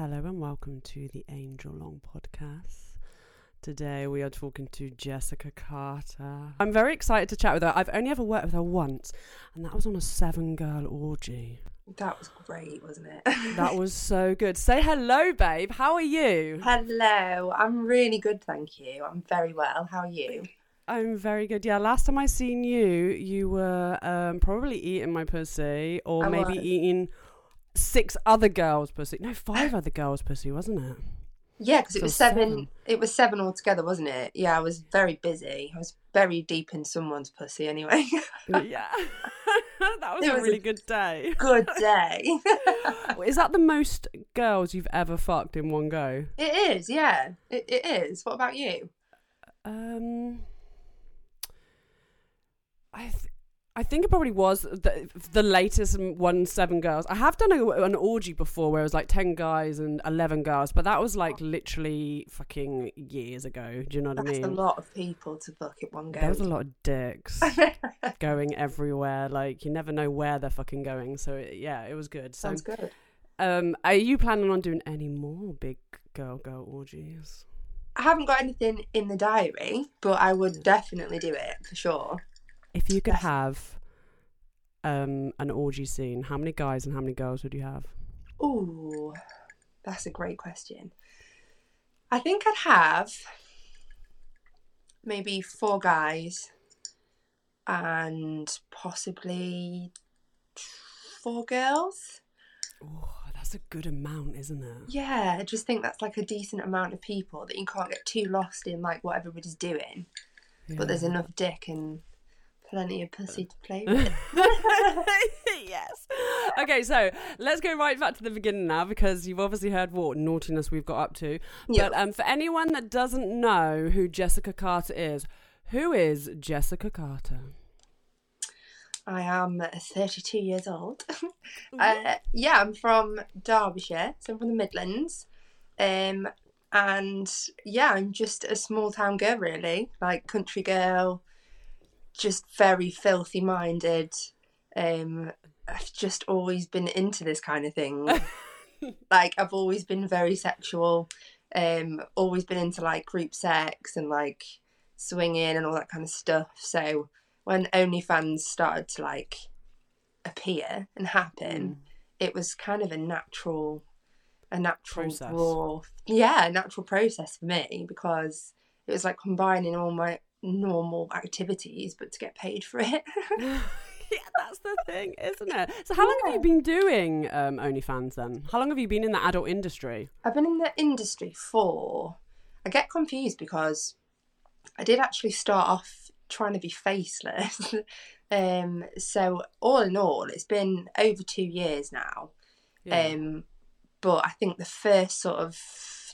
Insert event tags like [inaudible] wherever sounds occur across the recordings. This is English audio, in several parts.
Hello and welcome to the Angel Long podcast. Today we are talking to Jessica Carter. I'm very excited to chat with her. I've only ever worked with her once, and that was on a seven girl orgy. That was great, wasn't it? That was [laughs] so good. Say hello, babe. How are you? Hello, I'm really good, thank you. I'm very well. How are you? I'm very good. Yeah, last time I seen you, you were um, probably eating my pussy, or I maybe was. eating six other girls' pussy. No, five other girls' pussy, wasn't it? Yeah, because it was seven. seven. It was seven altogether, wasn't it? Yeah, I was very busy. I was very deep in someone's pussy anyway. [laughs] yeah, [laughs] that was It a was a- really good day. good [laughs] day. Is that the most girls you've ever fucked in one go? it is, yeah. It, it is. What about you? Um, I th- I think it probably was the, the latest one, seven girls. I have done a, an orgy before where it was like ten guys and eleven girls, but that was like literally fucking years ago. Do you know what That's I mean? That's a lot of people to book at one go. There was a lot of dicks [laughs] going everywhere. Like you never know where they're fucking going. So it, yeah, it was good. So Sounds good. um, are you planning on doing any more big girl girl orgies? I haven't got anything in the diary, but I would definitely do it for sure. If you could have um an orgy scene, how many guys and how many girls would you have? Ooh, that's a great question. I think I'd have maybe four guys and possibly four girls. Oh, that's a good amount, isn't it? Yeah, I just think that's like a decent amount of people that you can't get too lost in like what everybody's doing. But there's enough dick and plenty of pussy to play [laughs] with. yes. Okay, so let's go right back to the beginning now because you've obviously heard what naughtiness we've got up to. Yeah. But um, for anyone that doesn't know who Jessica Carter is, who is Jessica Carter? I am 32 years old. [laughs] uh, yeah, I'm from Derbyshire, so I'm from the Midlands. Um, and yeah, I'm just a small town girl, really, like country girl, just very filthy minded. Um, I've just always been into this kind of thing. [laughs] like I've always been very sexual. Um, always been into like group sex and like swinging and all that kind of stuff. So when OnlyFans started to like appear and happen, it was kind of a natural, a natural Process. raw, yeah, a natural process for me because it was like combining all my normal activities but to get paid for it. [laughs] yeah, that's the thing, isn't it? So, how long have you been doing um, OnlyFans then? How long have you been in the adult industry? I've been in the industry for. I get confused because I did actually start off trying to be faceless. [laughs] um, so all in all, it's been over two years now. Yeah. Um, but I think the first sort of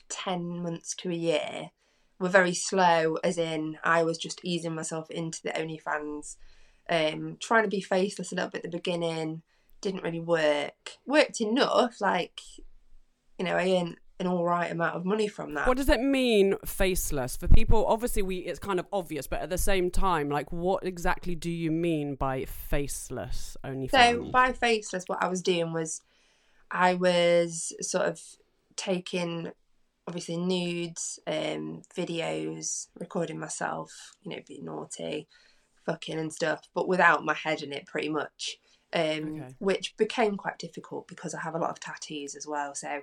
ten months to a year were very slow, as in I was just easing myself into the OnlyFans, um, trying to be faceless a little bit at the beginning. Didn't really work. Worked enough, like you know, I earned an all right amount of money from that. What does it mean, faceless? For people, obviously, we it's kind of obvious, but at the same time, like, what exactly do you mean by faceless OnlyFans? So by faceless, what I was doing was, I was sort of taking, obviously nudes, um, videos, recording myself, you know, being naughty, fucking and stuff, but without my head in it, pretty much. Um, Okay. which became quite difficult because I have a lot of tattoos as well. So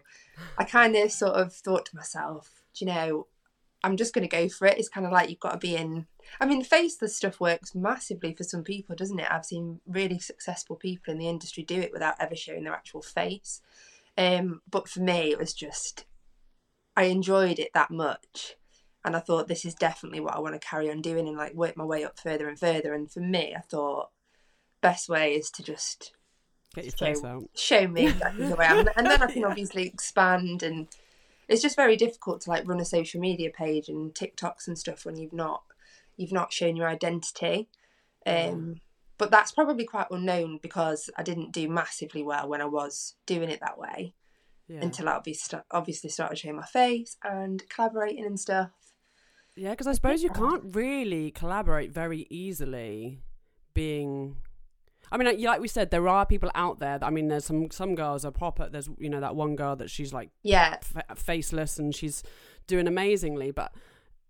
I kind of sort of thought to myself, do you know, I'm just going to go for it. It's kind of like you've got to be in. I mean, faceless stuff works massively for some people, doesn't it? I've seen really successful people in the industry do it without ever showing their actual face. Um, but for me, it was just, I enjoyed it that much. And I thought this is definitely what I want to carry on doing and like work my way up further and further. And for me, I thought best way is to just Get your show, face out. show me exactly who I am, and then I can obviously expand. And it's just very difficult to like run a social media page and TikToks and stuff when you've not you've not shown your identity. Um, But that's probably quite unknown because I didn't do massively well when I was doing it that way Yeah. until I obviously obviously started showing my face and collaborating and stuff. Yeah, because I suppose you can't really collaborate very easily being I mean, like, like we said, there are people out there. That, I mean, there's some some girls are proper. There's you know that one girl that she's like Yeah, f- faceless and she's doing amazingly, but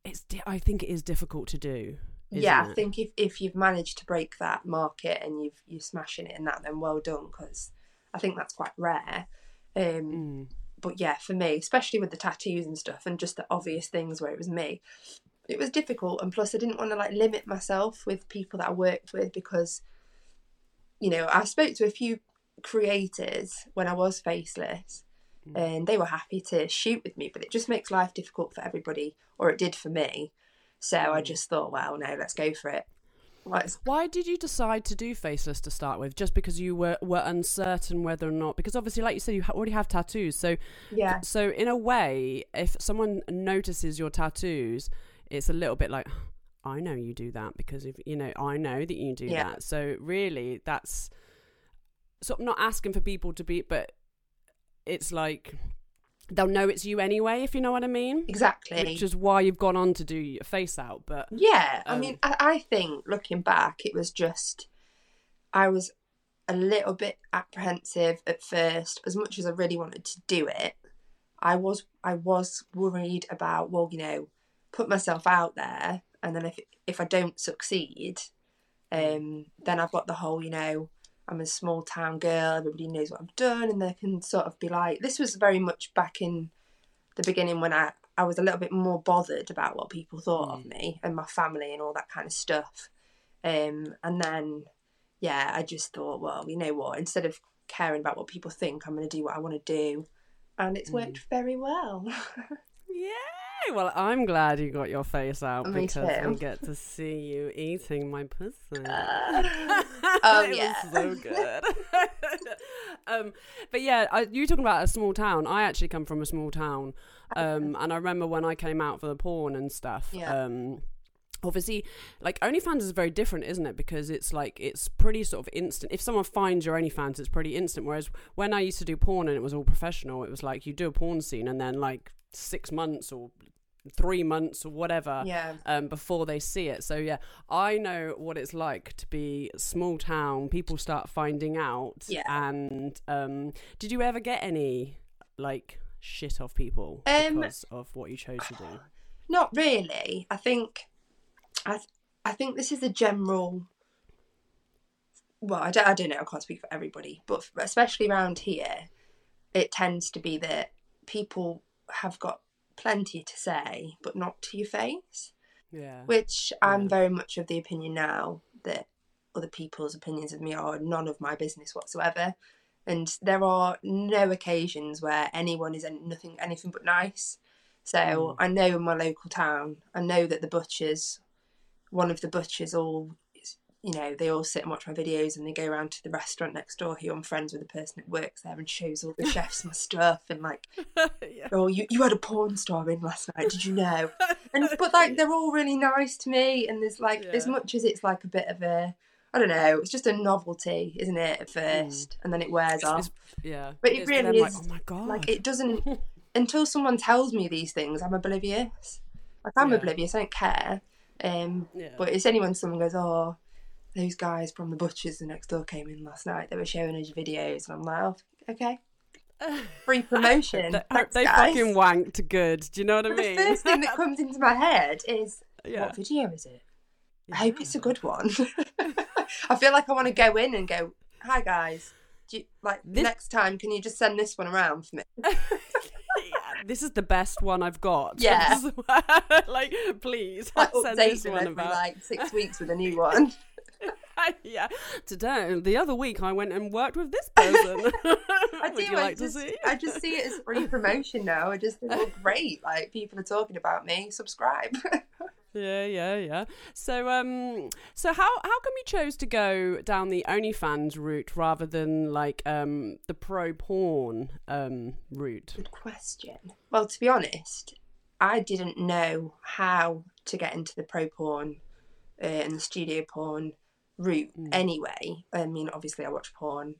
it's di- I think it is difficult to do. yeah. I it? think if, if you've managed to break that market and you've you're smashing it in that, then well done because I think that's quite rare. Um, Mm. but yeah, for me, especially with the tattoos and stuff, and just the obvious things where it was me, it was difficult. And plus, I didn't want to like limit myself with people that I worked with because, you know, I spoke to a few creators when I was faceless, Mm. and they were happy to shoot with me, but it just makes life difficult for everybody, or it did for me. So I Mm. just thought, well, no, let's go for it. Why did you decide to do faceless to start with? Just because you were were uncertain whether or not? Because obviously, like you said, you already have tattoos. So yeah, so in a way, if someone notices your tattoos, it's a little bit like. I know you do that because if you know I know that you do Yeah. that. So really that's sort of not asking for people to be but it's like they'll know it's you anyway if you know what I mean. exactly. Which is why you've gone on to do your face out. But Yeah, I Um, mean, I, I think looking back, it was just I was a little bit apprehensive at first. As much as I really wanted to do it, I was I was worried about well, you know, put myself out there, and then if if I don't succeed, um, then I've got the whole you know. I'm a small town girl. Everybody knows what I've done, and they can sort of be like. This was very much back in the beginning when I I was a little bit more bothered about what people thought of me and my family and all that kind of stuff. Um, and then, yeah, I just thought, well, you know what? Instead of caring about what people think, I'm going to do what I want to do, and it's worked very well. [laughs] Yay! Well, I'm glad you got your face out Me because too. we get to see you eating my pussy. [laughs] oh, it yeah. so [laughs] good. [laughs] um, but yeah, I, you talking about a small town. I actually come from a small town, um, and I remember when I came out for the porn and stuff. Yeah. Um, obviously, like OnlyFans is very different, isn't it? Because it's like it's pretty sort of instant. If someone finds your OnlyFans, it's pretty instant. Whereas when I used to do porn and it was all professional, it was like you do a porn scene and then like six months or three months or whatever yeah, um, before they see it. So yeah, I know what it's like to be small town. People start finding out. Yeah. And um, did you ever get any like shit off people Um, because of what you chose to do? [sighs] not really. I think, I th- I think this is a general. Well, I don't, I don't know. I can't speak for everybody, but especially around here, it tends to be that people have got plenty to say, but not to your face. Yeah. Which I'm Yeah. very much of the opinion now that other people's opinions of me are none of my business whatsoever. And there are no occasions where anyone is nothing anything but nice. So hmm. I know in my local town, I know that the butchers, one of the butchers, all you know, they all sit and watch my videos, and they go around to the restaurant next door. Who I'm friends with the person that works there, and shows all the chefs my stuff, and like, [laughs] yeah. oh, you you had a porn star in last night, did you know? [laughs] and but like they're all really nice to me and there's like as much as it's like a bit of a I don't know, it's just a novelty, isn't it, at hmm. first, and then it wears off. It's- yeah. But it It's really then like, is, oh my god. Like it doesn't [laughs] until someone tells me these things, I'm oblivious. Like I'm Yeah. oblivious, I don't care. Um, Yeah. but it's only when someone goes, "Oh, those guys from the butchers the next door came in last night. They were showing us videos," and I'm like, "Oh, okay, [laughs] free promotion." they, Thanks, they fucking wanked good. Do you know what I mean? the first thing that comes into my head is, yeah. "What video is it?" I hope it's a good one. [laughs] I feel like I want to go in and go, "Hi guys, do you, like This- next time, can you just send this one around for me?" [laughs] this is the best one I've got. [laughs] Yeah. Like, please I send this one every about. like six [laughs] weeks with a new one. [laughs] yeah. Today, the other week, I went and worked with this person. I Would do. you I like just, to see? I just see it as free promotion now. I just think, oh, great! Like people are talking about me. Subscribe. Yeah, yeah, yeah. So, um, so how how come you chose to go down the OnlyFans route rather than like um the pro porn um route? Good question. Well, to be honest, I didn't know how to get into the pro porn uh, and the studio porn route Mm. anyway. I mean, obviously, I watch porn.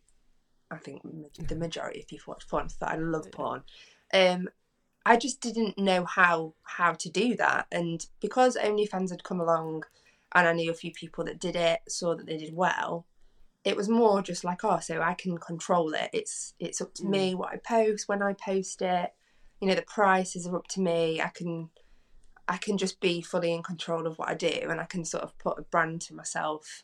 I think the majority of people watch porn, so I love porn. Um, I just didn't know how how to do that, and because OnlyFans had come along, and I knew a few people that did it, saw that they did well. it was more just like, oh, so I can control it. It's it's up to me what I post when I post it. You know, the prices are up to me. I can I can just be fully in control of what I do, and I can sort of put a brand to myself,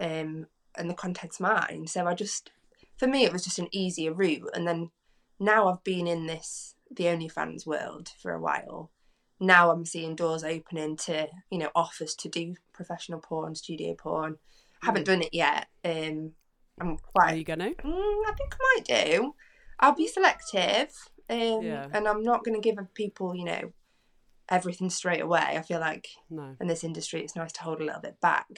um, and the content's mine. So I just, for me, it was just an easier route. And then now I've been in this the OnlyFans world for a while. Now I'm seeing doors opening to you know offers to do professional porn, studio porn. I haven't done it yet. Um, I'm quite. Are you gonna? Mm, I think I might do. I'll be selective, um, Yeah. and I'm not going to give people, you know, everything straight away. I feel like No. in this industry, it's nice to hold a little bit back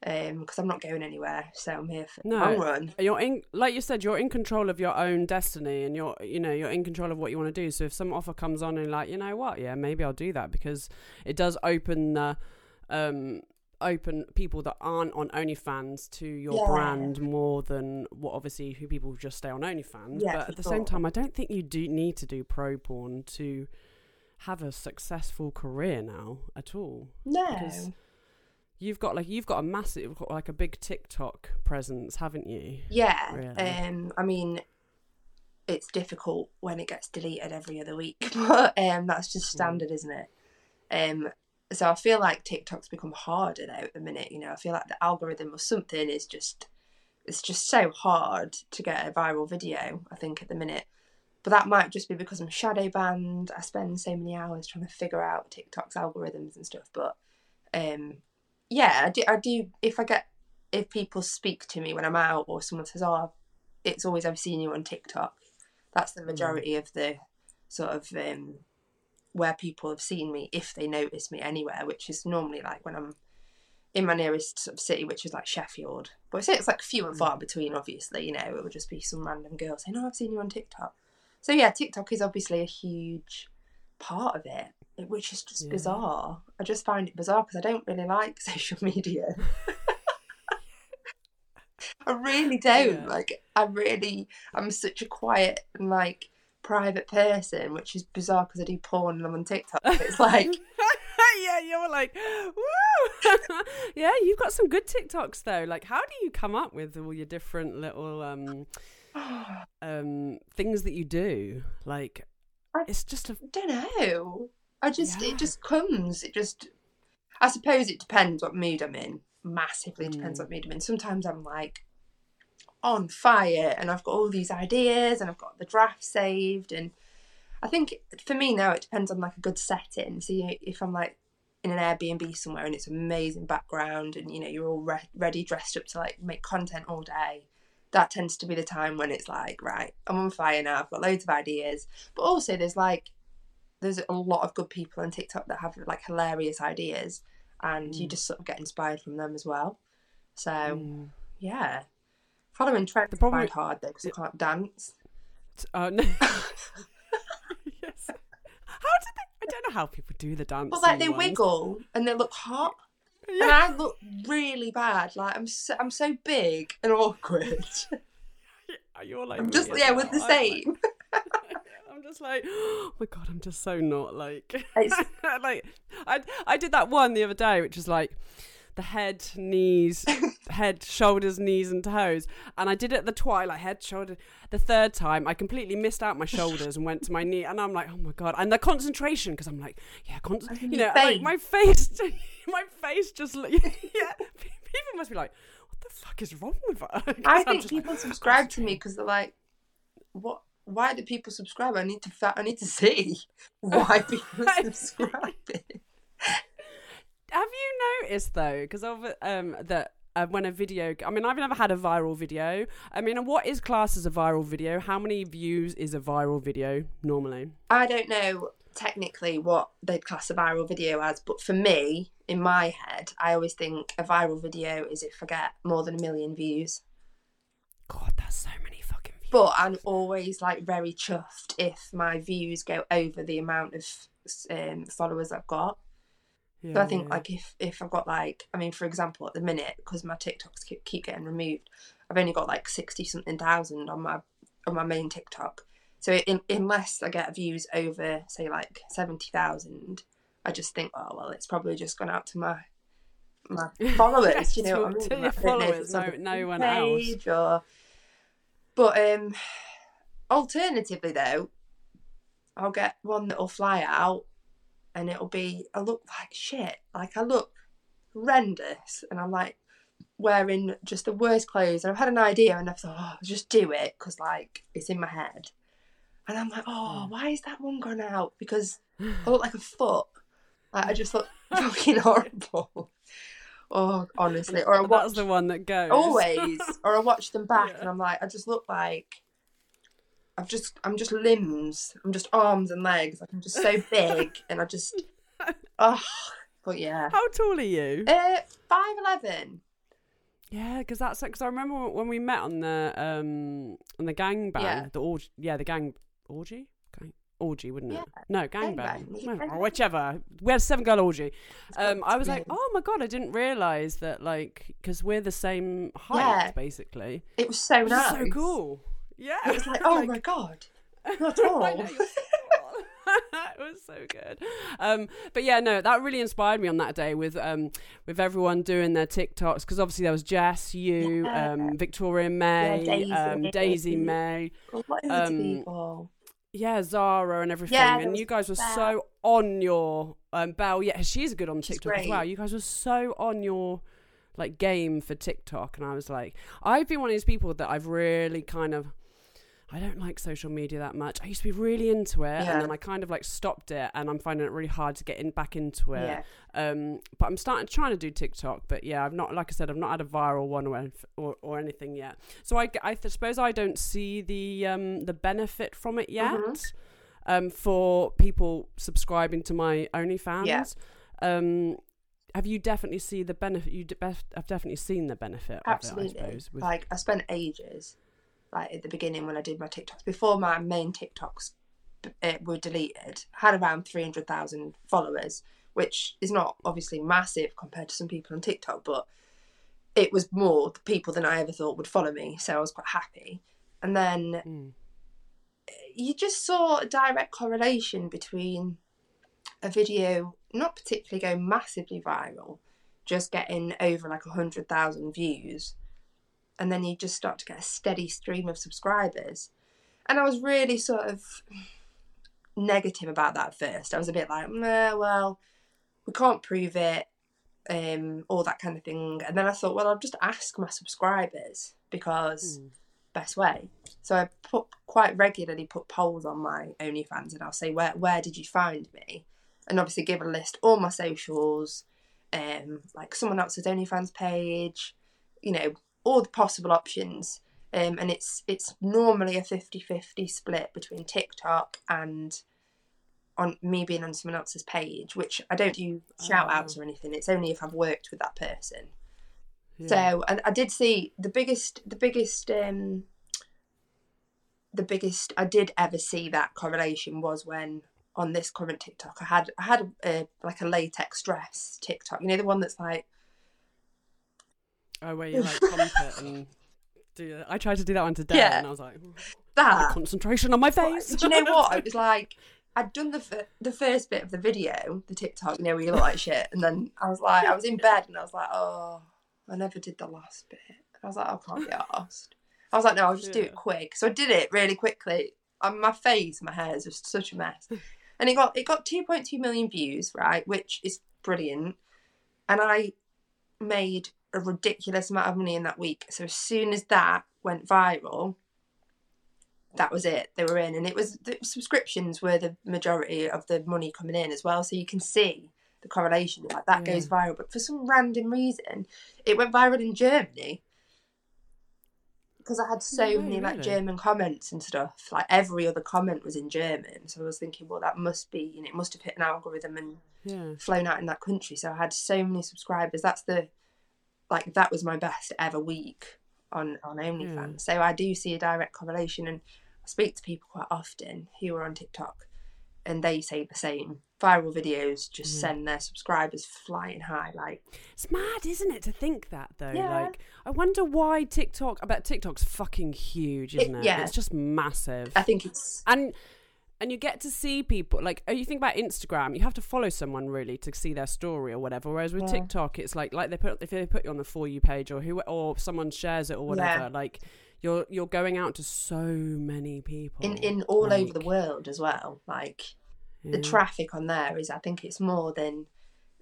because I'm not going anywhere. So I'm here for the No. long run. You're in, like you said, you're in control of your own destiny, and you're, you know, you're in control of what you want to do. So if some offer comes on and you're like, you know what, yeah, maybe I'll do that because it does open, the, um, open people that aren't on OnlyFans to your Yeah. brand more than what obviously who people just stay on OnlyFans. Yeah, but at the same time, I don't think you do need to do pro porn to have a successful career now at all. No. Because You've got like you've got a massive, got like a big TikTok presence, haven't you? Yeah. Really? Um. I mean, it's difficult when it gets deleted every other week, [laughs] but um, that's just standard, isn't it? Um. So I feel like TikTok's become harder though at the minute. You know, I feel like the algorithm or something is just it's just so hard to get a viral video. I think at the minute. But that might just be because I'm shadow banned. I spend so many hours trying to figure out TikTok's algorithms and stuff. But um, yeah, I do. I do. If I get if people speak to me when I'm out or someone says, "Oh, it's always I've seen you on TikTok," that's the majority of the sort of um, where people have seen me if they notice me anywhere, which is normally like when I'm in my nearest sort of city, which is like Sheffield. But I say it's like few and far between. Obviously, you know, it would just be some random girl saying, "Oh, I've seen you on TikTok." So yeah, TikTok is obviously a huge part of it- which is just Yeah. bizarre. I just find it bizarre because I don't really like [laughs] social media. I really [laughs] don't. Yeah. Like, I really, I'm such a quiet and like private person, which is bizarre because I do porn and I'm on TikTok. It's [laughs] like, yeah, you're like, woo! yeah, you've got some good TikToks though. Like, how do you come up with all your different little um [sighs] um things that you do? Like, I- it's just a don't know. I just, Yeah. it just comes. It just, I suppose it depends what mood I'm in. Massively depends Mm. what mood I'm in. Sometimes I'm like on fire and I've got all these ideas and I've got the draft saved. And I think for me now, it depends on like a good setting. So, you know, if I'm like in an Airbnb somewhere and it's amazing background and, you know, you're all re- ready, dressed up to like make content all day. That tends to be the time when it's like, right, I'm on fire now. I've got loads of ideas, but also there's like there's a lot of good people on TikTok that have like hilarious ideas, and you Mm. just sort of get inspired from them as well. So Mm. yeah, following trends The is with- hard though because I can't dance. uh, no. [laughs] yes. How did they? I don't know how people do the dance. But like they wiggle and they look hot, and I look really bad. Like I'm so, I'm so big and awkward. [laughs] Are You're like I'm just yeah with the like- same. I'm just like, [gasps] oh my god, I'm just so not like, [laughs] like I I did that one the other day, which is like the head, knees, [laughs] head, shoulders, knees, and toes, and I did it at the like head, shoulder. The third time, I completely missed out my shoulders and went to my knee, and I'm like, oh my god, and the concentration because I'm like, yeah, con- you know, like my face, [laughs] my face just, look- yeah, people must be like. What the fuck is wrong with her? I think just like, people subscribe to me because they're like, what? Why do people subscribe? I need to fa- I need to see [laughs] why [laughs] people subscribe. [laughs] Have you noticed though? Because of um that uh, when a video, I mean, I've never had a viral video. I mean, what is classed as a viral video? How many views is a viral video normally? I don't know technically what they'd class a viral video as, but for me, in my head, I always think a viral video is if I get more than a million views. God, that's so many. But I'm always like very chuffed if my views go over the amount of um, followers I've got. Yeah, So I think yeah. like if if I've got like I mean for example at the minute because my TikToks keep, keep getting removed, I've only got like sixty something thousand on my on my main TikTok. So in, unless I get views over say like seventy thousand, I just think oh well it's probably just gone out to my my [laughs] followers. Yes, you know what I mean? to your Like, I don't know if followers, no- no one else. Or, but um, alternatively though, I'll get one that'll fly out, and it'll be I look like shit. Like I look horrendous, and I'm like wearing just the worst clothes. And I've had an idea, and I've thought, oh, I'll just do it because like it's in my head. And I'm like, oh, Mm. why is that one gone out? Because [sighs] I look like a foot. Like, I just look [laughs] fucking horrible. Oh, honestly, or I That's watch the one that goes. always, [laughs] or I watch them back, Yeah. and I'm like, I just look like I've just, I'm just limbs, I'm just arms and legs, like I'm just so big, [laughs] and I just, [laughs] oh, but yeah, How tall are you? uh, five eleven. Yeah, because that's because I remember when we met on the um on the gangbang, Yeah. the orgy, yeah, the gang orgy, gang, orgy, wouldn't it? Yeah. No, gangbang. Was it No, gangbang? whichever. We had a seven girl orgy. Um, I was like, oh my god, I didn't realize that, like, because we're the same height, Yeah. basically. It was so Which is nice. so cool. Yeah, It was like, [laughs] oh my god, not all. [laughs] I know, you're so cool. [laughs] it was so good. Um, but yeah, no, that really inspired me on that day with um, with everyone doing their TikToks because obviously there was Jess, you, Yeah. um, Victoria May, Daisy. um, Daisy May, What Um, people? Yeah, Zara and everything. Yeah, and you guys were Belle. so on your um, Belle. Yeah, she's good on She's TikTok as well. You guys were so on your like game for TikTok, and I was like, I've been one of these people that I've really kind of. I don't like social media that much. I used to be really into it, Yeah. and then I kind of like stopped it, and I'm finding it really hard to get in back into it. Yeah, Um, but I'm starting trying to do TikTok, but yeah, I've not, like I said, I've not had a viral one or or, or anything yet. So I, I th- suppose I don't see the um the benefit from it yet. Mhm. Um, for people subscribing to my OnlyFans. Yeah. Um, have you definitely see the benefit? You de- have definitely seen the benefit. absolutely. Of it, I suppose. with- Like I spent ages, like at the beginning when I did my TikToks before my main TikToks uh, were deleted. Had around three hundred thousand followers, which is not obviously massive compared to some people on TikTok, but it was more the people than I ever thought would follow me. So I was quite happy. And then Mm. you just saw a direct correlation between a video not particularly going massively viral, just getting over like a hundred thousand views, and then you just start to get a steady stream of subscribers. And I was really sort of negative about that at first. I was a bit like, nah, well, we can't prove it, um, all that kind of thing. And then I thought, well, I'll just ask my subscribers because Mm. best way. So I put quite regularly put polls on my OnlyFans, and I'll say where where did you find me, and obviously give a list all my socials, um, like someone else's OnlyFans page, you know, all the possible options. Um, and it's it's normally a 50-50 split between TikTok and on me being on someone else's page, which I don't do shout outs or anything. It's only if I've worked with that person. Yeah. So and I did see the biggest the biggest um the biggest I did ever see that correlation was when on this current TikTok I had I had a, like a latex dress TikTok. You know the one that's like oh, where you like pump it [laughs] and do. that. I tried to do that one today, Yeah. and I was like, mm, that. concentration on my face. Do you know what? It was [laughs] like I'd done the f- the first bit of the video, the TikTok, you know, where you look like shit, and then I was like, I was in bed and I was like, oh, I never did the last bit. I was like, oh, I can't be asked. I was like, no, I'll just do it quick. So I did it really quickly. And my face, my hair is just such a mess. And it got it got 2.2 million views, right, which is brilliant. And I made a ridiculous amount of money in that week. So as soon as that went viral, that was it. They were in, and it was the subscriptions were the majority of the money coming in as well. So you can see the correlation. Like that Yeah. goes viral, but for some random reason, it went viral in Germany because I had so No many like? German comments and stuff. Like every other comment was in German, so I was thinking, well, that must be, you know, it must have hit an algorithm and yeah. flown out in that country. So I had so many subscribers. That's the like that was my best ever week on on OnlyFans. Yeah. So I do see a direct correlation, and I speak to people quite often who are on TikTok, and they say the same. Viral videos just Mhm. send their subscribers flying high. Like It's mad, isn't it, to think that though? Yeah. Like, I wonder why TikTok. I bet TikTok's fucking huge, isn't it? yeah. It's just massive. I think it's and and you get to see people like oh, you think about Instagram, you have to follow someone really to see their story or whatever. Whereas with Yeah. TikTok, it's like like they put if they put you on the for you page or who or someone shares it or whatever, Yeah. like you're you're going out to so many people in in all over the world as well. Like the traffic on there is, I think it's more than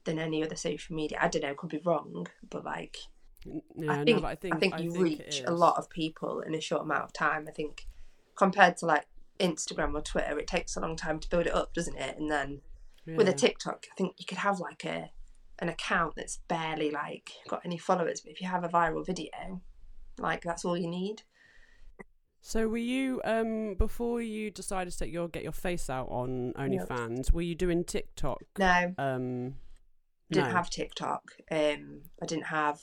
than any other social media. I don't know, could be wrong, but like Yeah, I no, think but I think I think you it reach a lot of people in a short amount of time. I think compared to like Instagram or Twitter, it takes a long time to build it up, doesn't it? And then with a TikTok, I think you could have like a an account that's barely like got any followers, but if you have a viral video, like that's all you need. So were you um before you decided to take your get your face out on OnlyFans? Were you doing TikTok? No, Um, didn't no. have TikTok. Um, I didn't have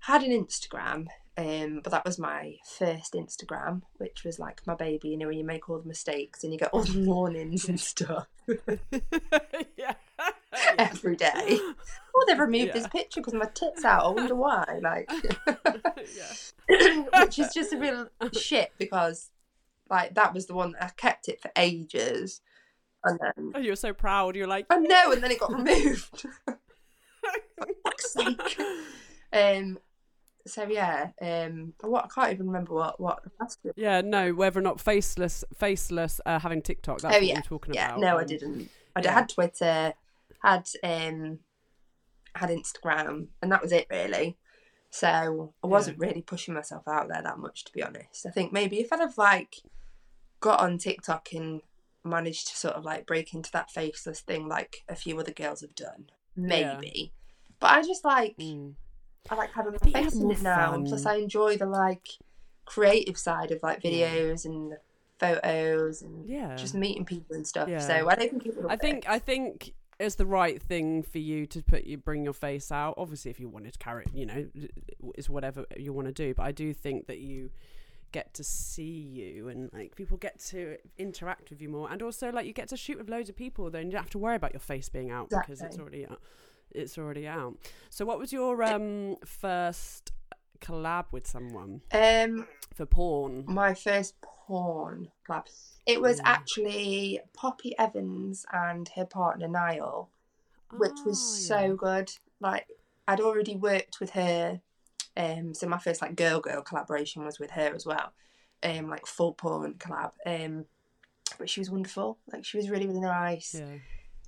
had an Instagram. Um, but that was my first Instagram, which was like my baby. You know, when you make all the mistakes and you get all the [laughs] warnings and stuff [laughs] yeah. [laughs] every day. Oh, they've removed this picture because my tits out. I wonder why. Like, which is just a real shit because, like, that was the one that I kept it for ages, and then Oh, you were so proud. You're like, I know, and then it got removed. For fuck's sake. Um. So yeah. Um. What I can't even remember what what yeah, no. Whether or not faceless, faceless, uh, having TikTok. That's Oh, what yeah. you're talking Yeah. about. No, I um, didn't. I yeah. had Twitter, had um, had Instagram, and that was it really. So I wasn't really pushing myself out there that much, to be honest. I think maybe if I'd have like got on TikTok and managed to sort of like break into that faceless thing, like a few other girls have done, maybe. But I just like Mm. I like having my face in it now. and Plus. I enjoy the like creative side of like videos and photos and Yeah. just meeting people and stuff. Yeah. So I don't think it. I think I think it's the right thing for you to put you bring your face out. Obviously, if you wanted to carry, it, you know, is whatever you want to do. But I do think that you get to see you and like people get to interact with you more, and also like you get to shoot with loads of people. Then you don't have to worry about your face being out because it's already out. It's already out. So, what was your um first collab with someone Um, for porn? my first porn collab. It was Mm. actually Poppy Evans and her partner Niall, which was Ah, so yeah. good. Like I'd already worked with her, um, so my first like girl girl collaboration was with her as well, um, like full porn collab. Um, but she was wonderful. Like she was really really nice. Yeah.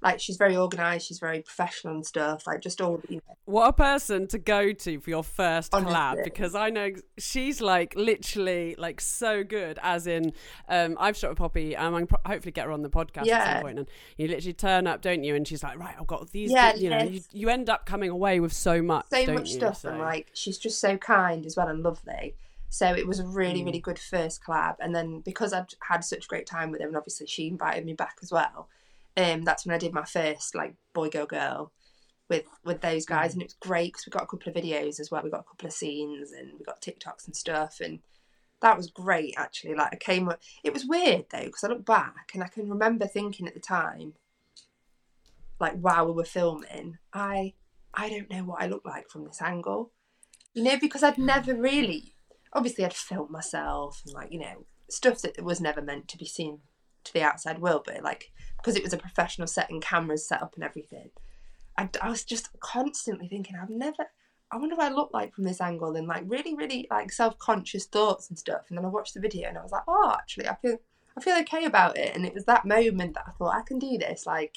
Like she's very organised. She's very professional and stuff. Like just all you know, What a person to go to for your first collab because I know she's like literally like so good. As in, um, I've shot with Poppy and I'm pro- hopefully get her on the podcast at some point. And you literally turn up, don't you? And she's like, right, I've got these. Yeah, you know, you, you end up coming away with so much, so much you? stuff So- and like she's just so kind as well and lovely so it was a really Mm. really good first collab and then because i'd had such a great time with him and obviously she invited me back as well um that's when i did my first like boy girl girl with with those guys. Mm. and it was great because we got a couple of videos as well. We got a couple of scenes and we got tiktoks and stuff. And that was great actually. Like i came up it was weird though because i look back and i can remember thinking at the time like while we were filming i i don't know what i look like from this angle. You know because i'd never really obviously i'd filmed myself and like you know stuff that was never meant to be seen to the outside world but like because it was a professional set and cameras set up and everything I, I was just constantly thinking i've never i wonder what i look like from this angle and like really really like self-conscious thoughts and stuff and then i watched the video and i was like oh actually i feel i feel okay about it and it was that moment that i thought i can do this like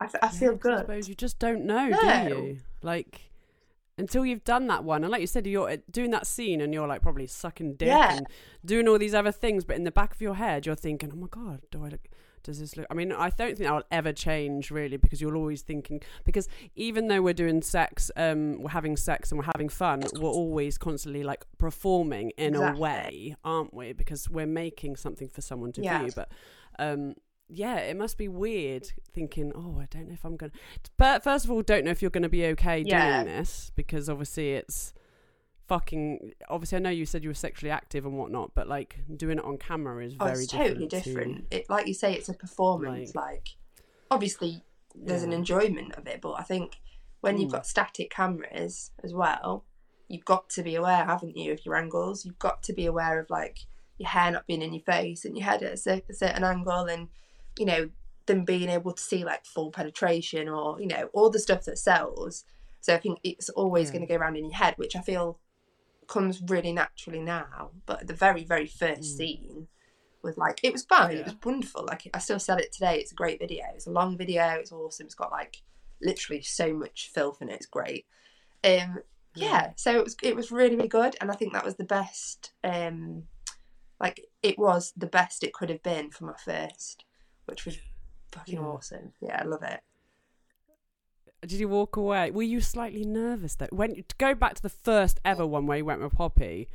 i, I Yeah, good I suppose you just don't know, No. do you? Like until you've done that one, and like you said, you're uh, doing that scene, and you're like probably sucking dick Yeah. and doing all these other things, but in the back of your head, you're thinking, "Oh my god, do I look?" Does this look? I mean, I don't think will ever change really, because you're always thinking. Because even though we're doing sex, um, we're having sex and we're having fun, we're always constantly like performing in Exactly. a way, aren't we? Because we're making something for someone to Yeah. view. But um, yeah, it must be weird thinking, oh, I don't know if I'm going to. But first of all, don't know if you're going to be okay Yeah. doing this because obviously it's fucking. Obviously, I know you said you were sexually active and whatnot, but like doing it on camera is Oh, very it's totally different. to- It, like you say, it's a performance. Like, obviously, there's an enjoyment of it, but I think when you've Mm. got static cameras as well, you've got to be aware, haven't you, of your angles? You've got to be aware of like your hair not being in your face and your head at a a certain angle and you know them being able to see like full penetration or you know all the stuff that sells so i think it's always Yeah. going to go around in your head which i feel comes really naturally now but the very very first Mm. scene was like it was fun Yeah. it was wonderful like i still said it today it's a great video it's a long video it's awesome it's got like literally so much filth in it it's great um yeah so it was it was really really good and i think that was the best um like it was the best it could have been for my first which was fucking Yeah. awesome yeah i love it Did you walk away? Were you slightly nervous though? When to go back to the first ever one where you went with Poppy,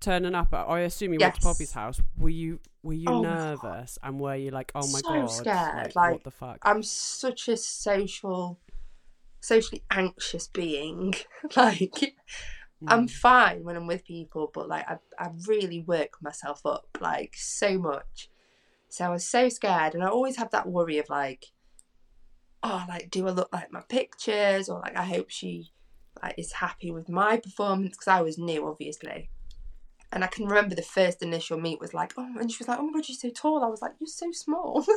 turning up at I assume you went to Poppy's house. Were you were you Oh nervous and were you like, oh my So god, scared, like, like, what the fuck? i'm such a social socially anxious being [laughs] like i'm Mm. fine when i'm with people but like I, I really work myself up like so much so i was so scared and i always have that worry of like oh like do i look like my pictures? or like i hope she like is happy with my performance because i was new obviously. And i can remember the first initial meet was like oh and she was like oh my god you're so tall. I was like you're so small. [laughs]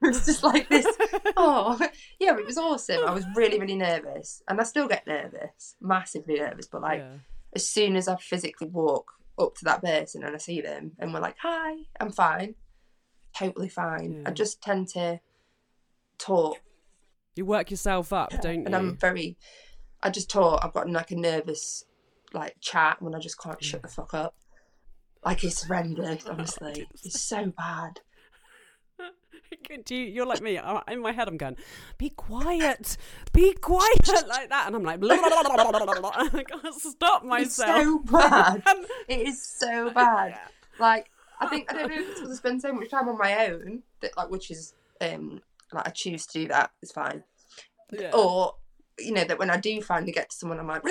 It was just like this [laughs] oh. Yeah it was awesome. I was really really nervous and i still get nervous massively nervous but like Yeah. as soon as I physically walk up to that person and I see them and we're like, hi, I'm fine. Totally fine. I just tend to talk You work yourself up, don't you? and? I'm very, I just talk. I've got like a nervous like chat when I just can't shut the fuck up. Like it's horrendous, honestly. It's so bad. [laughs] Do you, you're like me. In my head, I'm going, "Be quiet, be quiet," [laughs] like that, and I'm like, blah, blah, blah, blah, blah, blah, blah. [laughs] I can't stop myself." It's so bad. It is so bad. Like I think I don't know if it's because I spend so much time on my own that like which is um like I choose to do that. It's fine. yeah. or you know that when I do finally get to someone, I'm like, [laughs]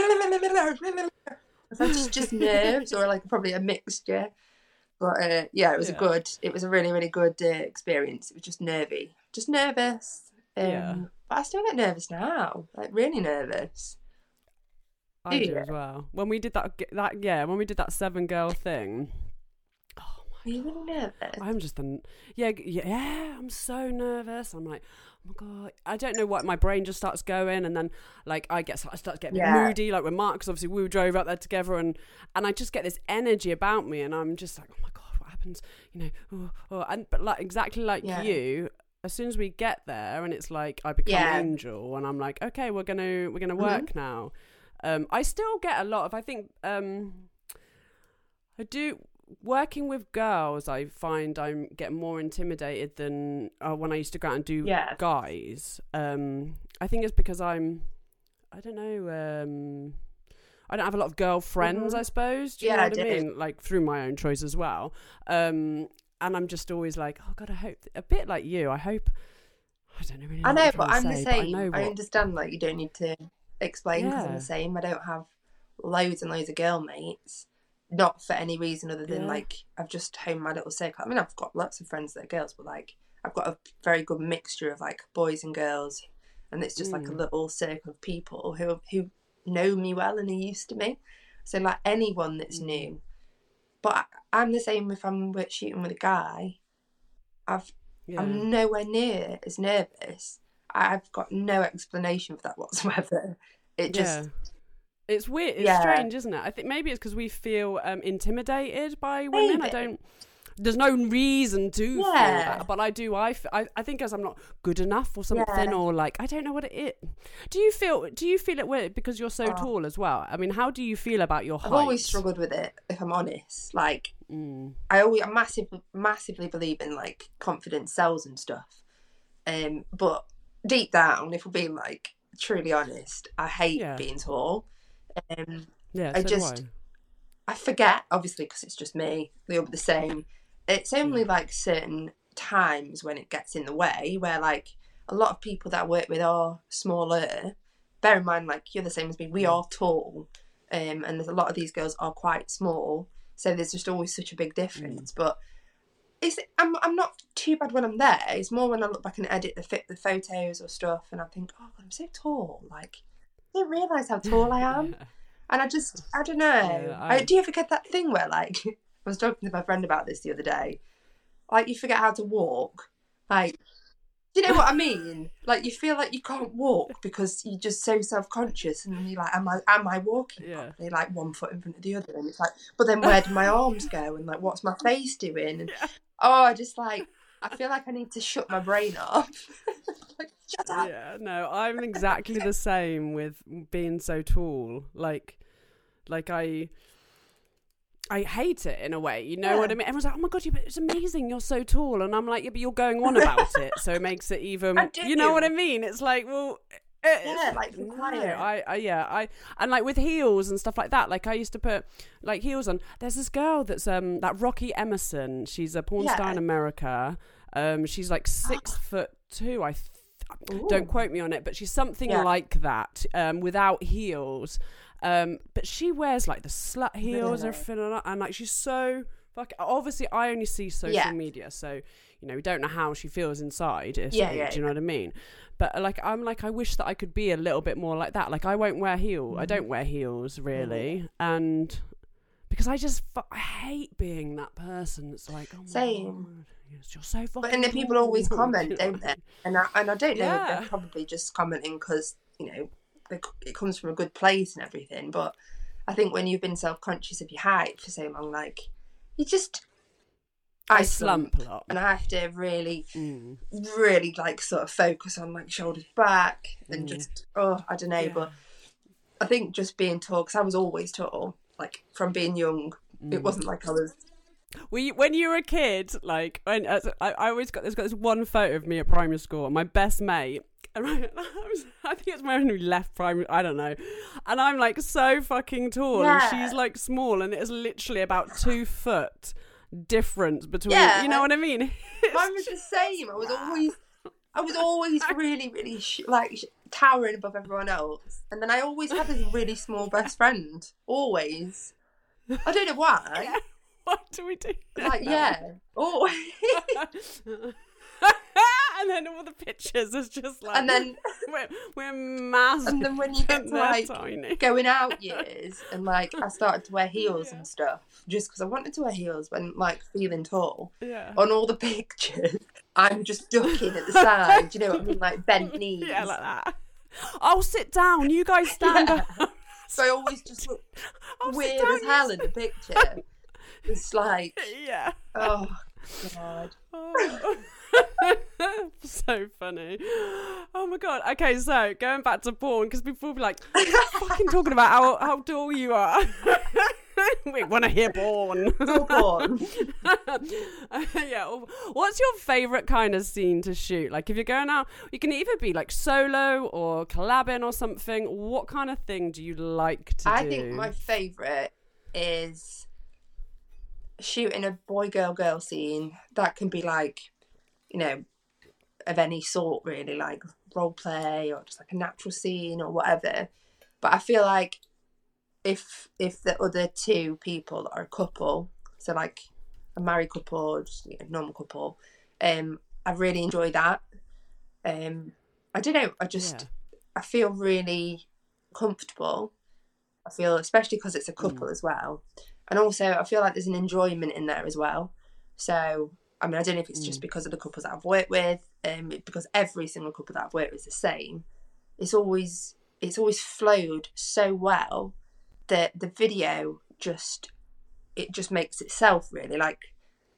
it's just nerves or like probably a mixture. But uh, yeah, it was Yeah. a good. It was a really really good uh, experience. It was just nervy, just nervous. Um, Yeah. But I still get nervous now, like really nervous. I do as well. When we did that, that yeah, when we did that seven girl thing. Are you really nervous? I'm just an yeah, yeah. I'm so nervous. I'm like, oh my god. I don't know what my brain just starts going, and then like I get I start getting Yeah. moody. Like with Mark, 'cause obviously we drove up there together, and and I just get this energy about me, and I'm just like, oh my god, what happens? You know, oh, oh. and but like exactly like Yeah. you. As soon as we get there, and it's like I become Yeah. angel, and I'm like, okay, we're gonna we're gonna Mhm. work now. Um, I still get a lot of. I think um, I do working with girls. I find I'm getting more intimidated than uh, when I used to go out and do Yeah. guys. Um, I think it's because I'm. I don't know. Um, I don't have a lot of girlfriends. Mhm. I suppose. Do you Yeah, know I what I, mean? Like through my own choice as well. Um, and I'm just always like, oh god, I hope a bit like you. I hope. I don't know really. I know, but I'm to the same. I, I, what- understand like you don't need to explain because I'm the same. I don't have loads and loads of girl mates, not for any reason other than Yeah. like I've just honed my little circle. I mean, I've got lots of friends that are girls, but like I've got a very good mixture of like boys and girls, and it's just like a Mm. little circle of people who who know me well and are used to me. So like anyone that's Mm. new, but I, I'm the same if I'm shooting with a guy. I've yeah. I'm nowhere near as nervous. I've got no explanation for that [laughs] whatsoever. It just yeah. It's weird. It's Yeah. strange, isn't it? I think maybe it's because we feel um, intimidated by women. I don't. There's no reason to feel that, but I do. I, f- I, I think as I'm not good enough or something, Yeah. or like I don't know what it is. Do you feel? Do you feel it weird because you're so Oh. tall as well? I mean, how do you feel about your height? I've always struggled with it. If I'm honest, like Mm. I always I massively massively believe in like confidence sells and stuff. Um, but deep down, if we're being like truly honest, I hate Yeah. being tall. Um, Yeah, I just- do I forget, obviously, because it's just me. Be the same. It's only like certain times when it gets in the way where, like, a lot of people that I work with are smaller. Bear in mind, like, you're the same as me. We Mm. are tall, um, and there's a lot of these girls are quite small. So there's just always such a big difference. But it's I'm I'm not too bad when I'm there. It's more when I look back and edit the fit the photos or stuff, and I think, oh, God, I'm so tall. Like, I didn't realise how tall I am. Yeah. [laughs] And I just, I don't know. Yeah, I, I- do you ever get that thing where, like, [laughs] I was talking to my friend about this the other day. Like you forget how to walk. Like do you know what I mean? [laughs] Like you feel like you can't walk because you're just so self conscious and you're like, Am I am I walking Yeah. properly? Like one foot in front of the other and it's like but then where do my arms go and like what's my face doing? And Yeah. oh I just like I feel like I need to shut my brain off. [laughs] like shut up. Yeah, no, I'm exactly the same with being so tall. Like, like I, I hate it in a way. You know what I mean? Everyone's like, "Oh my god, you, it's amazing. You're so tall," and I'm like, "Yeah, but you're going on about it, so it makes it even." [laughs] You know what I mean? It's like, well. Yeah, like, no, quiet. I, I, yeah, I, and like with heels and stuff like that. Like I used to put like heels on. There's this girl that's um that Rocky Emerson. She's a porn star in America. Um, she's like six [gasps] foot two. I th- don't quote me on it, but she's something Yeah. like that, um, without heels. Um, but she wears like the slut heels and everything, and, and like she's so fuck. Obviously, I only see social Yeah. media, so you know we don't know how she feels inside. Yeah, yeah, do you know what I mean? But uh, like, I'm like, I wish that I could be a little bit more like that. Like, I won't wear heel. Mm-hmm. I don't wear heels really, and because I just I hate being that person. that's like, oh my Same. You're so fucking. But and the people always you [laughs] comment, know don't they? And I, and I don't know, Yeah. they're probably just commenting because, you know, they, it comes from a good place and everything. But I think when you've been self conscious of your height for so long, like, you just. I slump a lot. And I have to really, Mm. really, like, sort of focus on, like, shoulders back and Mm. just, oh, I don't know. Yeah. But I think just being tall, because I was always tall, like, from being young, Mm. it wasn't like I was. You, when you were a kid, like when as, I, I always got there's got this one photo of me at primary school, and my best mate. And I, [laughs] I, was, I think it's when we left primary. I don't know, and I'm like so fucking tall, Yeah. and she's like small, and it is literally about two foot difference between. Yeah. You know what I mean? [laughs] Mine was the same. I was always, I was always [laughs] really, really sh- like sh- towering above everyone else, and then I always had this really small best friend. Always, I don't know why. [laughs] what do we do? Like, now? yeah, always. [laughs] and then all the pictures is just like, and then, [laughs] we're, we're massive. and then when you get [laughs] to like tiny. going out years, and like I started to wear heels and stuff, just because I wanted to wear heels when like feeling tall. Yeah. On all the pictures, I'm just ducking at the side. You know what I mean? Like bent knees. Yeah, like that. I'll sit down. You guys stand Yeah. up. So I always just look I'll weird as hell in the picture. It's like, Yeah. oh god. Oh. [laughs] so funny. Oh my god. Okay, so going back to porn, because people will be like, [laughs] fucking talking about how, how tall you are. [laughs] we want to hear porn. porn. yeah. What's your favourite kind of scene to shoot? Like, if you're going out, you can either be like solo or collabing or something. What kind of thing do you like to I do? I think my favourite is shooting a boy girl girl scene. That can be like, you know, of any sort really, like role play or just like a natural scene or whatever. But I feel like if if the other two people are a couple, so like a married couple or just you know, normal couple, um, I really enjoy that. Um, I don't know. I just Yeah. I feel really comfortable. I feel, especially because it's a couple as well, and also I feel like there's an enjoyment in there as well. So I mean, I don't know if it's just because of the couples that I've worked with, um, because every single couple that I've worked with is the same. It's always it's always flowed so well that the video just it just makes itself really like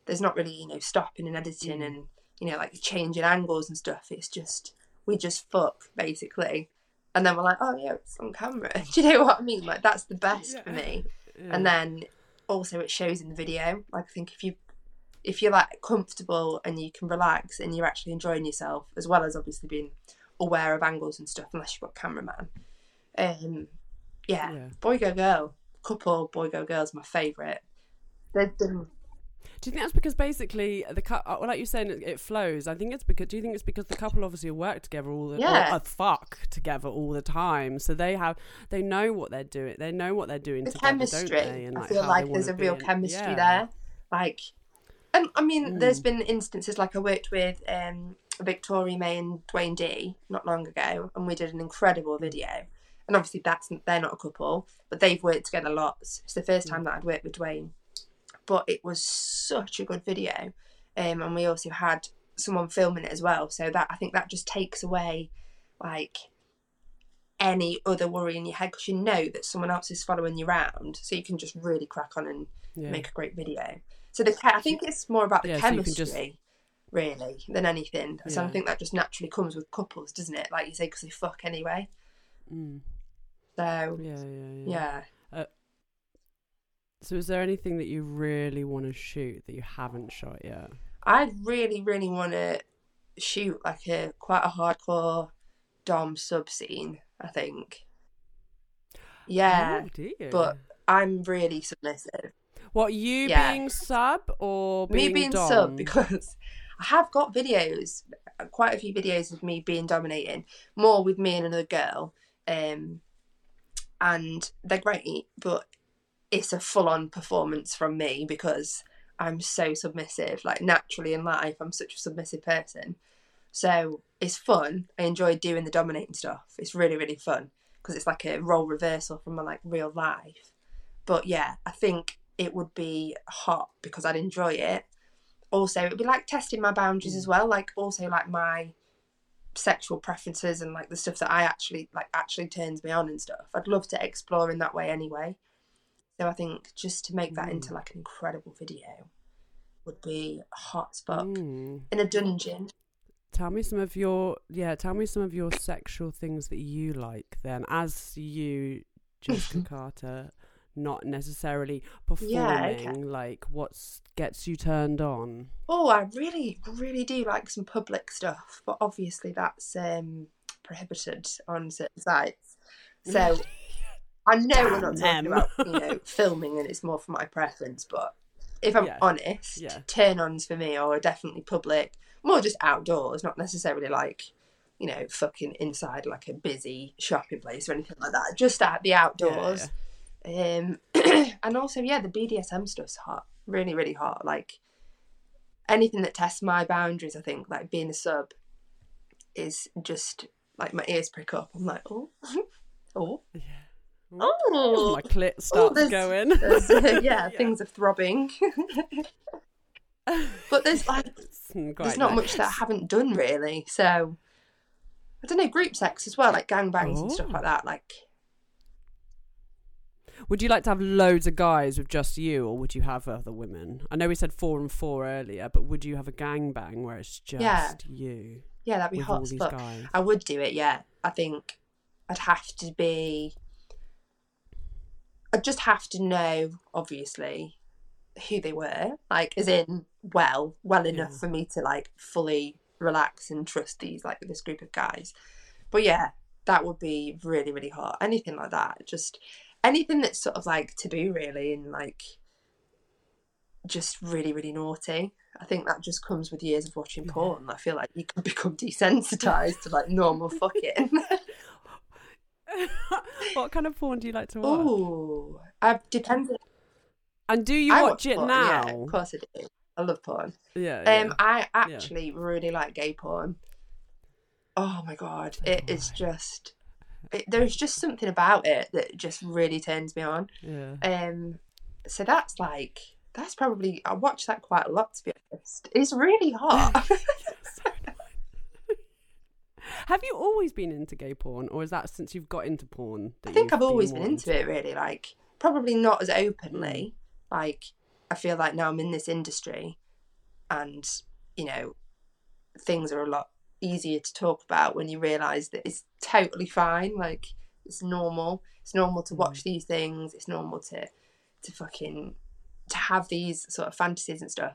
there's not really you know stopping and editing Mm. and you know like changing angles and stuff. It's just we just fuck basically. And then we're like oh yeah it's on camera. [laughs] Do you know what i mean? Like that's the best for me. [laughs] Yeah. and then also it shows in the video. Like i think if you if you're like comfortable and you can relax and you're actually enjoying yourself as well as obviously being aware of angles and stuff unless you've got a cameraman um yeah, Yeah. boy go girl couple boy go girls my favorite they've done Do you think that's because basically the cou- uh, like you're saying it, it flows? I think it's because. Do you think it's because the couple obviously work together all the Yeah. or, fuck together all the time, so they have they know what they're doing. They know what they're doing the together, chemistry? And, i like, feel like there's a real in- chemistry yeah. there like and i mean there's been instances like i worked with um victoria may and dwayne d not long ago and we did an incredible Mm. video and obviously that's they're not a couple but they've worked together lots it's the first Mm. time that i'd worked with dwayne but it was such a good video. Um, and we also had someone filming it as well. So that I think that just takes away like any other worry in your head because you know that someone else is following you around, so you can just really crack on and Yeah. make a great video. So the che- I think it's more about the Yeah, so chemistry, just- really, than anything. So I think that just naturally comes with couples, doesn't it? Like you say, because they fuck anyway. Mm. So Yeah, yeah, yeah. yeah. So, is there anything that you really want to shoot that you haven't shot yet? I really, really want to shoot like a quite a hardcore dom sub scene. I think. Yeah, Oh, but I'm really submissive. What you Yeah. being sub or being me being dom? sub because I have got videos, quite a few videos of me being dominating, more with me and another girl, um, and they're great, but it's a full-on performance from me because I'm so submissive. Like naturally in life, I'm such a submissive person, so it's fun. I enjoy doing the dominating stuff. It's really really fun because it's like a role reversal from my like real life. But yeah, I think it would be hot because I'd enjoy it. Also, it'd be like testing my boundaries as well. Like also like my sexual preferences and like the stuff that I actually like actually turns me on and stuff. I'd love to explore in that way anyway. So I think just to make that Mm. into like an incredible video would be a hot spot Mm. in a dungeon. Tell me some of your yeah. Tell me some of your sexual things that you like. Then, as you, Jessica [laughs] Carter, not necessarily performing. Yeah, okay. Like, what gets you turned on? Oh, I really, really do like some public stuff, but obviously that's um, prohibited on certain sites. So I know we're not talking them. about you [laughs] know filming, and it's more for my preference. But if I'm Yeah. honest, Yeah. turn-ons for me are definitely public, more just outdoors, not necessarily like you know fucking inside like a busy shopping place or anything like that. Just at the outdoors. Um, [clears throat] and also, yeah, the BDSM stuff's hot, really, really hot. Like anything that tests my boundaries, I think, like being a sub, is just like my ears prick up. I'm like, oh, [laughs] oh, Yeah. oh, My clit starts there's- going. There's, [laughs] uh, yeah, things are throbbing. [laughs] but there's like, there's not nice. much that I haven't done really. So I don't know, group sex as well, like gang gangbangs and stuff Oh. like that. Like, Would you like to have loads of guys with just you, or would you have other women? I know we said four and four earlier, but would you have a gangbang where it's just Yeah. you yeah, that'd be hot all as these fuck. guys? I would do it, yeah. I think I'd have to be. I'd just have to know, obviously, who they were. Like, as in, well, well enough Yeah. for me to like fully relax and trust these like this group of guys. But yeah, that would be really, really hot. Anything like that, just anything that's sort of like taboo, really, and like just really, really naughty. I think that just comes with years of watching porn. I feel like you can [laughs] become desensitized to like normal fucking. [laughs] what kind of porn do you like to [laughs] watch? oh I depends. And do you I watch it porn, now? Yeah, of course I do. I love porn. Yeah, Um, yeah. I actually really like gay porn. Oh my god, it is just. It, there's just something about it that just really turns me on. yeah. Um, so that's like that's probably I watch that quite a lot to be honest. It's really hot. [laughs] Have you always been into gay porn, or is that since you've got into porn? I think I've always been into it really. Like probably not as openly. Like I feel like now I'm in this industry, and you know, things are a lot easier to talk about when you realise that it's totally fine. Like it's normal. It's normal to watch these things. It's normal to to fucking to have these sort of fantasies and stuff.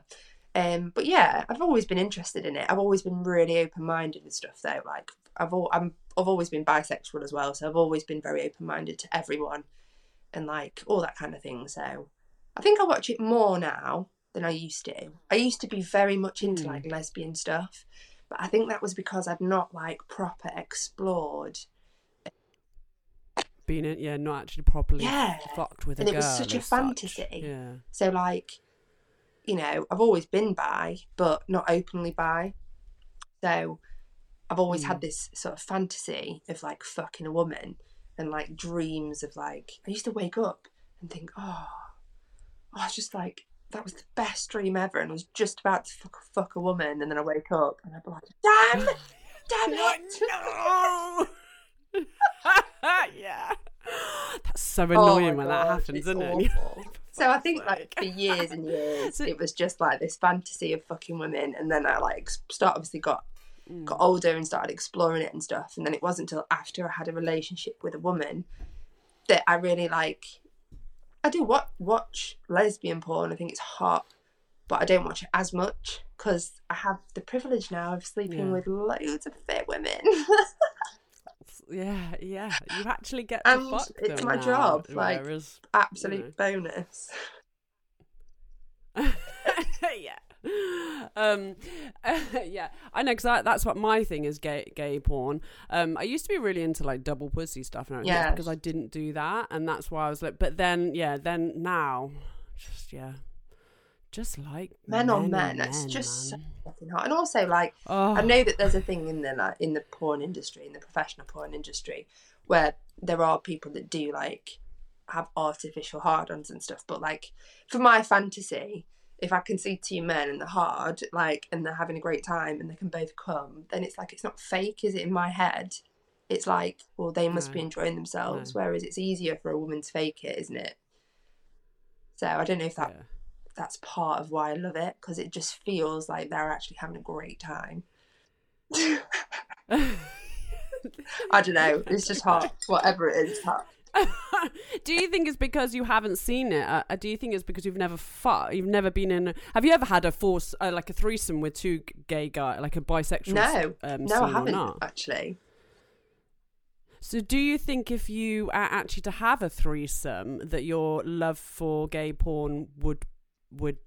Um, but yeah, I've always been interested in it. I've always been really open minded and stuff though. Like I've al- I'm I've always been bisexual as well, so I've always been very open minded to everyone and like all that kind of thing. So I think I watch it more now than I used to. I used to be very much into Hmm. like lesbian stuff, but I think that was because I'd not like proper explored. Being in, yeah, not actually properly Yeah. fucked with a And it girl. was such a as fantasy. Yeah. So like, you know, I've always been bi, but not openly bi. So I've always Hmm. had this sort of fantasy of like fucking a woman and like dreams of like I used to wake up and think, oh, oh it's just like that was the best dream ever, and I was just about to fuck, fuck a woman, and then I wake up and I'm like, damn, damn [laughs] it. no. [laughs] yeah. That's so annoying Oh when that happens, isn't it? [laughs] So I think like Like- for years and years, it was just like this fantasy of fucking women, and then I like start obviously got Mm. got older and started exploring it and stuff, and then it wasn't until after I had a relationship with a woman that I really like. I do what watch lesbian porn. I think it's hot, but I don't watch it as much because I have the privilege now of sleeping Yeah. with loads of fit women. Yeah, yeah. You actually get to And fuck it's my now, job, like- whereas- Absolute bonus. yeah. [laughs] [laughs] [laughs] Um, [laughs] yeah, I know because that's what my thing is gay gay porn. Um, I used to be really into like double pussy stuff, and yeah, because I didn't do that, and that's why I was like. But then, yeah, then now, just yeah, just like Men on men, it's men, just so fucking hot. And also, like, Oh, I know that there's a thing in the like in the porn industry, in the professional porn industry, where there are people that do like have artificial hard-ons and stuff. But like for my fantasy, if I can see two men and they're hard, like, and they're having a great time and they can both come, then it's like it's not fake, is it? In my head, it's like, well, they must be mm. enjoying themselves. No. Whereas it's easier for a woman to fake it, isn't it? So I don't know if that yeah. that's part of why I love it because it just feels like they're actually having a great time. [laughs] [laughs] I don't know. It's just hot. Whatever it is, it's hot. [laughs] do you think it's because you haven't seen it? Uh, do you think it's because you've never fought? You've never been in. A, have you ever had a force uh, like a threesome with two gay guy, like a bisexual? No, um, no, I haven't actually. So, do you think if you are actually to have a threesome, that your love for gay porn would would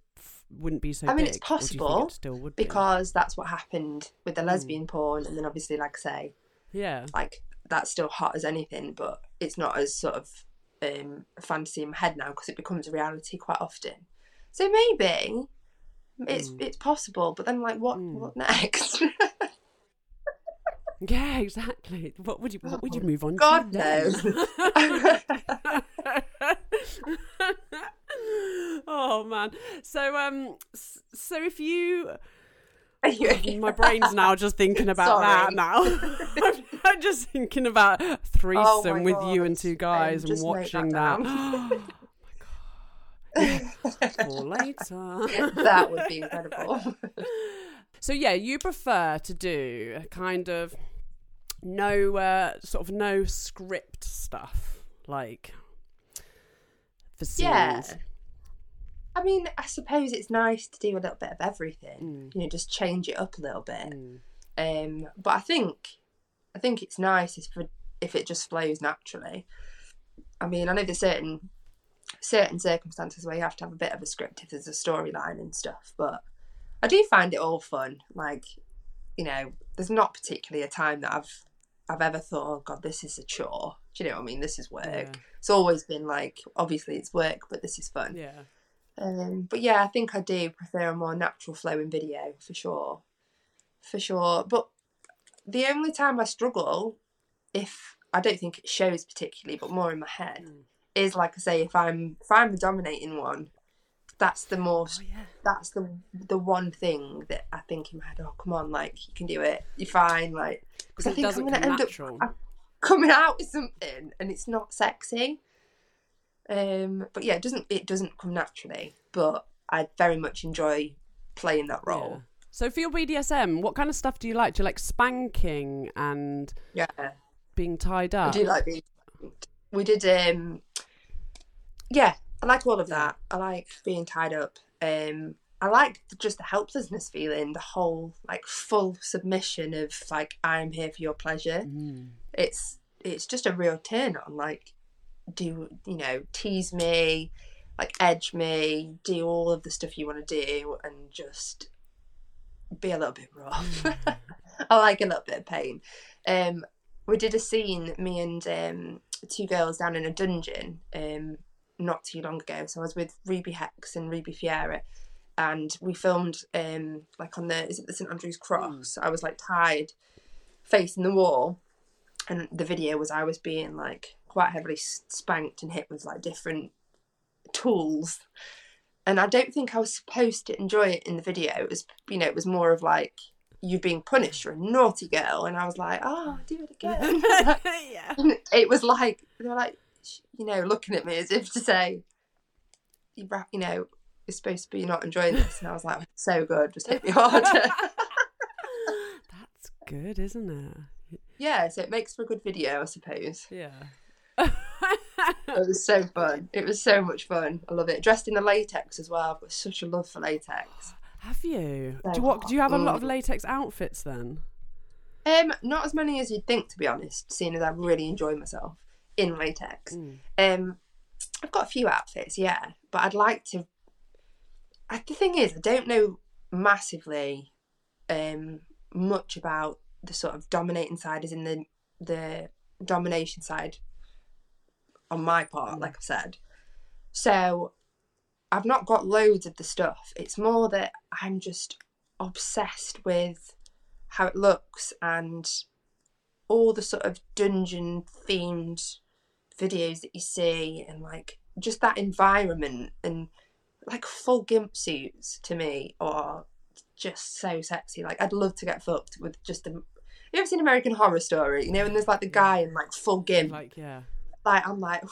wouldn't be so? I mean, big, it's or do you think possible, it still would be? Because that's what happened with the lesbian porn, and then obviously, like I say, yeah, like that's still hot as anything, but it's not as sort of um, fantasy in my head now because it becomes a reality quite often. So maybe it's Mm. it's possible, but then like what Mm. what next? [laughs] yeah, exactly. What would you What would you move on? to God then? knows. [laughs] [laughs] oh man. So um, so if you [laughs] [laughs] my brain's now just thinking about that now. [laughs] I'm, just thinking about threesome Oh with you and two guys Um, and watching that that. [gasps] oh my god. Later. that would be incredible. So yeah, you prefer to do a kind of no uh, sort of no script stuff like for scenes. Yeah. I mean, I suppose it's nice to do a little bit of everything. Mm. You know, just change it up a little bit. Mm. Um, but I think, I think it's nice if if it just flows naturally. I mean, I know there's certain certain circumstances where you have to have a bit of a script if there's a storyline and stuff, but I do find it all fun. Like, you know, there's not particularly a time that I've I've ever thought, oh god, this is a chore. Do you know what I mean? This is work. Yeah. It's always been like, obviously it's work, but this is fun. Yeah. Um, but yeah, I think I do prefer a more natural flowing video for sure, for sure. But the only time I struggle, if I don't think it shows particularly, but more in my head, Mm. is like I say, if I'm if I'm the dominating one, that's the most Oh yeah. that's the the one thing that I think in my head. Oh come on, like you can do it. You're fine. Like because I think I'm gonna end natural. up coming out with something and it's not sexy. Um, but yeah, it doesn't it doesn't come naturally. But I very much enjoy playing that Yeah. role. So for your BDSM, what kind of stuff do you like? Do you like spanking and Yeah, being tied I up? do like being. We did. um Yeah, I like all of that. I like being tied up. Um, I like just the helplessness feeling, the whole like full submission of like I'm here for your pleasure. Mm. it's it's just a real turn on like do you know tease me like edge me do all of the stuff you want to do and just be a little bit rough. [laughs] I like a little bit of pain. Um we did a scene me and um two girls down in a dungeon um not too long ago. So i was with ruby hex and ruby fiera and we filmed um like on the is it the st andrew's cross? I was like tied facing the wall and the video was I was being like quite heavily spanked and hit with like different tools. and I don't think I was supposed to enjoy it in the video. It was, you know, it was more of like you being punished. You're a naughty girl, and I was like, oh, do it again. [laughs] [laughs] yeah. And it was like they were like, you know, looking at me as if to say, you you know, you're supposed to be not enjoying this, and I was like, so good, just hit me harder. [laughs] That's good, isn't it? yeah, so it makes for a good video, I suppose. Yeah. It was so [laughs] fun. It was so much fun. I love it. Dressed in the latex as well. I've got such a love for latex. [gasps] have you? So Do you, what, do you have a lot of latex outfits then? Um, not as many as you'd think, to be honest. Seeing as I really enjoy myself in latex. Mm. Um, I've got a few outfits, yeah, but I'd like to. I, the thing is, I don't know massively um, much about the sort of dominating side, as in the the domination side on my part, Mm. like I've said. So I've not got loads of the stuff. It's more that I'm just obsessed with how it looks and all the sort of dungeon themed videos that you see and like just that environment and like full gimp suits to me are just so sexy. Like I'd love to get fucked with just a. You ever seen American Horror Story? You know, and there's like the guy in like full gimp. Like, Like. I'm like,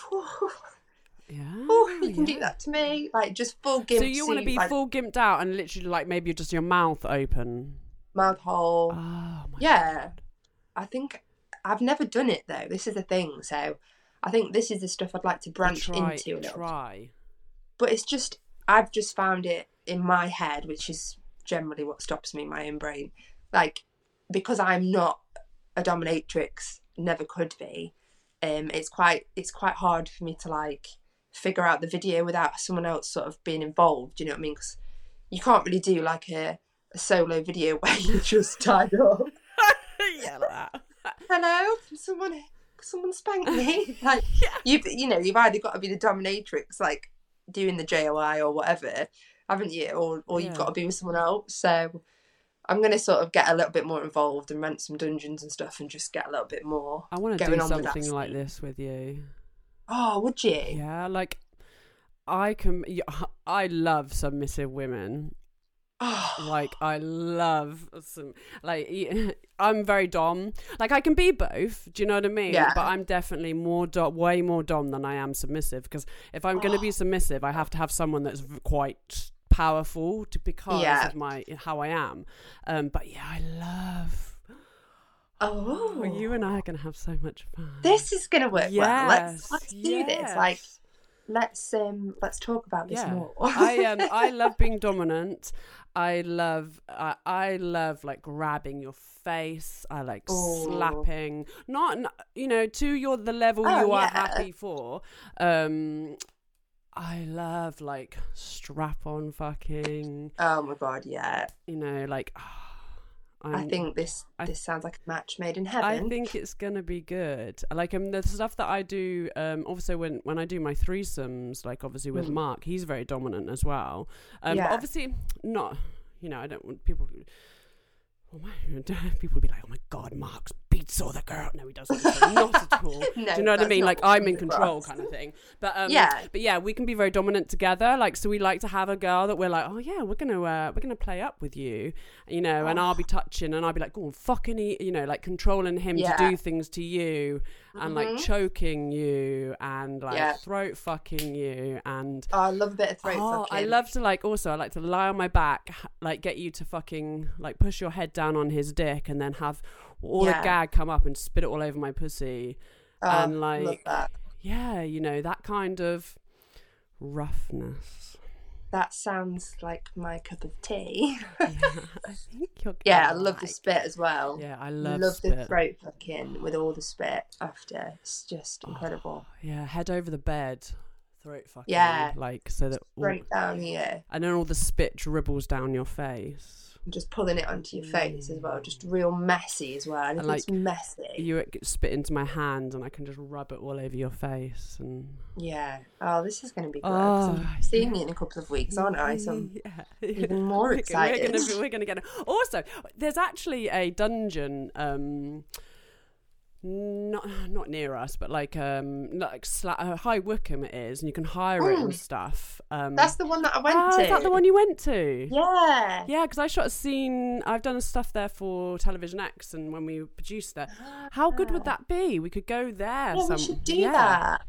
Yeah. oh, you can do that to me. Like just full gimp. So you want to be like, full gimped out and literally like maybe just your mouth open. mouth hole. Oh my Yeah. God. I think I've never done it though. This is the thing. So I think this is the stuff I'd like to branch try, into. A little. Try. But it's just I've just found it in my head, which is generally what stops me, my own brain. Like because I'm not a dominatrix, never could be. Um, it's quite it's quite hard for me to like figure out the video without someone else sort of being involved. You know what I mean? Because you can't really do like a, a solo video [laughs] where you're just tied up. [laughs] yeah, like that. hello someone someone spanked me [laughs] like Yeah. you've you know you've either got to be the dominatrix like doing the joi or whatever haven't you or or you've got to be with someone else so i'm going to sort of get a little bit more involved and rent some dungeons and stuff and just get a little bit more I want to do on with that something like this with you. oh would you Yeah, like I can. I love submissive women. oh Like I love some. Like [laughs] I'm very dom. Like I can be both. Do you know what I mean? Yeah. But I'm definitely more dom, way more dom than I am submissive. Because if I'm going to be Oh. submissive, I have to have someone that's quite powerful to because Yeah. of my how I am. Um, but yeah, I love. oh you and I are going to have so much fun. this is going to work well let's let's do this like let's um let's talk about this yeah. more [laughs] I um I love being dominant. I love uh, I love like grabbing your face. I like Oh. slapping. Not you know to your the level Oh, you are yeah. happy for. Um I love like strap on fucking, oh my god yeah you know, like [sighs] i think this I- this sounds like a match made in heaven. I think it's gonna be good. Like um, the stuff that I do, um, also when when I do my threesomes, like obviously with Mm. Mark, he's very dominant as well. Um, Yeah. but obviously not. You know, I don't want people. Oh my, [laughs] people would be like, "Oh my god, Mark's all the girl." No, he doesn't. not at all. No, [laughs] do you know what I mean? Like I'm in control, kind of thing. But um, Yeah. But yeah, we can be very dominant together. Like, so we like to have a girl that we're like, "Oh yeah, we're gonna uh, we're gonna play up with you," you know, and I'll be touching, and I'll be like, "Go on, fucking," eat, you know, like controlling him Yeah. to do things to you, and like Mhm. choking you, and like Yeah. throat fucking you, and Oh, I love a bit of throat Oh, fucking. I love to like also I like to lie on my back, like get you to fucking like push your head down on his dick and then have all Yeah. the gag come up and spit it all over my pussy. Oh, and like yeah, you know, that kind of roughness. That sounds like my cup of tea. [laughs] Yeah, I think you're yeah, I love the spit as well. Yeah, I love, the spit. throat fucking with all the spit after. It's just oh, incredible. Yeah, head over the bed, throat fucking. Yeah. like so that all, Right down here. and then all the spit dribbles down your face. Just pulling it onto your face as well. Just real messy as well. And And, it's messy. You spit into my hand, and I can just rub it all over your face and. Yeah. Oh, this is going to be good. Oh, I'm seeing you in a couple of weeks, aren't I? So I'm [laughs] yeah. even [laughs] more excited. We're we're gonna get. Also, there's actually a dungeon. Um, not [sighs] not near us, but like um like Sla- uh, High Wycombe it is, and you can hire it and Mm. stuff. Um, That's the one that I went ah, to. is that the one you went to? Yeah. Yeah, because I shot a scene. I've done stuff there for Television X, and when we produced there, [gasps] how good would that be? We could go there. Ah. Yeah, some, we should do yeah. that.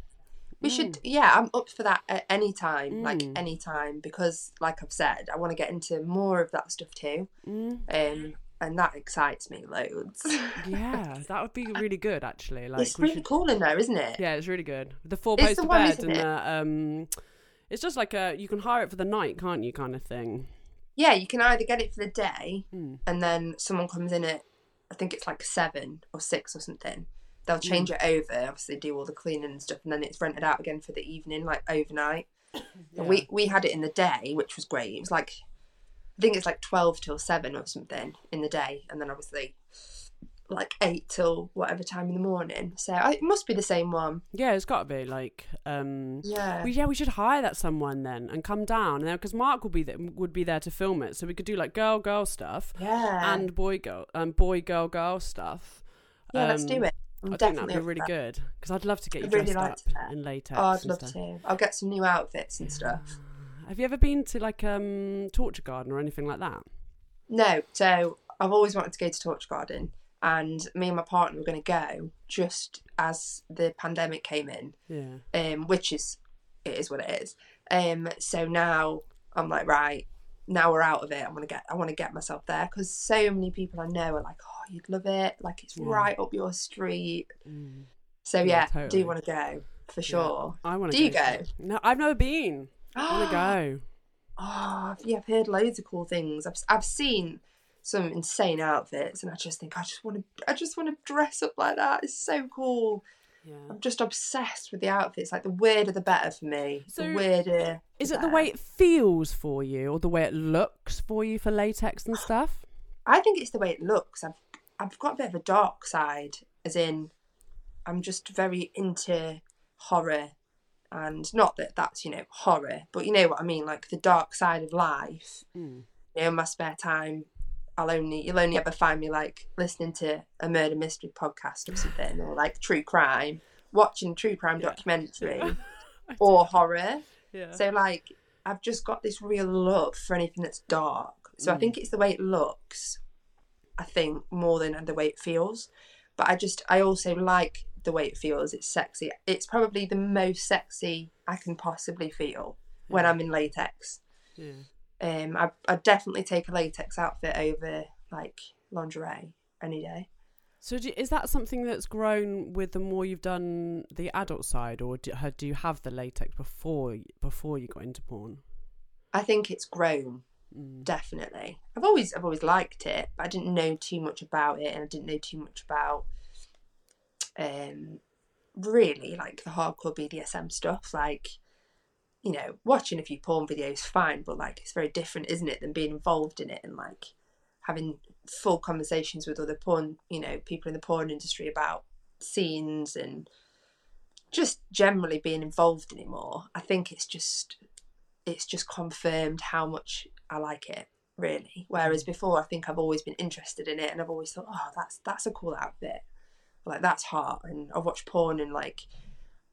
We Mm. should, yeah, I'm up for that at any time, like Mm. any time, because, like I've said, I want to get into more of that stuff too, Mm, um, and that excites me loads. yeah, [laughs] that would be really good. Actually, like it's really should. cool in there, isn't it? Yeah, it's really good. The four poster bed and it? the um, it's just like a you can hire it for the night, can't you? Kind of thing. Yeah, you can either get it for the day, Mm. and then someone comes in at, I think it's like seven or six or something. They'll change it over, obviously do all the cleaning and stuff, and then it's rented out again for the evening, like overnight. [coughs] Yeah. We we had it in the day, which was great. It was like I think it's like twelve till seven or something in the day, and then obviously like eight till whatever time in the morning. So I, it must be the same one. Yeah, it's got to be like um. Yeah. We, yeah, we should hire that someone then and come down, and because Mark would be there, would be there to film it, so we could do like girl girl stuff yeah. and boy girl um boy girl girl stuff. yeah, let's Um, do it. I'm I think that'd be really that. good because I'd love to get you I'd really dressed like up in latex. Oh, I'd love stuff. to. I'll get some new outfits and stuff. Have you ever been to like um Torture Garden or anything like that? No, so I've always wanted to go to Torture Garden, and me and my partner were going to go just as the pandemic came in, Yeah. um, which is it is what it is. Um, so now I'm like, right, now we're out of it. I want to get, I want to get myself there because so many people I know are like, oh, you'd love it, like it's Yeah. right up your street. Mm. So Yeah, yeah, totally. do want to go for sure. I want to. Do you go? No, I've never been. I want to go. Oh, yeah, I've heard loads of cool things. I've I've seen some insane outfits, and I just think I just want to I just want to dress up like that. It's so cool. Yeah. I'm just obsessed with the outfits. Like the weirder, the better for me. So, the weirder. Is it the better. way it feels for you, or the way it looks for you for latex and stuff? [sighs] I think it's the way it looks. I've I've got a bit of a dark side, as in I'm just very into horror, and not that that's you know horror, but you know what I mean, like the dark side of life. Mm. you know, in my spare time, I'll only you'll only ever find me like listening to a murder mystery podcast or something, or like true crime, watching true crime Yeah. documentary, [laughs] or horror. Yeah. So like, I've just got this real love for anything that's dark. So I Mm. think it's the way it looks. I think more than the way it feels, but I just I also like the way it feels. It's sexy. It's probably the most sexy I can possibly feel when I'm in latex. yeah. Um, I I'd definitely take a latex outfit over like lingerie any day. So do, is that something that's grown with the more you've done the adult side, or do, do you have the latex before before you got into porn? I think it's grown Mm. definitely. I've always I've always liked it, but I didn't know too much about it, and I didn't know too much about um really like the hardcore BDSM stuff. Like you know, watching a few porn videos fine, but like it's very different, isn't it, than being involved in it and like having full conversations with other porn, you know, people in the porn industry about scenes and just generally being involved in it more. I think it's just it's just confirmed how much I like it, really. Whereas before I think I've always been interested in it and I've always thought, oh that's that's a cool outfit. Like that's hot and I've watched porn and like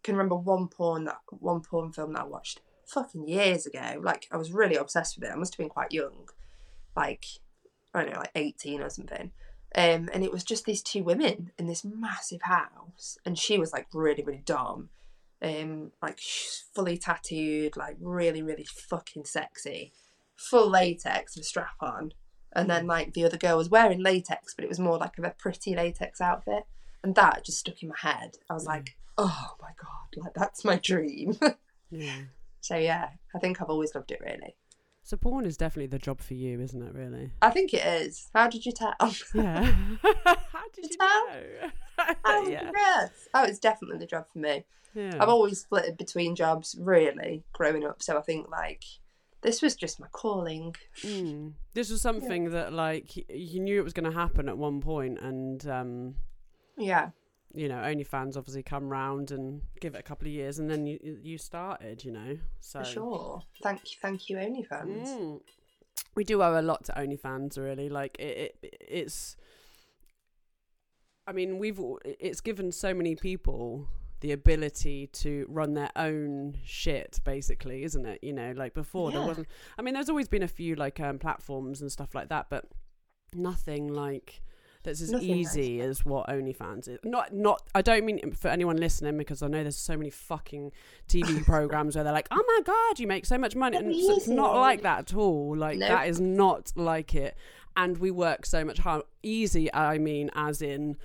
can remember one porn that one porn film that I watched fucking years ago. Like I was really obsessed with it. I must have been quite young. Like I don't know, like eighteen or something. Um, and it was just these two women in this massive house, and she was like really, really dumb, um, like fully tattooed, like really, really fucking sexy, full latex with strap on, and then like the other girl was wearing latex, but it was more like of a pretty latex outfit, and that just stuck in my head. I was like, oh my god, like that's my dream. [laughs] Yeah. so yeah, I think I've always loved it really. So porn is definitely the job for you, isn't it? Really? I think it is. How did you tell? [laughs] Yeah. [laughs] How did you Tell? know? Oh, yeah. yes. Oh, it's definitely the job for me. Yeah. I've always split between jobs, really, growing up. So I think like this was just my calling. Mm. This was something that like you knew it was going to happen at one point, and um, Yeah, you know, OnlyFans obviously come round and give it a couple of years, and then you you started, you know. So for sure. Thank you, thank you, OnlyFans. Mm. We do owe a lot to OnlyFans, really. Like it, it it's I mean, we've it's given so many people the ability to run their own shit basically isn't it you know like before there wasn't i mean there's always been a few like um platforms and stuff like that but nothing like that's as Nothing easy as what OnlyFans is. Not, not. I don't mean for anyone listening because I know there's so many fucking TV [laughs] programs where they're like, "Oh my god, you make so much money," and it's, it's not like that at all. Like that is not like it. And we work so much hard. Easy, I mean, as in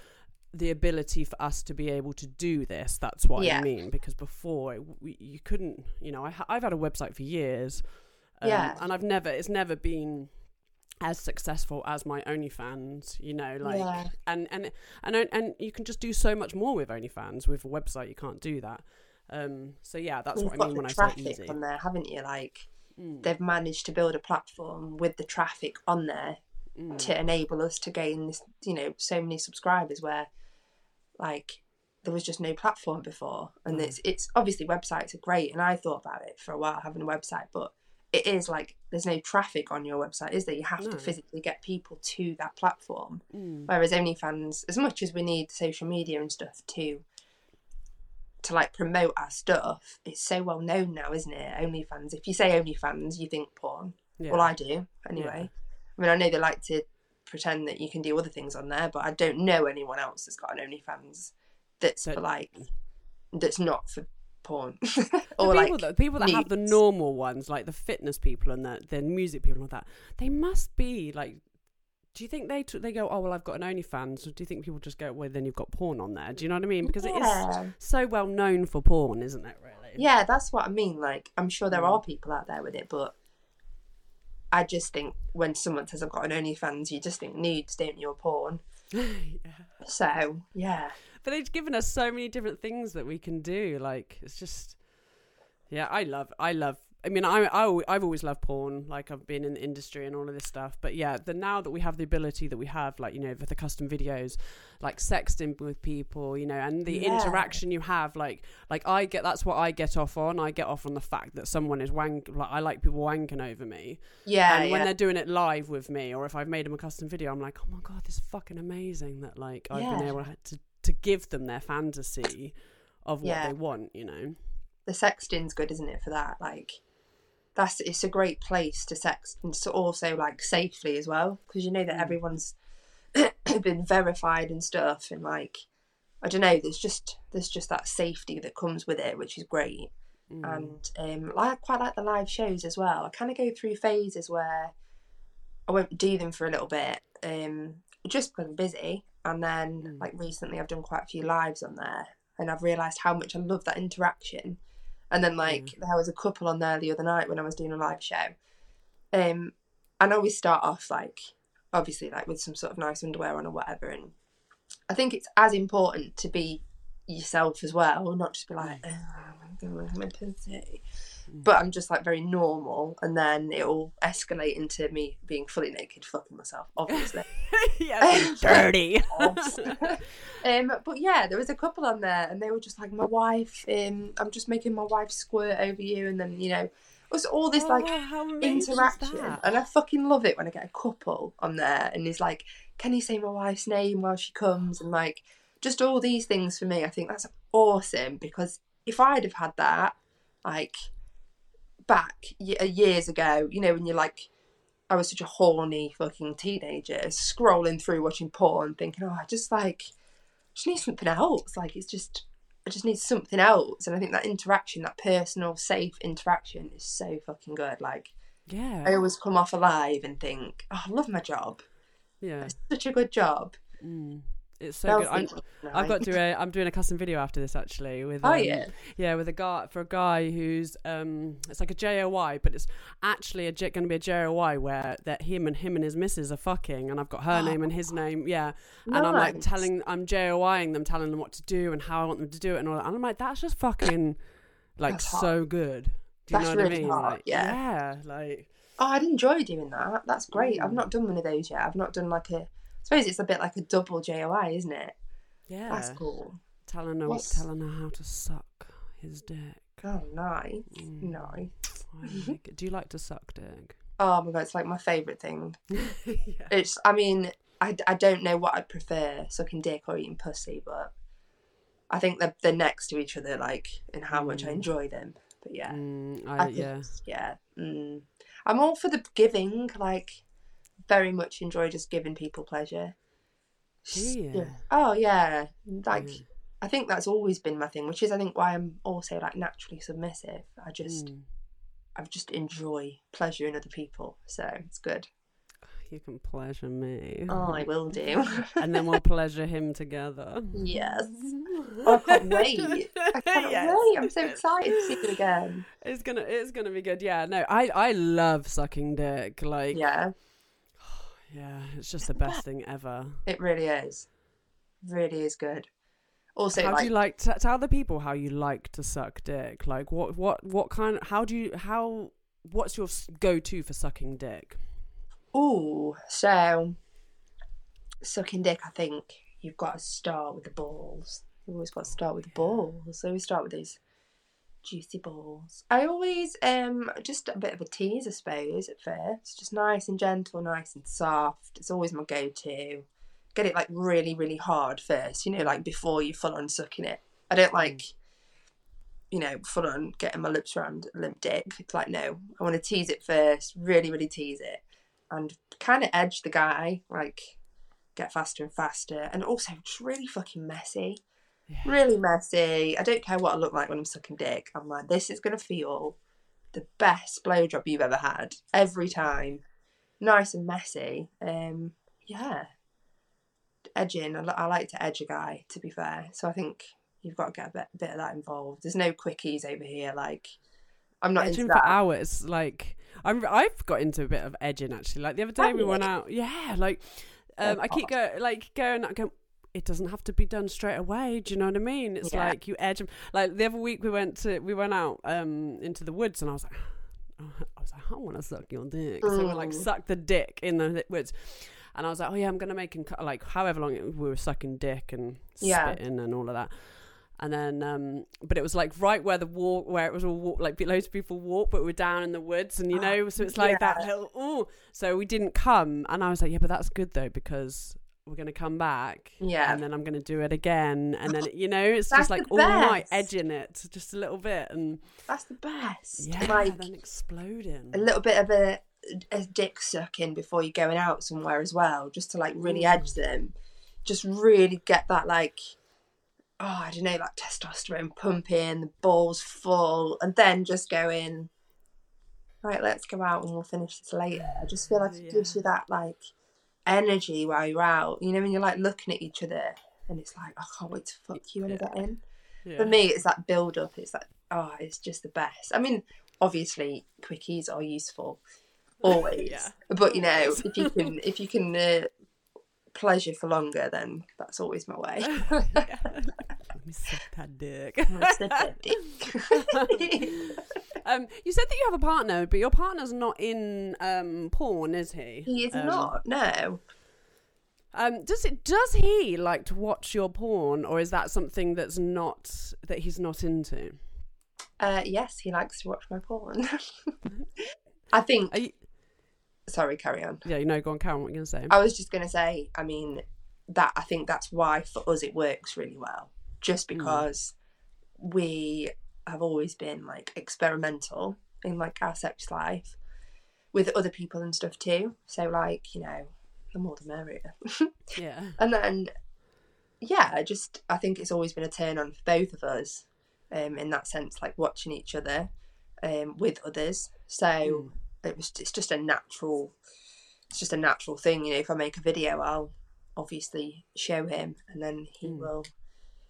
the ability for us to be able to do this. That's what I mean. Because before we, you couldn't. You know, I I've had a website for years. Um, Yeah. and I've never. It's never been as successful as my OnlyFans, you know, like Yeah. and and and and you can just do so much more with OnlyFans. With a website, you can't do that. Um, so yeah, that's You've what I mean when I say traffic easy. on there, haven't you? Like Mm, they've managed to build a platform with the traffic on there mm, to enable us to gain this, you know, so many subscribers where like there was just no platform before. And Mm. it's it's obviously websites are great and I thought about it for a while having a website, but it is like there's no traffic on your website, is there? You have No. to physically get people to that platform. mm. Whereas OnlyFans, as much as we need social media and stuff to to like promote our stuff, it's so well known now, isn't it? OnlyFans. If you say OnlyFans, you think porn. Yeah. Well, I do anyway. I mean, I know they like to pretend that you can do other things on there, but I don't know anyone else that's got an OnlyFans that's That- for like that's not for porn [laughs] the or people like that people that have the normal ones, like the fitness people and the the music people and all that, they must be like. Do you think they t- they go? Oh well, I've got an OnlyFans. Or do you think people just go? Well, then you've got porn on there. Do you know what I mean? Because it is so well known for porn, isn't it? Really? Yeah, that's what I mean. Like, I'm sure there Mm. are people out there with it, but I just think when someone says I've got an OnlyFans, you just think nudes, don't you, or porn. [laughs] yeah. So yeah, But they've given us so many different things that we can do. Like it's just, yeah, I love, I love. I mean, I, I, I've always loved porn. Like I've been in the industry and all of this stuff. But yeah, the now that we have the ability that we have, like you know, with the custom videos, like sexting with people, you know, and the Yeah. interaction you have, like, like I get that's what I get off on. I get off on the fact that someone is wank. Like I like people wanking over me, yeah, and when yeah. they're doing it live with me, or if I've made them a custom video, I'm like, oh my god, this is fucking amazing that like I've been able to to give them their fantasy of what Yeah. they want, you know. the sexting's good, isn't it? For that, like, that's it's a great place to sext and so also like safely as well, because you know that Mm. everyone's [clears throat] been verified and stuff, and like, I don't know, there's just there's just that safety that comes with it, which is great. Mm. and um, I quite like the live shows as well. I kind of go through phases where I won't do them for a little bit, um, just because I'm busy, and then Mm. like recently I've done quite a few lives on there, and I've realised how much I love that interaction. And then like there was a couple on there the other night when I was doing a live show, um, and I always start off like obviously like with some sort of nice underwear on or whatever, and I think it's as important to be yourself as well, not just be like, oh my god, my pussy. But I'm just like very normal, and then it'll escalate into me being fully naked, fucking myself, obviously. [laughs] yeah, [laughs] dirty. [laughs] Um, but yeah, there was a couple on there, and they were just like, "My wife, um, I'm just making my wife squirt over you," and then you know, it was all this like Oh, is interaction, and I fucking love it when I get a couple on there, and he's like, "Can you say my wife's name while she comes?" and like, just all these things for me. I think that's awesome because if I'd have had that, like, back uh, years ago, you know, when you're like. I was such a horny fucking teenager, scrolling through watching porn, thinking, "Oh, I just like, just need something else. Like, it's just, I just need something else." And I think that interaction, that personal, safe interaction, is so fucking good. Like, yeah. I always come off alive and think, "Oh, I love my job. yeah. It's such a good job." Mm. It's so good. I'm, I've got to. A, I'm doing a custom video after this actually. With Oh um, yeah, yeah, with a guy for a guy who's um, it's like a JOI, but it's actually a going to be a JOI where that him and him and his missus are fucking, and I've got her Oh. name and his name, yeah, and I'm like telling, I'm JOYing them, telling them what to do and how I want them to do it and all that, and I'm like, that's just fucking like That's so good. Do you That's know what really I mean? hot, like, yeah. yeah, like Oh, I'd enjoy doing that. That's great. I've Mm. not done one of those yet. I've not done like a. I suppose it's a bit like a double JOI, isn't it? yeah, That's cool. telling her, What's- telling her how to suck his dick. Oh, nice, Mm. nice. Like. Do you like to suck dick? [laughs] Oh my god, it's like my favourite thing. [laughs] yeah. It's. I mean, I, I don't know what I'd prefer, sucking dick or eating pussy, but I think they're, they're next to each other, like, in how much I Mm. enjoy them. But yeah, Mm, I I, think, yeah. yeah. Mm. I'm all for the giving, like, very much enjoy just giving people pleasure. You? Oh, yeah. Like, Yeah. I think that's always been my thing, which is, I think, why I'm also, like, naturally submissive. I just, Mm. I just enjoy pleasure in other people. So it's good. You can pleasure me. Oh, I will do. [laughs] and then we'll pleasure him together. Yes. [laughs] Oh, I can't wait. I can't Yes. wait. I'm so excited to see it again. It's gonna it's gonna be good. Yeah, no, I I love sucking dick. Like yeah, Yeah, it's just the best thing ever. it really is. Really is good. Also, how like, do you like t- tell the people how you like to suck dick? Like what what what kind how do you how what's your go to for sucking dick? Oh, so sucking dick. I think you've got to start with the balls. You've always got to start with the balls. So we start with those juicy balls. I always um just a bit of a tease, I suppose, at first. Just nice and gentle, nice and soft. It's always my go-to. Get it like really, really hard first. You know, like before you full on sucking it. I don't like. You know, full on getting my lips around a limp dick. It's like no, I want to tease it first, really, really tease it, and kind of edge the guy, like get faster and faster, and also it's really fucking messy. Really messy. I don't care what I look like when I'm sucking dick. I'm like, this is gonna feel the best blowjob you've ever had every time. Nice and messy. Um, yeah. Edging. I, I like to edge a guy. To be fair, so I think you've got to get a bit, bit of that involved. There's no quickies over here. Like, I'm not edging into for hours. Like I'm, I've got into a bit of edging actually. Like the other day Have we went out. Yeah, like um, I keep going like going going. It doesn't have to be done straight away. Do you know what I mean? It's Yeah. like you edge 'em. Like the other week we went to we went out um into the woods and I was like. [sighs] I was like, I want to suck your dick. So we like Mm. suck the dick in the woods, and I was like, oh yeah, I'm gonna make him cut like however long it, we were sucking dick and Yeah. spitting and all of that. And then, um, but it was like right where the walk, where it was all walk, like loads of people walk, but we're down in the woods, and you Ah, know, so it's like that little, oh, so we didn't come, and I was like, yeah, but that's good though because we're gonna come back, Yeah. and then I'm gonna do it again, and then you know, it's just like all night edging it just a little bit, and That's the best. yeah, Like then exploding. a little bit of a a dick sucking before you're going out somewhere as well, just to like really Mm. edge them. Just really get that like oh, I don't know, like testosterone pumping, the balls full, and then just going, right, let's go out and we'll finish this later. I just feel like it gives you that like energy while you're out. You know, when you're like looking at each other and it's like, I can't wait to fuck you when I get in. Yeah. For me, it's that build up. It's that oh, it's just the best. I mean, obviously, quickies are useful [laughs] always, Yeah. but you know, if you can, if you can uh, pleasure for longer, then that's always my way. [laughs] [laughs] Let me suck that dick. That's the dick. Um, you said that you have a partner, but your partner's not in um, porn, is he? he is Um, not. No. Um, does it? Does he like to watch your porn, or is that something that's not that he's not into? Uh, yes, he likes to watch my porn. [laughs] [laughs] I think. You, Sorry, carry on. yeah, you know, go on, Karen. What are you gonna say? I was just going to say, I mean, that I think that's why for us it works really well. Just Mm. because we have always been like experimental in like our sex life with other people and stuff too. So, like, you know, the more the merrier. [laughs] yeah, and then, yeah, I just, I think it's always been a turn on for both of us um, in that sense, like watching each other um, with others. So, Mm. it was it's just a natural it's just a natural thing you know if i make a video i'll obviously show him and then he Mm. will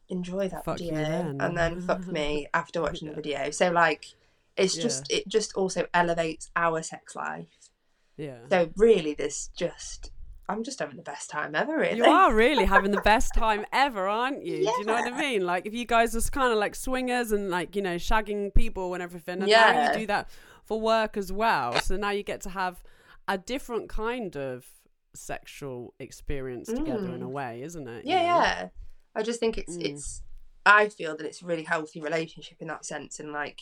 enjoy that Fuck video then. and then fuck me [laughs] after watching Yeah. the video so like it's Yeah. just it just also elevates our sex life yeah. so really there's just i'm just having the best time ever really You are really [laughs] having the best time ever, aren't you? Yeah. Do you know what I mean? Like if you guys are kind of like swingers and like you know shagging people and everything, and now Yeah. you do that for work as well. So now you get to have a different kind of sexual experience together in a Mm. way, isn't it? you yeah know? yeah i just think it's Mm. it's i feel that it's a really healthy relationship in that sense and like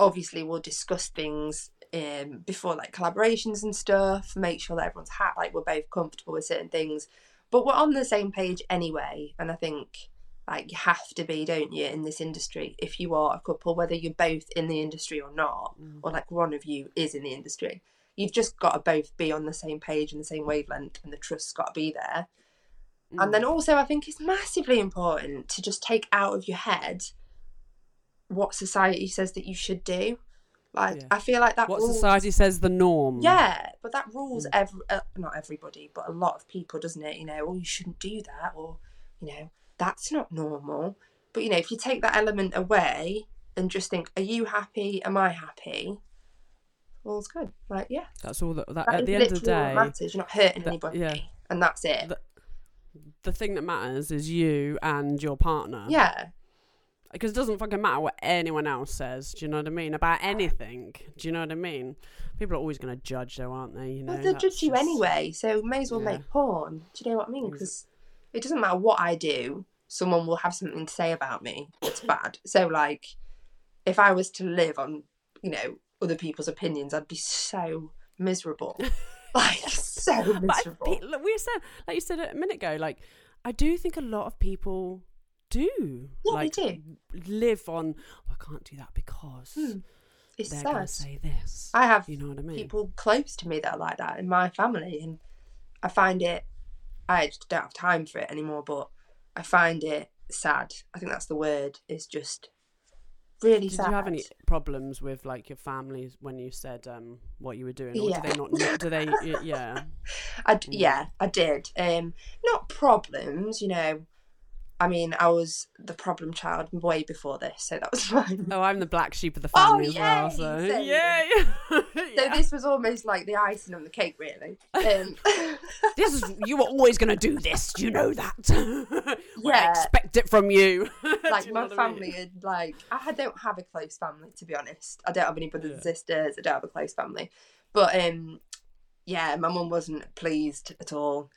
obviously we'll discuss things um, before like collaborations and stuff. Make sure that everyone's ha- like we're both comfortable with certain things, but we're on the same page anyway. And I think like you have to be, don't you, in this industry if you are a couple, whether you're both in the industry or not, Mm. or like one of you is in the industry. You've just got to both be on the same page and the same wavelength, and the trust's got to be there. And Mm. then also, I think it's massively important to just take out of your head what society says that you should do. Like, Yeah. I feel like that what rules- society says the norm. Yeah, but that rules Mm. every uh, not everybody, but a lot of people, doesn't it? You know, oh, you shouldn't do that, or you know, that's not normal. But you know, if you take that element away and just think, are you happy? Am I happy? All's good. Like, yeah, That's all that, that that at the end of the day, matters. You're not hurting that- anybody, yeah. and that's it. the, the thing that matters is you and your partner. yeah, Because it doesn't fucking matter what anyone else says. Do you know what I mean? About anything. Do you know what I mean? People are always going to judge, though, aren't they? You know, well, they'll judge you just- anyway, so may as well Yeah. make porn. Do you know what I mean? Because it doesn't matter what I do, someone will have something to say about me It's bad. So, like, if I was to live on, you know, other people's opinions, I'd be so miserable. [laughs] like, so I, miserable. we said, like you said a minute ago, like I do think a lot of people do, Yeah, they like, do. live on. "Oh, I can't do that because Hmm. It's they're sad. to say this. I have you know what I mean? people close to me that are like that in my family, and I find it. I just don't have time for it anymore, but I find it sad. I think that's the word. Is just really Did sad. you have any problems with like your family when you said um what you were doing, or Yeah. do they not? Do they? Yeah. [laughs] I Mm. yeah, I did. Um, not problems, you know. I mean, I was the problem child way before this, so that was [laughs] fine. Oh, I'm the black sheep of the Oh, family as well. So yeah, [laughs] So [laughs] yeah. this was almost like the icing on the cake, really. Um, this is you were always going to do this. You know that. Well, I Yeah. expect it from you. Like you my what I family, mean? had, like I don't have a close family to be honest. I don't have any brothers and sisters. I don't have a close family, but um, yeah, my mum wasn't pleased at all,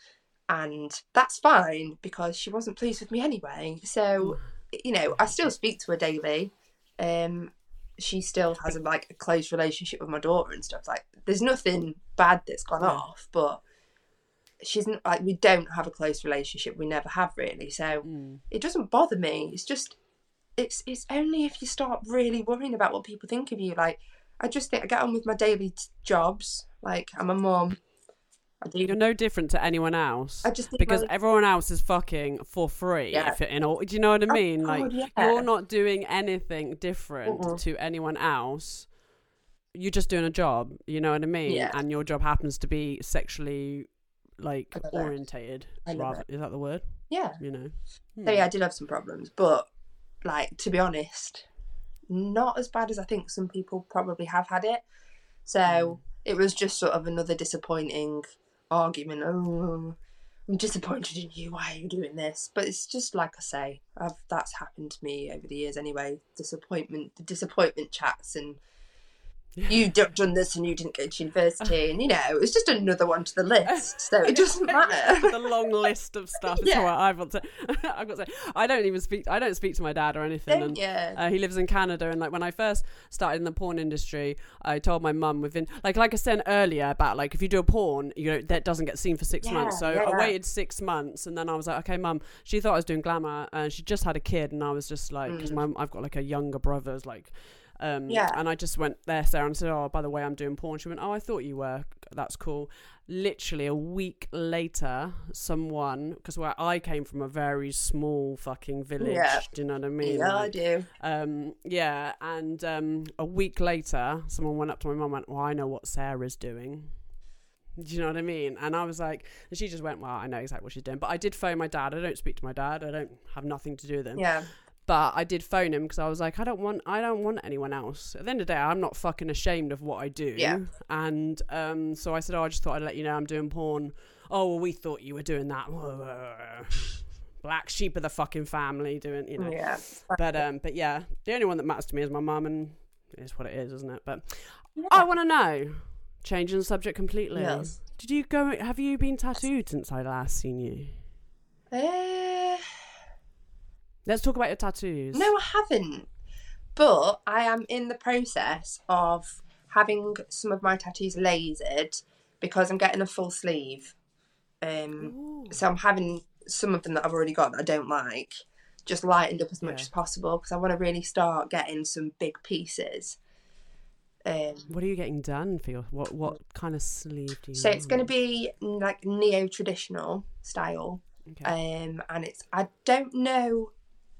and that's fine because she wasn't pleased with me anyway. So you know, I still speak to her daily. Um, she still has a, like a close relationship with my daughter and stuff. Like, there's nothing bad that's gone Yeah. off, but she's n- like we don't have a close relationship. We never have really. So Mm. it doesn't bother me. It's just it's it's only if you start really worrying about what people think of you. Like I just think I get on with my daily t- jobs. Like I'm a mum. You're no different to anyone else. I just think because everyone else is fucking for free. Yeah. If in all, do you know what I Oh, mean? like God, yeah. you're not doing anything different Mm-mm. to anyone else. You're just doing a job. You know what I mean? Yeah. And your job happens to be sexually like I love it. orientated. Rather- Is that the word? yeah. You know. Hmm. So yeah, I did have some problems, but like to be honest, not as bad as I think some people probably have had it. So Mm. it was just sort of another disappointing argument. Oh, I'm disappointed in you. Why are you doing this? But it's just like I say, I've, that's happened to me over the years anyway. Disappointment, the disappointment chats, and you d- done this and you didn't go to university, [laughs] and you know it's just another one to the list. So it [laughs] doesn't matter. [laughs] the long list of stuff is Yeah. what I've got to. I've got to say. I don't even speak. I don't speak to my dad or anything. And, you? Uh, he lives in Canada, and like when I first started in the porn industry, I told my mum within like like I said earlier about like if you do a porn, you know that doesn't get seen for six Yeah, months. So yeah, I waited six months, and then I was like, okay, mum. She thought I was doing glamour, and she just had a kid, and I was just like, because Mm. I've got like a younger brother, it's like. Um, Yeah. And I just went there, Sarah, and said, "Oh, by the way, I'm doing porn." She went, "Oh, I thought you were. That's cool." Literally a week later, someone because where I came from a very small fucking village. Yeah. Do you know what I mean? Yeah, I do. um, yeah, and um, a week later, someone went up to my mum and went, Well, I know what Sarah's doing. Do you know what I mean? And I was like, and she just went, Well, I know exactly what she's doing. But I did phone my dad. I don't speak to my dad. I don't have nothing to do with him. Yeah. But I did phone him because I was like, I don't want, I don't want anyone else. At the end of the day, I'm not fucking ashamed of what I do. Yeah. And um, so I said, Oh, I just thought I'd let you know I'm doing porn. Oh, well, we thought you were doing that. [laughs] Black sheep of the fucking family doing, you know. Yeah. But um, but yeah, the only one that matters to me is my mum, and it is what it is, isn't it? But Yeah. I want to know. Changing the subject completely. Yes. Did you go? Have you been tattooed since I last seen you? Uh, Let's talk about your tattoos. no, I haven't. But I am in the process of having some of my tattoos lasered because I'm getting a full sleeve. Um, Ooh. so I'm having some of them that I've already got that I don't like just lightened up as much Yeah. as possible because I want to really start getting some big pieces. Um, What are you getting done for your what what kind of sleeve do you so it's going to be like neo traditional style, okay. um, and it's I don't know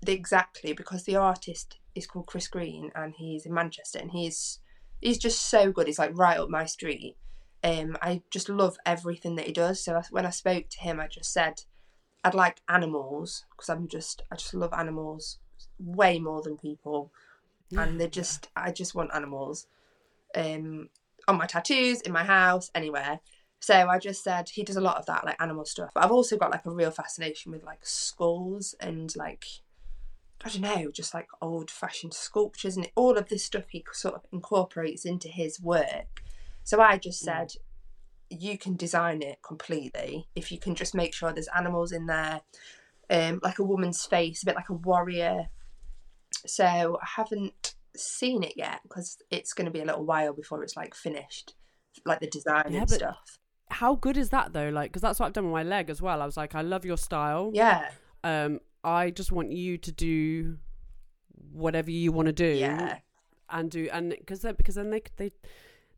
exactly because the artist is called Chris Green and he's in Manchester and he's he's just so good. He's like right up my street. Um, I just love everything that he does. So I- when I spoke to him, I just said I'd like animals because I'm just I just love animals way more than people, and they just I just want animals. Um, on my tattoos, in my house, anywhere. So I just said he does a lot of that, like animal stuff. But I've also got like a real fascination with like skulls and like I don't know, just like old fashioned sculptures and all of this stuff he sort of incorporates into his work. So I just said, you can design it completely if you can just make sure there's animals in there, um, like a woman's face, a bit like a warrior. So I haven't seen it yet because it's going to be a little while before it's like finished, like the design Yeah, and stuff. How good is that though? Like, because that's what I've done with my leg as well. I was like, I love your style. Yeah, Um, I just want you to do whatever you want to do. yeah, and do and because because then they they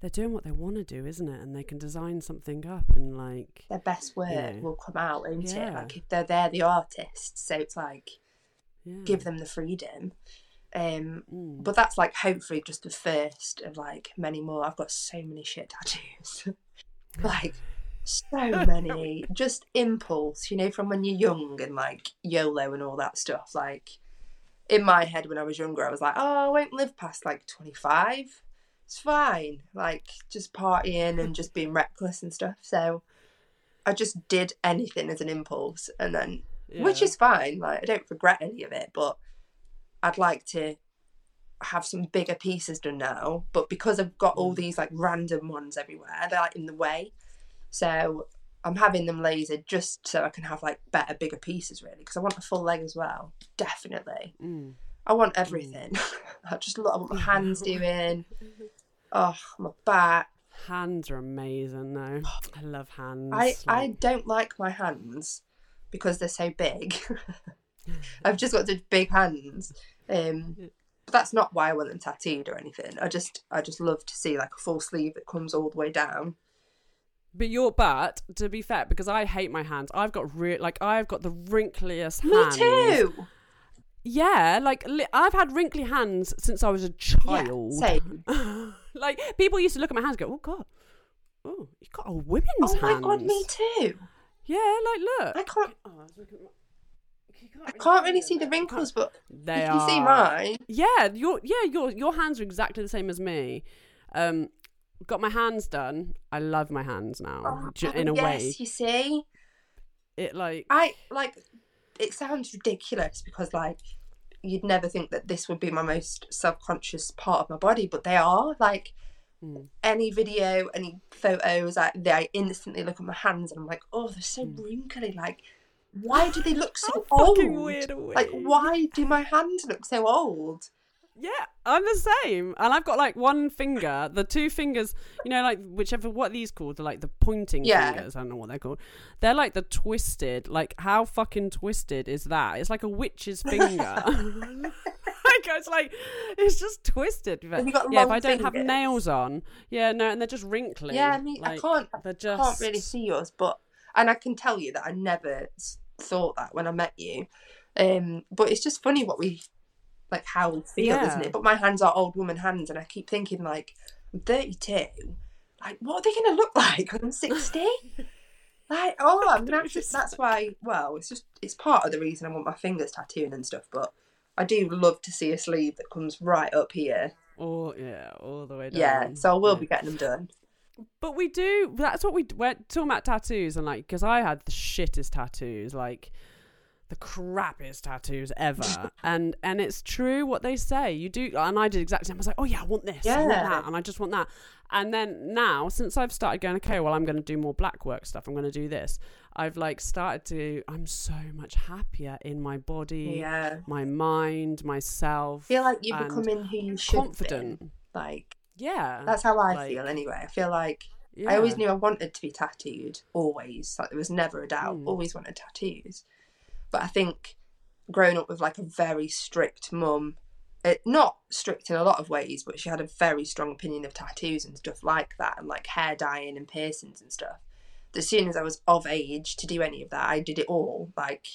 they're doing what they want to do, isn't it? And they can design something up and like their best work Yeah. will come out, won't it? Like if they're they're the artists, so it's like yeah. give them the freedom. Um, Mm. but that's like hopefully just the first of like many more. I've got so many shit tattoos, [laughs] like so [laughs] many. just impulse, you know, from when you're young and like YOLO and all that stuff. Like in my head when I was younger, I was like, oh, I won't live past like 25. It's fine. Like just partying and just being reckless and stuff. So I just did anything as an impulse, and then which is fine. Like I don't regret any of it, but I'd like to have some bigger pieces done now. But because I've got all Mm. these like random ones everywhere, they're like in the way. So I'm having them lasered just so I can have like better, bigger pieces really. Because I want a full leg as well, definitely. Mm. I want everything. [laughs] I just love I want my hands doing. [laughs] Oh, my back. hands are amazing though. I love hands. I I don't like my hands because they're so big. [laughs] I've just got such big hands. Um, but that's not why I want them tattooed or anything. I just I just love to see like a full sleeve that comes all the way down. But your but to be fair, because I hate my hands, I've got real like I've got the wrinkliest Me hands. too. Yeah, like li- I've had wrinkly hands since I was a Yeah, child. same. [laughs] like people used to look at my hands, and go, "Oh God, oh, you've got a women's hand. Oh my hands." god, me too. Yeah, like look. I can't Oh, I was looking at I can't really see the wrinkles, but They you are. can see mine. Yeah, your yeah your your hands are exactly the same as me. Um, got my hands done. I love my hands now. Oh, j- in a yes, way, you see. it like I like it sounds ridiculous because like you'd never think that this would be my most self-conscious part of my body but they are like Mm. any video any photos I, they, I instantly look at my hands and I'm like oh they're so Mm. wrinkly like why do they look [laughs] so old like why do my hands look so old Yeah, I'm the same, and I've got like one finger. The two fingers, you know, like whichever what are these called, the like the pointing Yeah. fingers. I don't know what they're called. They're like the twisted. Like how fucking twisted is that? It's like a witch's [laughs] finger. [laughs] like it's like it's just twisted. But, Have you got yeah, if I don't have nails on, yeah, no, and they're just wrinkly. yeah I mean I can't They're I just can't really see yours but and I can tell you that I never thought that when I met you um but it's just funny what we like how we feel Yeah. isn't it but my hands are old woman hands and I keep thinking like I'm 32 like what are they going to look like when I'm 60 [laughs] like oh I'm gonna have to, that's why well it's just it's part of the reason I want my fingers tattooing and stuff but I do love to see a sleeve that comes right up here All yeah, all the way down. yeah so I will Yeah. be getting them done But we do. That's what we we're talking about tattoos and like because I had the shittest tattoos, like the crappiest tattoos ever. [laughs] and and it's true what they say. You do, and I did exactly. the same. I was like, oh yeah, I want this, I want that, and I just want that. And then now, since I've started going, okay, well, I'm going to do more black work stuff. I'm going to do this. I've like started to. I'm so much happier in my body, yeah my mind, myself. I feel like you're becoming who you should be. confident. like Yeah. That's how I Like- feel anyway. I feel like yeah. I always knew I wanted to be tattooed, always. Like there was never a doubt. Mm. Always wanted tattoos. But I think growing up with like a very strict mum, it, not strict in a lot of ways, but she had a very strong opinion of tattoos and stuff like that, and like hair dyeing and piercings and stuff. As soon as I was of age to do any of that, I did it all. Like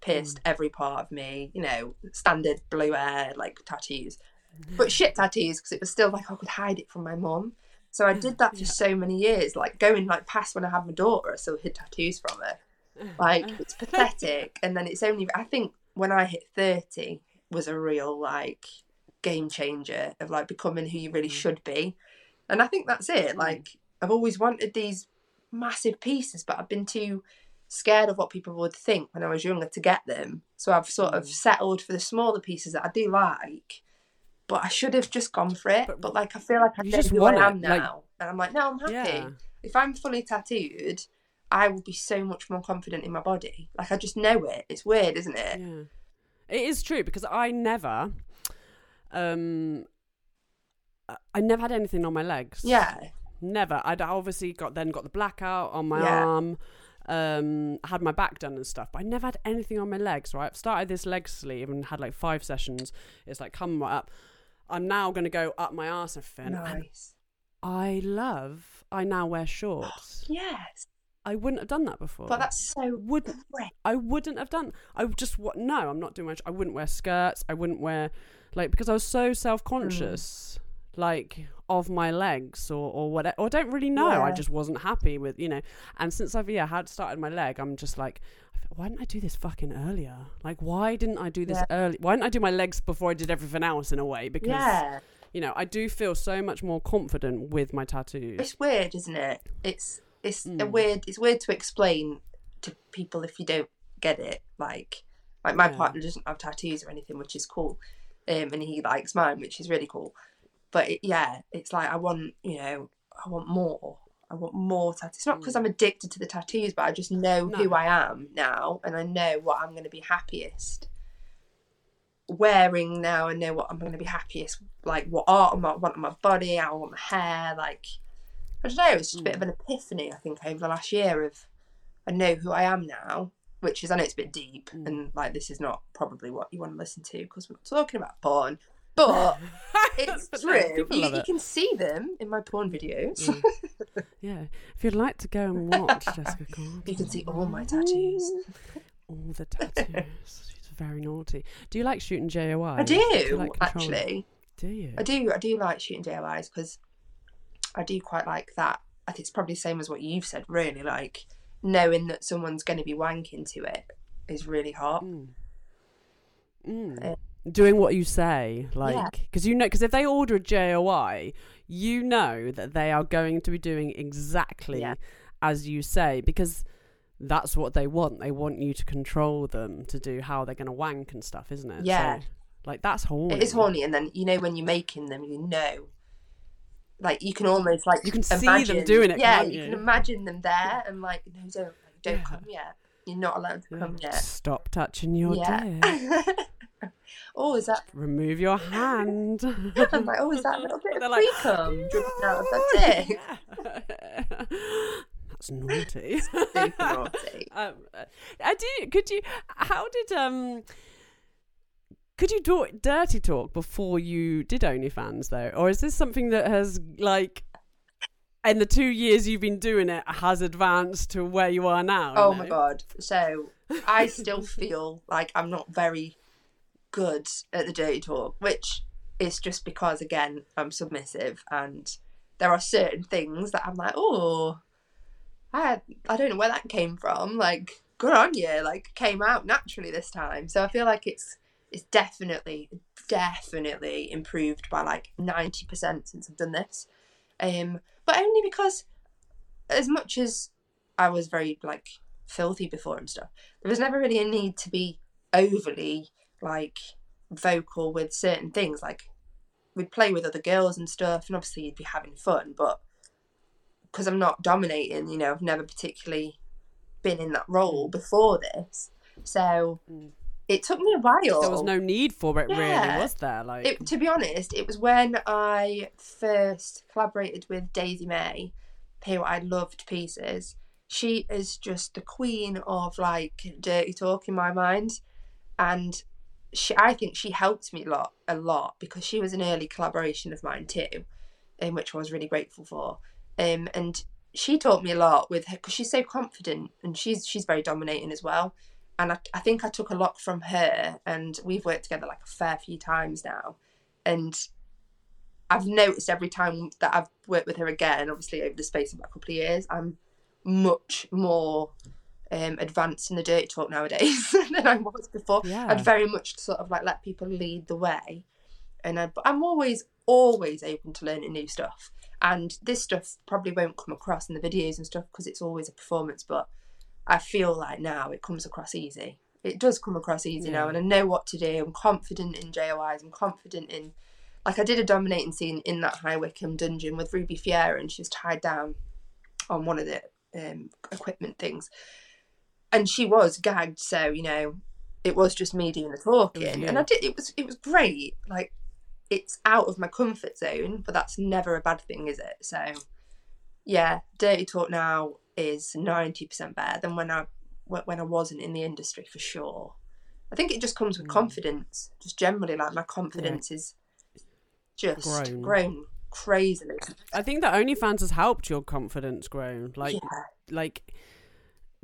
pierced mm. every part of me, you know, standard blue hair, like tattoos, mm-hmm. but shit tattoos because it was still like I could hide it from my mum. So I mm, did that for so many years, like going like past when I had my daughter, I still hid tattoos from her. Like uh, it's pathetic. And then it's only I think when I hit thirty was a real like game changer of like becoming who you really mm. should be. And I think that's it. Like I've always wanted these massive pieces, but I've been too scared of what people would think when I was younger to get them. So I've sort of mm. settled for the smaller pieces that I do like. But I should have just gone for it. But, But like I feel like I just who want I it, am like- now. and I'm like, no, I'm happy. Yeah. If I'm fully tattooed, I will be so much more confident in my body. Like I just know it. It's weird, isn't it? Yeah. It is true because I never um I- never had anything on my legs. Yeah. Never. I'd obviously got then got the blackout on my Yeah. arm. Um, had my back done and stuff, but I never had anything on my legs. Right, I've started this leg sleeve and had like five sessions. It's like come right up. I'm now going to go up my arse and fin. Nice. I love. I now wear shorts. [gasps] Yes. I wouldn't have done that before. But that's so wouldn't great. I wouldn't have done. I would just what? No, I'm not doing much. I wouldn't wear skirts. I wouldn't wear like because I was so self conscious, mm. like of my legs or or whatever. Or I don't really know. I just wasn't happy with you know. And since I've yeah had started my leg, I'm just like. Why didn't I do this fucking earlier? Like, why didn't I do this Yeah. early? Why didn't I do my legs before I did everything else in a way? Because Yeah. you know, I do feel so much more confident with my tattoos. It's weird, isn't it? It's it's a Mm. weird it's weird to explain to people if you don't get it. Like like my Yeah. partner doesn't have tattoos or anything, which is cool. Um and he likes mine, which is really cool. But it, yeah, it's like I want, you know, I want more. I want more tattoos. It's not because I'm addicted to the tattoos, but I just know No. who I am now and I know what I'm going to be happiest wearing now. I know what I'm going to be happiest, like what art I want on my body, I want my hair. Like, I don't know, it's just a bit of hmm. an epiphany, I think, over the last year of I know who I am now, which is, I know it's a bit deep hmm. and like this is not probably what you want to listen to because we're talking about porn. But [laughs] it's But true. You, love you can see them in my porn videos. Hmm. Yeah. If you'd like to go and watch Jessica Gordon, [laughs] you can see all my tattoos. all the tattoos. [laughs] She's very naughty. Do you like shooting JOI? I do, you like actually. Do you? I do. I do like shooting JOIs because I do quite like that. I think it's probably the same as what you've said. Really, like knowing that someone's going to be wanking to it is really hot. Mm. Mm. Uh, Doing what you say, like, because you know, because if they order a JOI, you know that they are going to be doing exactly Yeah. as you say, because that's what they want. They want you to control them to do how they're going to wank and stuff, isn't it? Yeah. So, like that's horny. It is horny, and then you know when you're making them, you know, like you can almost like You can see them doing it, Yeah, you you? can imagine them there, and like no, don't don't Yeah. come yet. You're not allowed to come yet. Stop touching your yeah. dick. [laughs] oh, is that? Remove your hand. [laughs] I'm like, oh, is that a little bit of [laughs] like, free cum dripping out of that dick? That's naughty. Super naughty. um, uh, I do. Could you? How did um? Could you do dirty talk before you did OnlyFans though, or is this something that has like, in the two years you've been doing it, has advanced to where you are now? Oh my god. So I [laughs] still feel like I'm not very good at the dirty talk, which is just because again I'm submissive and there are certain things that I'm like, oh, I I don't know where that came from. Like, good on you. Like, came out naturally this time. So I feel like it's it's definitely definitely improved by like ninety percent since I've done this. Um, but only because as much as I was very like filthy before and stuff, there was never really a need to be overly like vocal with certain things. Like we'd play with other girls and stuff, and obviously you'd be having fun, but because I'm not dominating, you know, I've never particularly been in that role before this. So Mm. It took me a while. There was no need for it, Yeah. really, was there? Like, It, to be honest, it was when I first collaborated with Daisy May, who I loved pieces. She is just the queen of like dirty talk in my mind, and she I think she helped me a lot, a lot because she was an early collaboration of mine too, in which I was really grateful for. Um, and she taught me a lot with her because she's so confident and she's she's very dominating as well and I, I think I took a lot from her, and we've worked together like a fair few times now, and I've noticed every time that I've worked with her again, obviously over the space of a couple of years, I'm much more um, advanced in the dirty talk nowadays [laughs] than I was before. yeah. I'd very much sort of like let people lead the way, and I, I'm always always open to learning new stuff. And this stuff probably won't come across in the videos and stuff because it's always a performance, but I feel like now it comes across easy. It does come across easy now, and I know what to do. I'm confident in JOIs. I'm confident in, like I did a dominating scene in that High Wycombe dungeon with Ruby Fiera, and she was tied down on one of the um, equipment things, and she was gagged. So you know, it was just me doing the talking, you. and I did. It was it was great. Like it's out of my comfort zone, but that's never a bad thing, is it? So yeah, dirty talk now is ninety percent better than when I when I wasn't in the industry for sure. I think it just comes with Mm. confidence. Just generally, like my confidence is just Grown. grown, crazily. I think that OnlyFans has helped your confidence grow. Like, yeah, like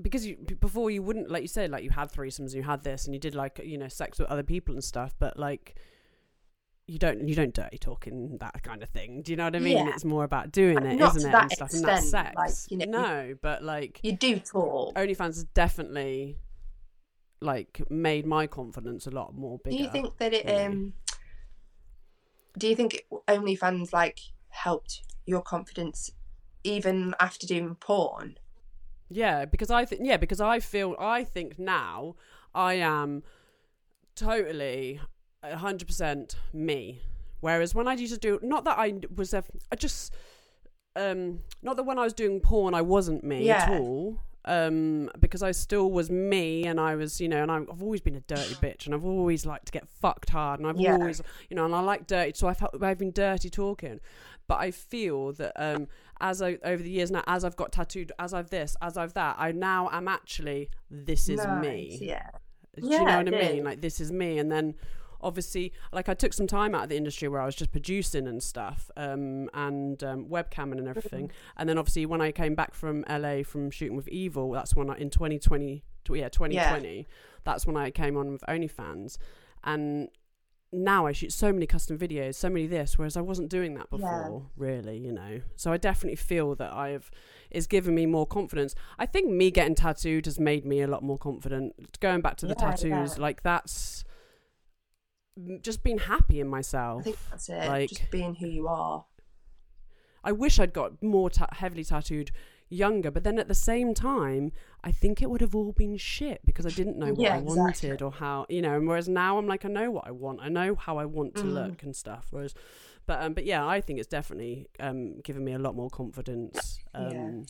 because you before you wouldn't like you said like you had threesomes and you had this and you did like you know sex with other people and stuff but like you don't you don't dirty talk in that kind of thing do you know what i mean Yeah. it's more about doing it not not it and stuff and that's sex like, you know, no but like you do talk. onlyfans has definitely like made my confidence a lot more bigger Do you think that it really. um? Do you think OnlyFans like helped your confidence even after doing porn? Yeah, because I think yeah, because I feel I think now I am totally hundred percent me. Whereas when I used to do, not that I was, a, I just, um, not that when I was doing porn I wasn't me at all. Um, because I still was me, and I was, you know, and I've always been a dirty bitch, and I've always liked to get fucked hard, and I've Yeah. always, you know, and I like dirty, so I've I've been dirty talking, but I feel that um, as I over the years now, as I've got tattooed, as I've this, as I've that, I now am actually this is Nice, me. Yeah. Do you know what I mean? Like this is me, and then obviously, like I took some time out of the industry where I was just producing and stuff, um, and um, webcamming and everything, and then obviously when I came back from LA from shooting with Evil, that's when I in 2020, tw- yeah, 2020, that's when I came on with OnlyFans, and now I shoot so many custom videos, so many this, whereas I wasn't doing that Yeah. before, really, you know. So I definitely feel that I've it's given me more confidence. I think me getting tattooed has made me a lot more confident. Going back to the Yeah, tattoos, yeah. like that's just being happy in myself. I think that's it. Like- just being who you are. I wish I'd got more ta- heavily tattooed younger, but then at the same time, I think it would have all been shit because I didn't know what Yeah, I wanted or how, you know. And whereas now I'm like, I know what I want, I know how I want to Mm. look and stuff. Whereas, but um, but yeah, I think it's definitely um given me a lot more confidence um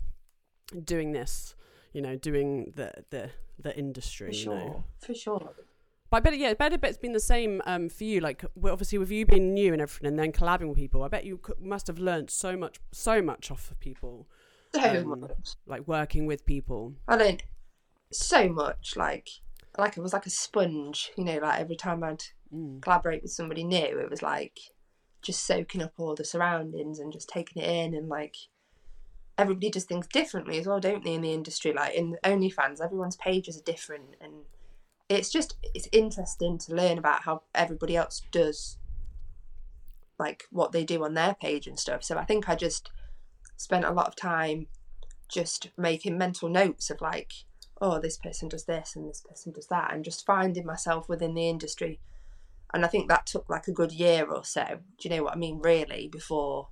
Yeah. doing this, you know, doing the the the industry. For you sure. know. For sure. But I bet, yeah, I bet it's been the same um, for you. Like, well, obviously, with you being new and everything, and then collabing with people, I bet you must have learned so much, so much off of people, So Um, much. like working with people. I learned so much. Like, like it was like a sponge. You know, like every time I'd Mm. collaborate with somebody new, it was like just soaking up all the surroundings and just taking it in and like everybody does things differently as well, don't they, in the industry? Like in OnlyFans, everyone's pages are different and it's just it's interesting to learn about how everybody else does like what they do on their page and stuff. So I think I just spent a lot of time just making mental notes of like, oh, this person does this and this person does that, and just finding myself within the industry. And I think that took like a good year or so. Do you know what I mean? Really, before.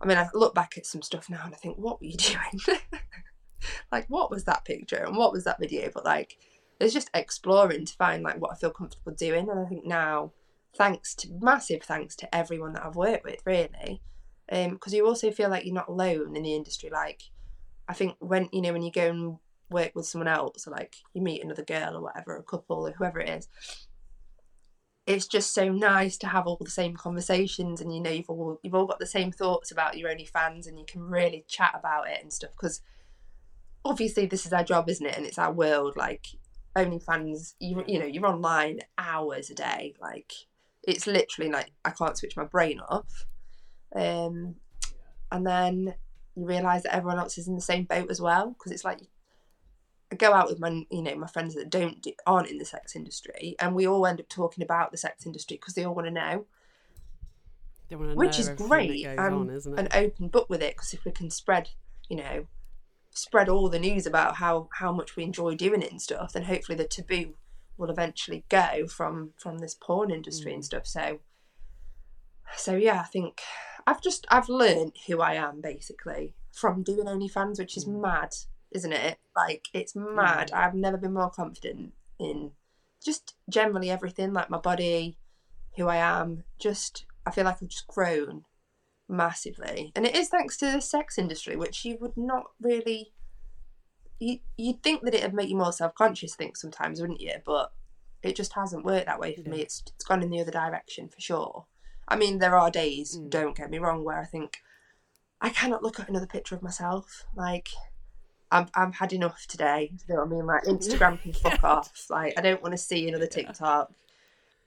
I mean, I look back at some stuff now and I think, what were you [laughs] doing? [laughs] like, what was that picture and what was that video? But like, it's just exploring to find like what I feel comfortable doing. And I think now, thanks to massive thanks to everyone that I've worked with, really, um, because you also feel like you're not alone in the industry. Like, I think when you know when you go and work with someone else, or like you meet another girl or whatever, a couple or whoever it is, it's just so nice to have all the same conversations and you know you've all you've all got the same thoughts about your only fans and you can really chat about it and stuff because obviously this is our job, isn't it? And it's our world. Like OnlyFans, you you know you're online hours a day. Like it's literally like I can't switch my brain off. Um, and then you realise that everyone else is in the same boat as well because it's like I go out with my you know my friends that don't do, aren't in the sex industry, and we all end up talking about the sex industry because they all want to know, which is great. and on, an open book with it because if we can spread, you know, spread all the news about how how much we enjoy doing it and stuff, then hopefully the taboo will eventually go from from this porn industry mm. and stuff. So, so yeah, I think I've just I've learned who I am basically from doing OnlyFans, which is mm. mad isn't it? Like it's mad. I've never been more confident in just generally everything, like my body, who I am. Just I feel like I've just grown massively, and it is thanks to the sex industry, which you would not really. You you'd think that it'd make you more self conscious. Think sometimes, wouldn't you? But it just hasn't worked that way for yeah. me. It's it's gone in the other direction for sure. I mean, there are days, mm. don't get me wrong, where I think I cannot look at another picture of myself. Like I've, I've had enough today. You know what I mean? Like [laughs] Instagram can fuck off. Like I don't want to see another TikTok.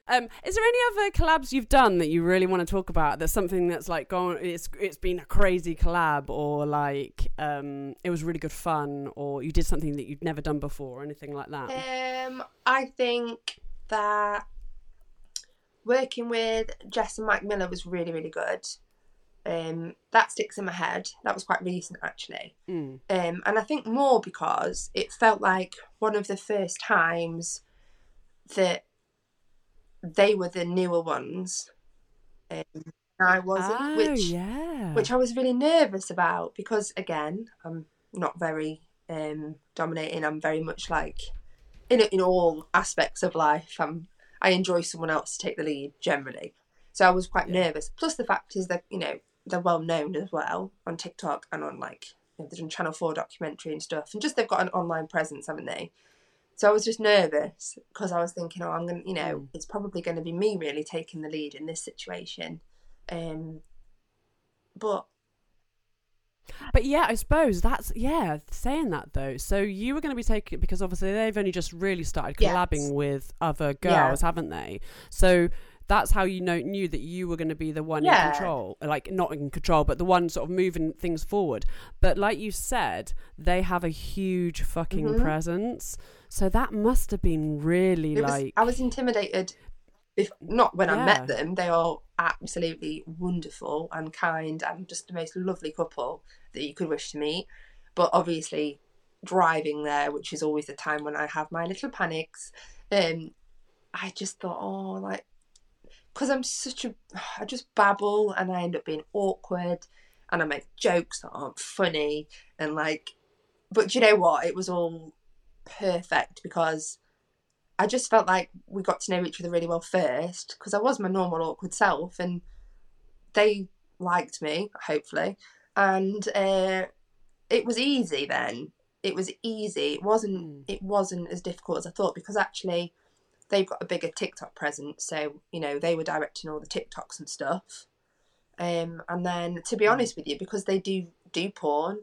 Um, is there any other collabs you've done that you really want to talk about? There's something that's like gone. It's it's been a crazy collab, or like um, it was really good fun, or you did something that you'd never done before, or anything like that. Um, I think that working with Jess and Mike Miller was really really good. Um, that sticks in my head. That was quite recent, actually. Mm. Um, and I think more because it felt like one of the first times that they were the newer ones. Um, I wasn't, oh, which yeah. which I was really nervous about because again, I'm not very um, dominating. I'm very much like in in all aspects of life. I'm I enjoy someone else to take the lead generally. So I was quite yeah. nervous. Plus the fact is that you know they're well known as well on TikTok and on like you know, they've done Channel Four documentary and stuff, and just they've got an online presence, haven't they? So I was just nervous because I was thinking, oh, I'm gonna, you know, mm. it's probably going to be me really taking the lead in this situation. Um, but but yeah, I suppose that's yeah. Saying that though, so you were going to be taking because obviously they've only just really started collabing yes. with other girls, yeah. haven't they? So that's how you know knew that you were going to be the one yeah. in control like not in control but the one sort of moving things forward but like you said they have a huge fucking mm-hmm. presence so that must have been really it like was, i was intimidated if not when yeah. i met them they are absolutely wonderful and kind and just the most lovely couple that you could wish to meet but obviously driving there which is always the time when i have my little panics um I just thought, oh, like because I'm such a, I just babble and I end up being awkward and I make jokes that aren't funny and like, but you know what? It was all perfect because I just felt like we got to know each other really well first because I was my normal awkward self and they liked me, hopefully. And uh, it was easy then. It was easy. It wasn't. Hmm. It wasn't as difficult as I thought because actually, they've got a bigger TikTok presence, so you know they were directing all the TikToks and stuff. Um, and then to be hmm. honest with you, because they do do porn,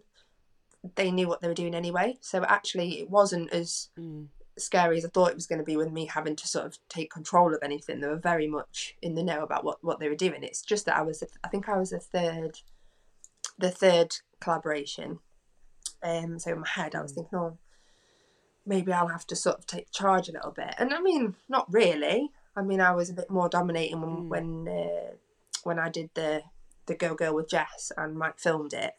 they knew what they were doing anyway. So actually, it wasn't as mm. scary as I thought it was going to be with me having to sort of take control of anything. They were very much in the know about what what they were doing. It's just that I was, I think I was the third, the third collaboration. Um, so in my head, I was hmm. thinking, oh, maybe I'll have to sort of take charge a little bit. And I mean, not really. I mean, I was a bit more dominating when mm. when uh, when I did the the Go Girl with Jess and Mike filmed it.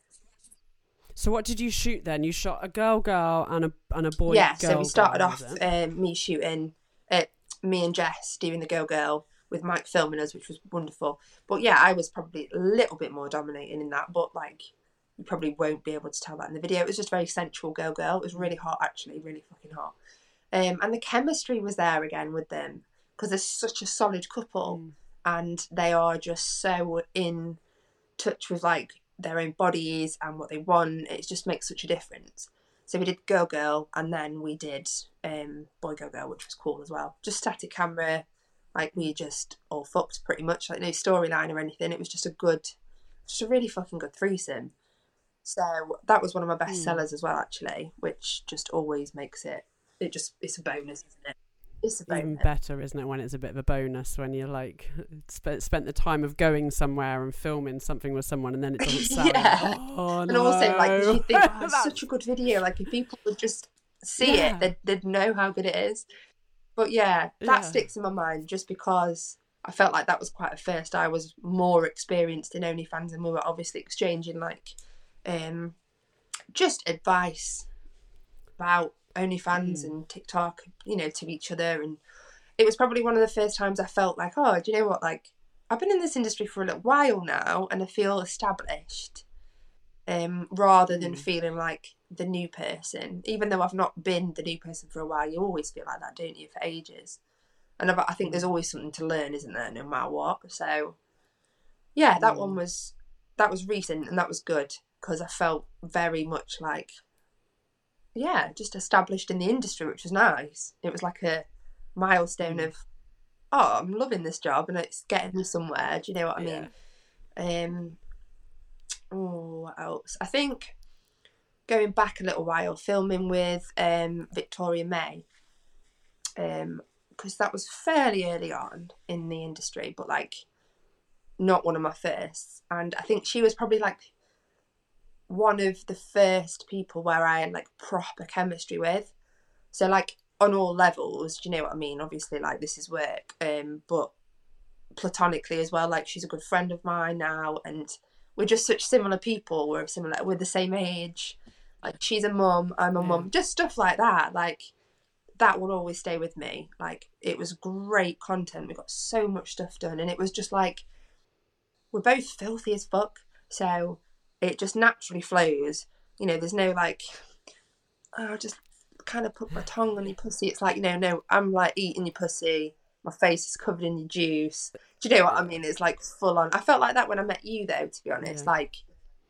So what did you shoot then? You shot a girl, girl, and a and a boy. Yeah. Girl, so we started girl, off um, me shooting, uh, me and Jess doing the girl Girl with Mike filming us, which was wonderful. But yeah, I was probably a little bit more dominating in that. But like you probably won't be able to tell that in the video. It was just very sensual girl girl. It was really hot actually, really fucking hot. Um, and the chemistry was there again with them because they're such a solid couple mm. and they are just so in touch with like their own bodies and what they want. It just makes such a difference. So we did Girl Girl and then we did um, Boy Girl Girl, which was cool as well. Just static camera, like we just all fucked pretty much, like no storyline or anything. It was just a good, just a really fucking good threesome. So that was one of my best Mm. sellers as well, actually, which just always makes it. It just it's a bonus, isn't it? It's a Even bonus. better, isn't it, when it's a bit of a bonus when you're like sp- spent the time of going somewhere and filming something with someone and then it doesn't [laughs] sell. Yeah. Oh, and also, like, you think, oh, it's [laughs] That's- such a good video, like, if people would just see Yeah. it, they'd, they'd know how good it is. But yeah, that Yeah. sticks in my mind just because I felt like that was quite a first. I was more experienced in OnlyFans, and we were obviously exchanging, like, um, just advice about OnlyFans Mm. and TikTok, you know, to each other. And it was probably one of the first times I felt like, oh, do you know what? Like, I've been in this industry for a little while now, and I feel established um, rather than Mm. feeling like the new person. Even though I've not been the new person for a while, you always feel like that, don't you, for ages? And I I think there's always something to learn, isn't there, no matter what. So, yeah, that Mm. one was that was recent and that was good because I felt very much like, yeah, just established in the industry, which was nice. It was like a milestone Mm. of, oh, I'm loving this job and it's getting me somewhere. Do you know what I Yeah. mean? Um, oh, what else? I think going back a little while, filming with um, Victoria May, because that was fairly early on in the industry, but like not one of my firsts. And I think she was probably like one of the first people where I had like proper chemistry with. So like on all levels, do you know what I mean? Obviously, like this is work, um, but platonically as well. Like she's a good friend of mine now, and we're just such similar people. We're similar. We're the same age. Like she's a mum, I'm a Yeah. mum. Just stuff like that. Like that will always stay with me. Like it was great content. We got so much stuff done, and it was just like we're both filthy as fuck. So it just naturally flows. You know, there's no like, oh, just kind of put my tongue on your pussy. It's like, you know, no, I'm like eating your pussy. My face is covered in your juice. Do you know what I mean? It's like full on. I felt like that when I met you, though, to be honest. Yeah. Like,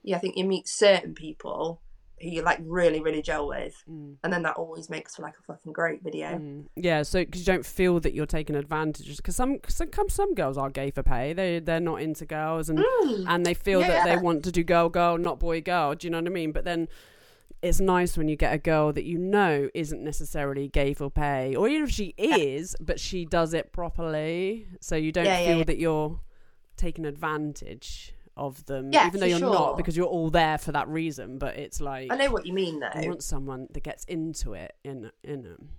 yeah, I think you meet certain people who you like really, really gel with. Mm. And then that always makes for like a fucking great video. Mm. Yeah, so because you don't feel that you're taking advantage, because some some some girls are gay for pay. They they're not into girls, and Mm. and they feel that they want to do girl girl, not boy girl. Do you know what I mean? But then it's nice when you get a girl that you know isn't necessarily gay for pay, or even if she is, but she does it properly, so you don't Yeah, yeah, feel yeah. that you're taking advantage of them, Yeah, even though you're sure. not, because you're all there for that reason. But it's like I know what you mean, though. you want someone that gets into it in in them.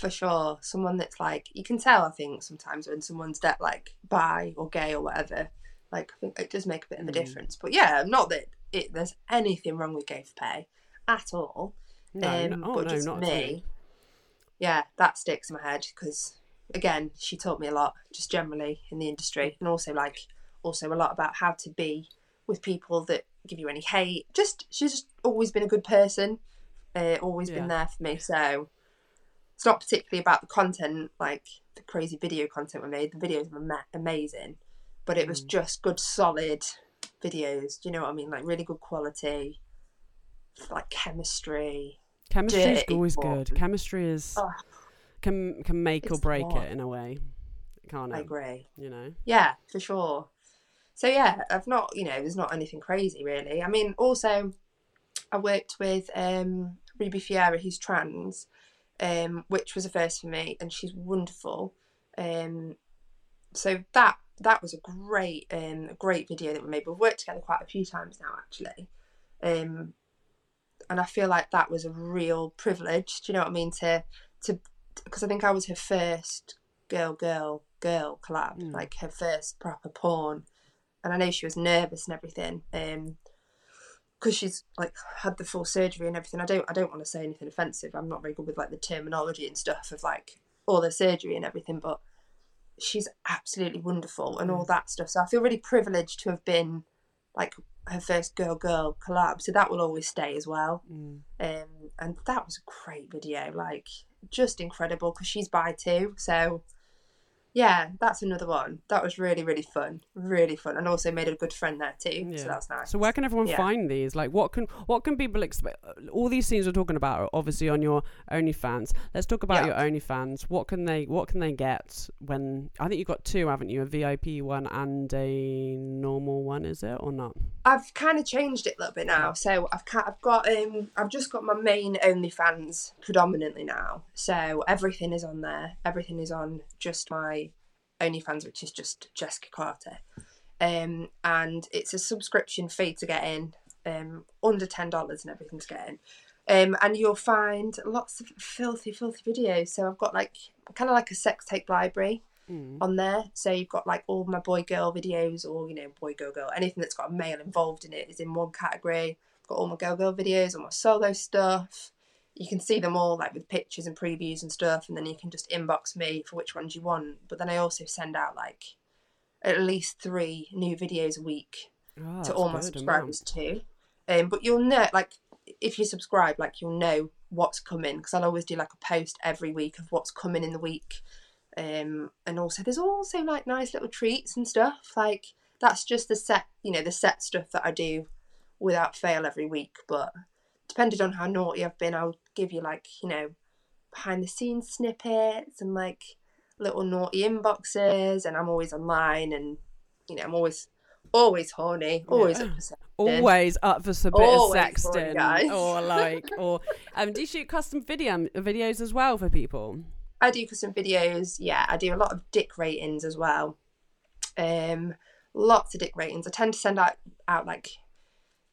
for sure someone that's like you can tell i think sometimes when someone's that like bi or gay or whatever like i think it does make a bit of a Mm. difference but yeah not that it there's anything wrong with gay for pay at all No, um, no, oh, but no, just not me yeah that sticks in my head because again she taught me a lot just generally in the industry and also like also a lot about how to be with people that give you any hate just she's just always been a good person uh, always Yeah. been there for me so it's not particularly about the content like the crazy video content we made the videos were ma- amazing but it was Mm. just good solid videos do you know what i mean like really good quality like chemistry Chemistry is always form. good. Chemistry is Oh. can can make or break it in a way, can't i it? agree You know. Yeah, for sure. So yeah, I've not, you know, there's not anything crazy really. I mean, also, I worked with um, Ruby Fiera, who's trans, um, which was a first for me, and she's wonderful. Um, so that that was a great, um, a great video that we made. We've worked together quite a few times now, actually. Um, and I feel like that was a real privilege. Do you know what I mean? To to because I think I was her first girl, girl, girl collab, Mm. like her first proper porn. And I know she was nervous and everything, um, because she's like had the full surgery and everything. I don't, I don't want to say anything offensive. I'm not very good with like the terminology and stuff of like all the surgery and everything, but she's absolutely wonderful and all that stuff. So I feel really privileged to have been like her first girl, girl collab. So that will always stay as well. Mm. Um, and that was a great video, like just incredible because she's bi too. So yeah, that's another one. That was really, really fun. Really fun. And also made a good friend there too. Yeah. So that's nice. So where can everyone Yeah. find these? Like, what can what can people expect? All these scenes we're talking about are obviously on your OnlyFans. Let's talk about Yeah. your OnlyFans. What can they What can they get when? I think you've got two, haven't you? A VIP one and a normal one, is it or not? I've kind of changed it a little bit now. So I've ca- I've got um I've just got my main OnlyFans predominantly now. So everything is on there. Everything is on just my OnlyFans, which is just Jessica Carter. Um, and it's a subscription fee to get in. Um, under ten dollars and everything to get in. Um, and you'll find lots of filthy, filthy videos. So I've got like kind of like a sex tape library Mm. on there. So you've got like all my boy girl videos or, you know, boy girl girl. Anything that's got a male involved in it is in one category. I've got all my girl girl videos, all my solo stuff. You can see them all like with pictures and previews and stuff, and then you can just inbox me for which ones you want. But then I also send out like at least three new videos a week Oh, to all my subscribers too. Um, but you'll know, like, if you subscribe, like, you'll know what's coming because I'll always do like a post every week of what's coming in the week. Um, and also, there's also like nice little treats and stuff. Like, that's just the set, you know, the set stuff that I do without fail every week. But depending on how naughty I've been, I'll give you like, you know, behind the scenes snippets and like little naughty inboxes. And I'm always online and, you know, I'm always, always horny, always Yeah. up for sex. Always up for some bit of Always it, sexting, guys. or like, or [laughs] um, do you shoot custom video videos as well for people? I do custom videos. Yeah, I do a lot of dick ratings as well. Um, lots of dick ratings. I tend to send out out like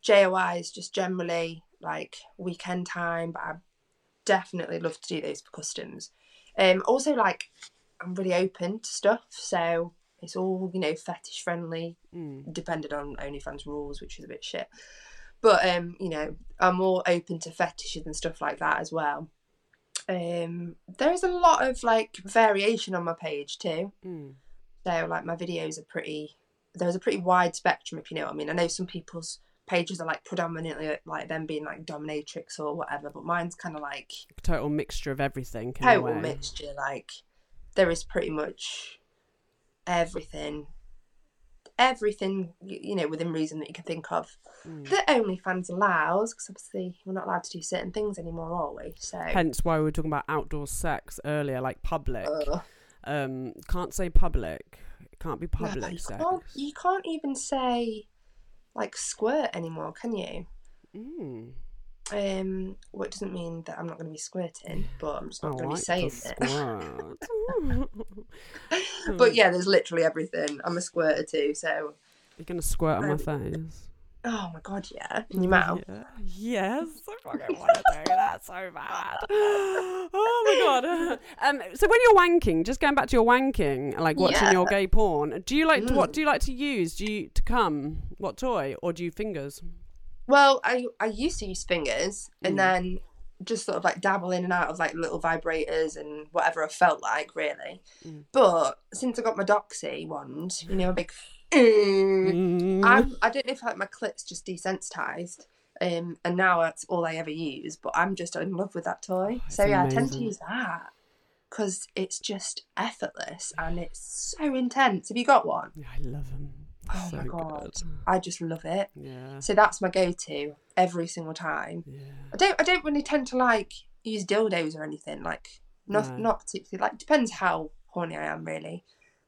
JOIs just generally like weekend time, but I definitely love to do those for customs. Um, also like I'm really open to stuff, so it's all you know fetish friendly, Mm. depending on OnlyFans rules, which is a bit shit. But um, you know, I'm more open to fetishes and stuff like that as well. Um, there's a lot of like variation on my page too. Mm. So like my videos are pretty. There's a pretty wide spectrum, if you know what I mean. I know some people's pages are like predominantly like them being like dominatrix or whatever, but mine's kind of like Total mixture of everything. total mixture. Like there is pretty much everything, everything you know within reason that you can think of. Mm. That OnlyFans allows, because obviously we're not allowed to do certain things anymore, are we? So Hence why we were talking about outdoor sex earlier, like public. Ugh. Um, can't say public. It can't be No, public you sex. can't. You can't even say like squirt anymore, can you? Mm. Um, what doesn't mean that I'm not going to be squirting, but I'm just not going to be saying to it. [laughs] but yeah, there's literally everything. I'm a squirter too, so You're gonna squirt on my Um, face. Oh my god, yeah, in your mouth. Yeah. Yes, I fucking want to do that so bad. [gasps] Oh my god. [laughs] Um, so when you're wanking, just going back to your wanking, like watching Yeah. your gay porn, do you like to, what Mm. do you like to use? Do you to come? What toy or do you fingers? Well, I I used to use fingers, and Mm. then just sort of like dabble in and out of like little vibrators and whatever I felt like, really. Mm. But since I got my Doxy wand, you know, a big. Mm, Mm. I'm, I don't know if like my clit's just desensitized, um, and now that's all I ever use. But I'm just in love with that toy. Oh, so yeah, I tend to use that because it's just effortless and it's so intense. Have you got one? Yeah, I love them. Oh so my God. good. I just love it. Yeah. So that's my go-to every single time. Yeah. I don't. I don't really tend to like use dildos or anything. Like not No. not particularly. Like depends how horny I am really.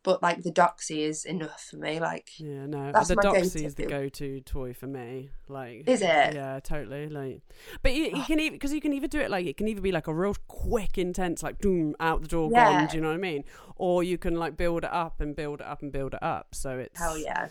But like the Doxy is enough for me. Like Yeah, no, the Doxy is the go-to. toy for me. Like, Is it? Yeah, totally. Like, but you, you can even because you can either do it like it can either be like a real quick, intense, like boom out the door, Yeah. gone. Do you know what I mean? Or you can like build it up and build it up and build it up. So it's hell yeah.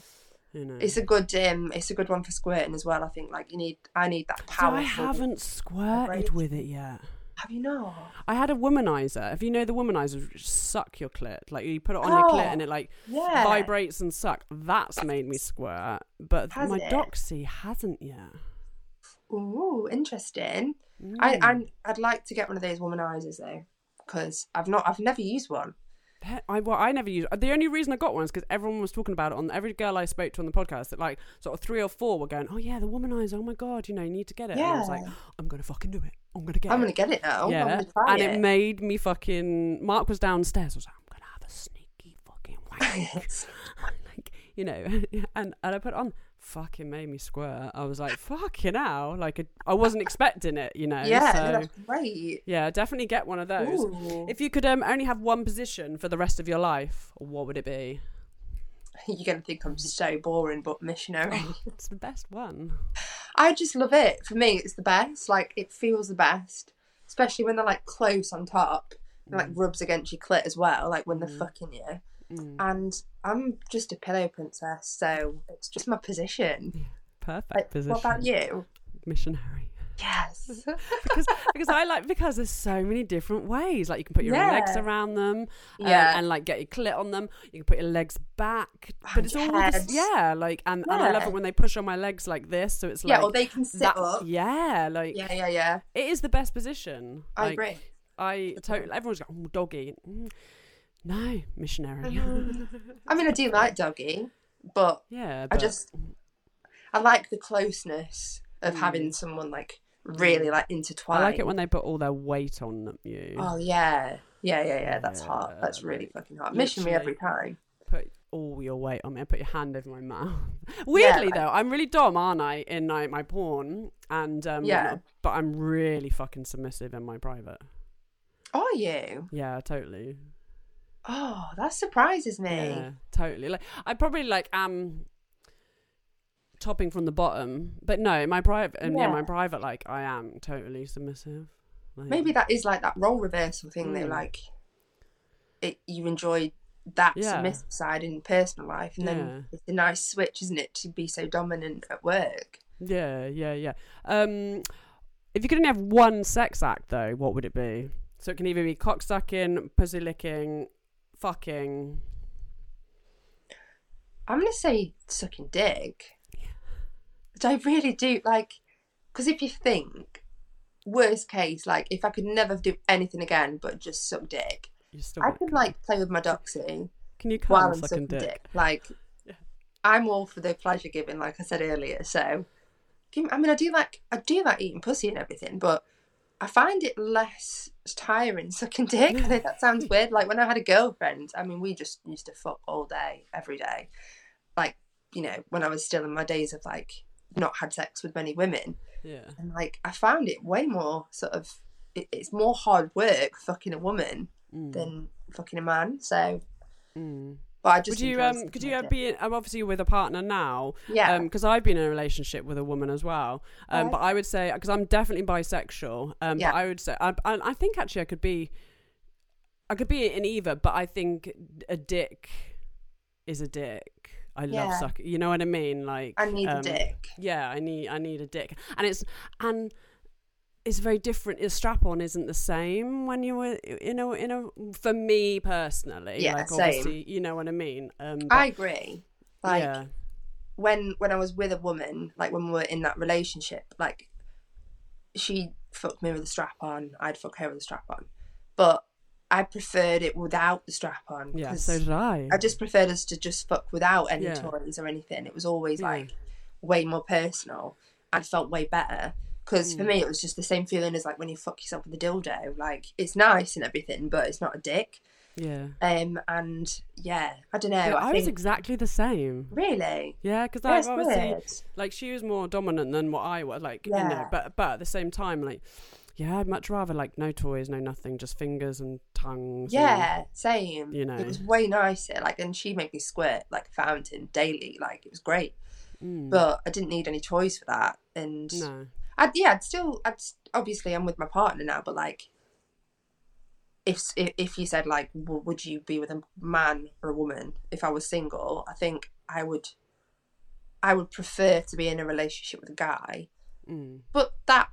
You know, It's a good um. It's a good one for squirting as well. I think like you need. I need that so power. I haven't squirted with it yet. Have you not? I had a womanizer. If you know the womanizer, suck your clit. Like you put it on your clit Oh, and it like Yeah. vibrates and suck. That's made me squirt. But Has my it? Doxy hasn't yet. Ooh, interesting. I Mm. I'm, I'd like to get one of those womanizers though, because I've not. I've never used one. I, well, I never used. The only reason I got one is because everyone was talking about it on every girl I spoke to on the podcast. That like sort of three or four were going, "Oh yeah, the womanizer. Oh my god, you know, you need to get it." And I was like, "I'm gonna fucking do it. I'm gonna get it. I'm it." gonna get it now. Yeah, and it. it made me fucking. Mark was downstairs. I was like, "I'm gonna have a sneaky [laughs] Yes. [laughs] like you know, [laughs] and and I put it on. Fucking made me squirt. I was like, fucking hell. Like, it- I wasn't expecting it, you know. yeah, so, that's great. yeah, definitely get one of those. Ooh. If you could um, only have one position for the rest of your life, what would it be? [laughs] You're gonna think I'm so boring, but missionary. It's the best one. I just love it. For me, it's the best. Like it feels the best, especially when they're like close on top, and, like rubs against your clit as well. Like when they're Mm. fucking you. Mm, And I'm just a pillow princess, so it's just my position. perfect Like, position. what about you? Missionary. Yes. [laughs] because because I like because there's so many different ways. Like you can put your legs around them, um, yeah. and like get your clit on them. You can put your legs back, but it's all this, yeah. Like and, and I love it when they push on my legs like this, so it's like yeah, or they can sit that. up. Yeah, like Yeah, yeah, yeah. it is the best position. I Like, agree. I totally. Everyone's like, oh, doggy. Mm, no, missionary. [laughs] I mean, I do like doggy, but yeah, I just I like the closeness of Mm. having someone like really like I like it when they put all their weight on you. Oh yeah, yeah, yeah, yeah. That's hot. That's really fucking hot. Mission me every time. put all your weight on me. I put your hand over my mouth. [laughs] Weirdly like- though, I'm really dom, aren't I, in like my porn and um Yeah. but I'm really fucking submissive in my private. Are you? Yeah, totally. Oh, that surprises me. Yeah, totally. Like I probably like am topping from the bottom, but no, my private and yeah. Yeah. my private like I am totally submissive. Like, Maybe that is like that role reversal thing that Mm. like it you enjoy that Yeah. submissive side in personal life, and Yeah. then it's a nice switch, isn't it, to be so dominant at work? Yeah, yeah, yeah. Um, if you could only have one sex act, though, what would it be? So it can either be cock sucking, pussy licking, fucking. I'm gonna say sucking dick. But I really do like, because if you think, worst case, like if I could never do anything again but just suck dick, I could like play with my doxy Can you while come I'm sucking sucking dick? dick. Like, Yeah. I'm all for the pleasure giving, like I said earlier. So, I mean, I do like I do like eating pussy and everything, but I find it less tiring [laughs] sucking dick. I know that sounds weird. Like when I had a girlfriend, I mean, we just used to fuck all day, every day. Like, you know, when I was still in my days of like not had sex with many women, Yeah. and like I found it way more sort of. It, it's more hard work fucking a woman Mm. than fucking a man. So, Mm. but I just Would you um? Could you uh, dick. be? in- I'm obviously with a partner now. Yeah. Um, because I've been in a relationship with a woman as well. Um, Right. but I would say because I'm definitely bisexual. Um, Yeah. I would say I, I, I think actually I could be, I could be in either. But I think a dick is a dick. I love Yeah. sucking. You know what I mean? Like I need um, a dick. Yeah, I need I need a dick, and it's and it's very different. The strap on isn't the same when you were you know in a for me personally. Yeah, like same. obviously you know what I mean. Um, but, I agree. Like yeah, when when I was with a woman, like when we were in that relationship, like she fucked me with a strap on, I'd fuck her with a strap on, but I preferred it without the strap on. yeah. So did I. I just preferred us to just fuck without any Yeah. toys or anything. It was always Yeah. like way more personal. I felt way better because for Mm. me it was just the same feeling as like when you fuck yourself with a dildo. Like it's nice and everything, but it's not a dick. yeah. Um, and yeah, I don't know. Yeah, I, I was exactly the same. really. Yeah, because like obviously, weird. like she was more dominant than what I was. Like you know, but but at the same time, like yeah, I'd much rather like no toys, no nothing, just fingers and tongues. and- Yeah, same. you know. it was way nicer. Like, and she made me squirt like a fountain daily. Like, it was great. Mm. But I didn't need any toys for that. And no. I'd yeah, I'd still, I'd obviously I'm with my partner now, but like, if if if you said like, w- would you be with a man or a woman if I was single? I think I would. I would prefer to be in a relationship with a guy, Mm. but that.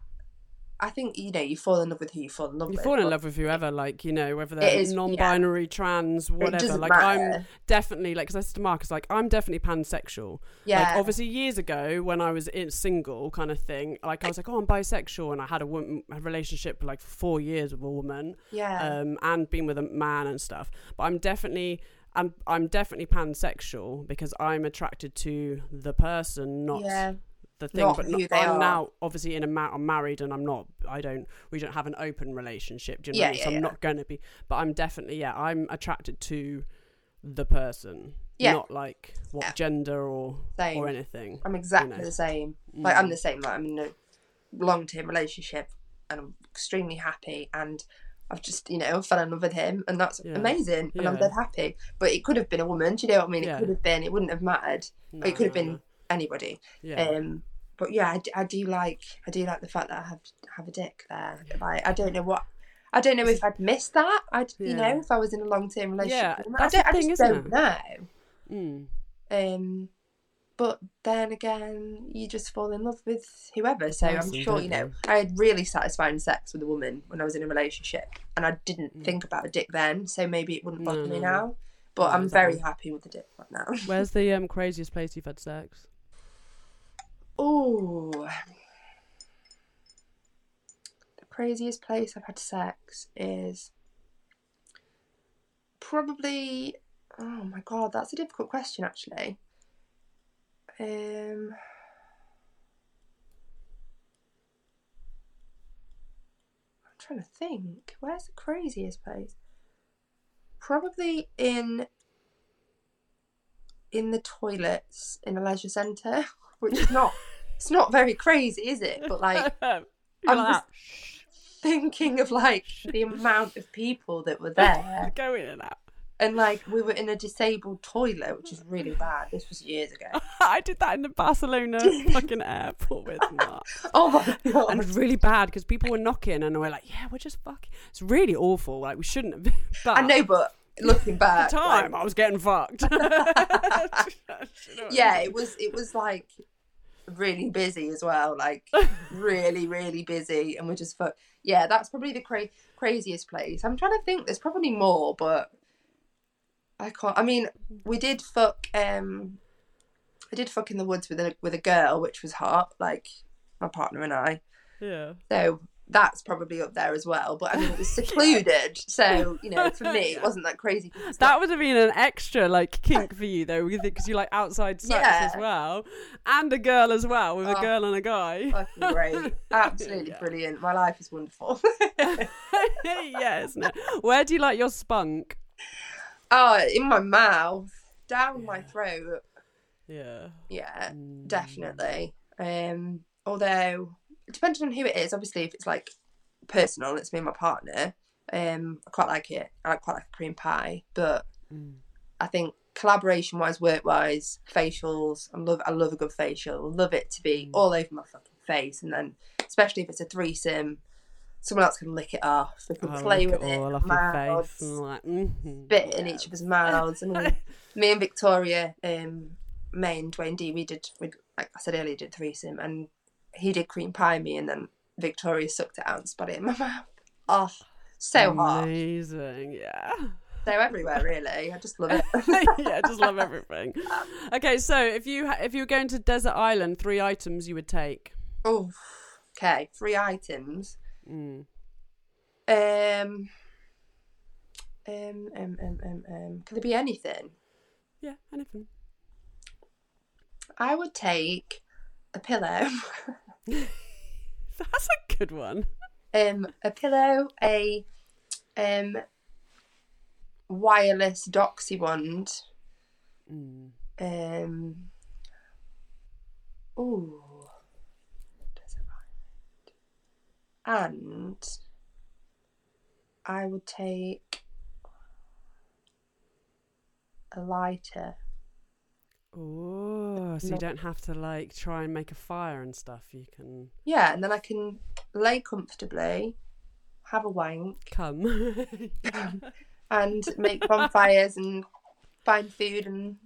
I think you know you fall in love with who you fall in love You with. You fall in love with whoever, like you know, whether they're is- non-binary, trans, It whatever. Like I'm definitely like, because I said to Marcus, like I'm definitely pansexual. Yeah, Like obviously years ago when I was in single kind of thing, like I was like, oh, I'm bisexual, and I had a, woman, a relationship for like four years with a woman, yeah, um, and been with a man and stuff. But I'm definitely. I'm I'm definitely pansexual because I'm attracted to the person, not yeah. The thing. Not but who they I'm are. now obviously in a ma- I'm married and I'm not. I don't. We don't have an open relationship. Do you know Yeah, what I mean? yeah, so I'm yeah. not going to be. But I'm definitely yeah. I'm attracted to the person, Yeah. not like what Yeah. gender or Same. or anything. I'm exactly know. the same. Like I'm Mm. the same. Like I'm in a long term relationship, and I'm extremely happy. And I've just you know fell in love with him, and that's Yeah. amazing. And I'm Yeah. dead happy. But it could have been a woman. Do you know what I mean? Yeah. It could have been. It wouldn't have mattered. No, it could have been no. anybody. Yeah. Um, but yeah, I do like I do like the fact that I have have a dick there. Like I don't know what. I don't know if I'd miss that. I'd, you know, if I was in a long term relationship. Yeah, that's I, don't, the I just isn't don't it? know. Mm. Um, but then again, you just fall in love with whoever. So I'm sure you know. I had really satisfying sex with a woman when I was in a relationship, and I didn't think about a dick then. So maybe it wouldn't bother Mm. No, me no, no. now. But No, I'm very happy with the dick right now. Where's the [laughs] um, craziest place you've had sex? Oh, the craziest place I've had sex is probably. Oh my god, that's a difficult question actually. Um. I'm trying to think. Where's the craziest place? Probably in in the toilets in a leisure centre, [laughs] which is not it's not very crazy, is it? But like [laughs] I'm like just [laughs] thinking of like the amount of people that were there, Go in and out. and like we were in a disabled toilet, which is really bad. This was years ago. [laughs] I did that in the Barcelona fucking airport with Mark. Oh my god! And it was really bad because people were knocking and we're like, yeah, we're just fucking. It's really awful. Like, we shouldn't have been. But I know, but looking back, at the like, time, I was getting fucked. yeah, it was it was like really busy as well, like [laughs] really really busy, and we're just fuck. Yeah, that's probably the cra- craziest place. I'm trying to think. There's probably more, but I can't. I mean, we did fuck. Um, I did fuck in the woods with a with a girl, which was hot. Like my partner and I. Yeah. So that's probably up there as well. But I mean, it was [laughs] secluded, so you know, for me, it wasn't that crazy. That would have been an extra like kink [laughs] for you though, because you like outside sex as well, and a girl as well with a Oh. girl and a guy. fucking great. [laughs] Absolutely Yeah. brilliant. My life is wonderful. yeah, isn't it? Where do you like your spunk? Oh, in my mouth, down my throat. Yeah, Yeah, Mm. definitely. Um, although depending on who it is, obviously, if it's like personal, it's me and my partner. Um, I quite like it. I quite like cream pie, but Mm. I think collaboration wise, work wise, facials. I love. I love a good facial. I love it to be Mm. all over my fucking face, and then especially if it's a threesome, someone else can lick it off. They can Oh, play with it it. all off mouths, face and like mhm. spit in Yeah. each other's mouths. I mean, [laughs] me and Victoria, um, May and Dwayne D, we did, we, like I said earlier, did threesome, and he did cream pie me, and then Victoria sucked it out and spat it in my [laughs] mouth. Oh, so hot, Amazing, yeah. so everywhere, really. I just love it. [laughs] yeah, I just love everything. Okay, so if you ha- if you were going to desert island, three items you would take. oh, okay, three items. Mm. Um, um, um, um, um, um, can there be anything? Yeah, anything. I would take a pillow. [laughs] That's a good one. um, a pillow, a um, wireless doxy wand, Mm. um, ooh, and I would take a lighter. Oh, so you don't have to like try and make a fire and stuff. You can Yeah, and then I can lay comfortably, have a wank, come. [laughs] and make bonfires and find food and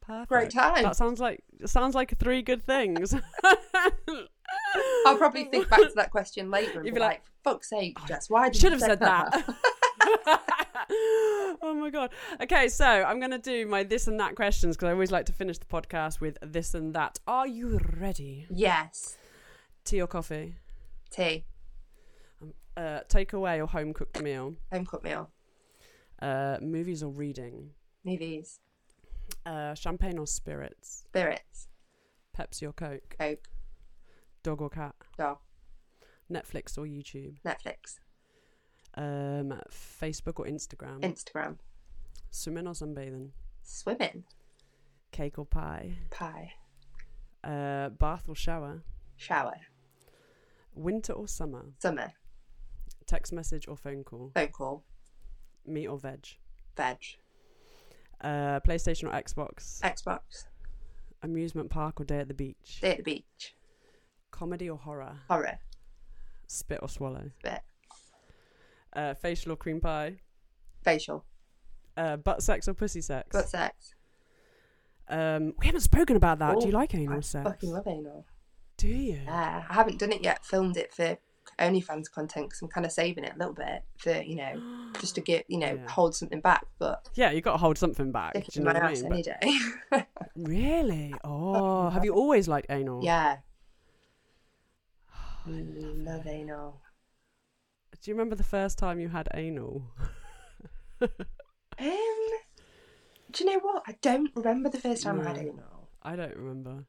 Perfect. great time. That sounds like sounds like three good things. I'll probably think back to that question later and You'd be be like, like, "Fuck's sake, oh, Jess, why did Should you have said that. [laughs] [gasps] oh my god. Okay, so I'm gonna do my this and that questions because I always like to finish the podcast with this and that. Are you ready? yes, Tea or coffee? tea, Uh, takeaway or home cooked meal? home cooked meal, Uh, movies or reading? movies, Uh, champagne or spirits? spirits, Pepsi or Coke? Coke, Dog or cat? dog, Netflix or YouTube? Netflix, Um, Facebook or Instagram? Instagram, Swimming or sunbathing? Swimming. Cake or pie? Pie. Uh, bath or shower? Shower. Winter or summer? Summer. Text message or phone call? Phone call. Meat or veg? Veg. Uh, PlayStation or Xbox? Xbox. Amusement park or day at the beach? Day at the beach. Comedy or horror? Horror. Spit or swallow? Spit. Uh, facial or cream pie? Facial. Uh, butt sex or pussy sex? Butt sex. Um, we haven't spoken about that. Do you Oh, like anal I sex? fucking love anal. Do you? Yeah, I haven't done it yet. Filmed it for OnlyFans content because I'm kind of saving it a little bit for you know [gasps] just to get you know Yeah. hold something back. But Yeah, you got to hold something back. Do you know what I mean? any day. [laughs] Really? Oh, have you always liked anal? yeah. [sighs] Mm, love anal. Do you remember the first time you had anal? [laughs] Um, do you know what? I don't remember the first time I had anal. I don't remember.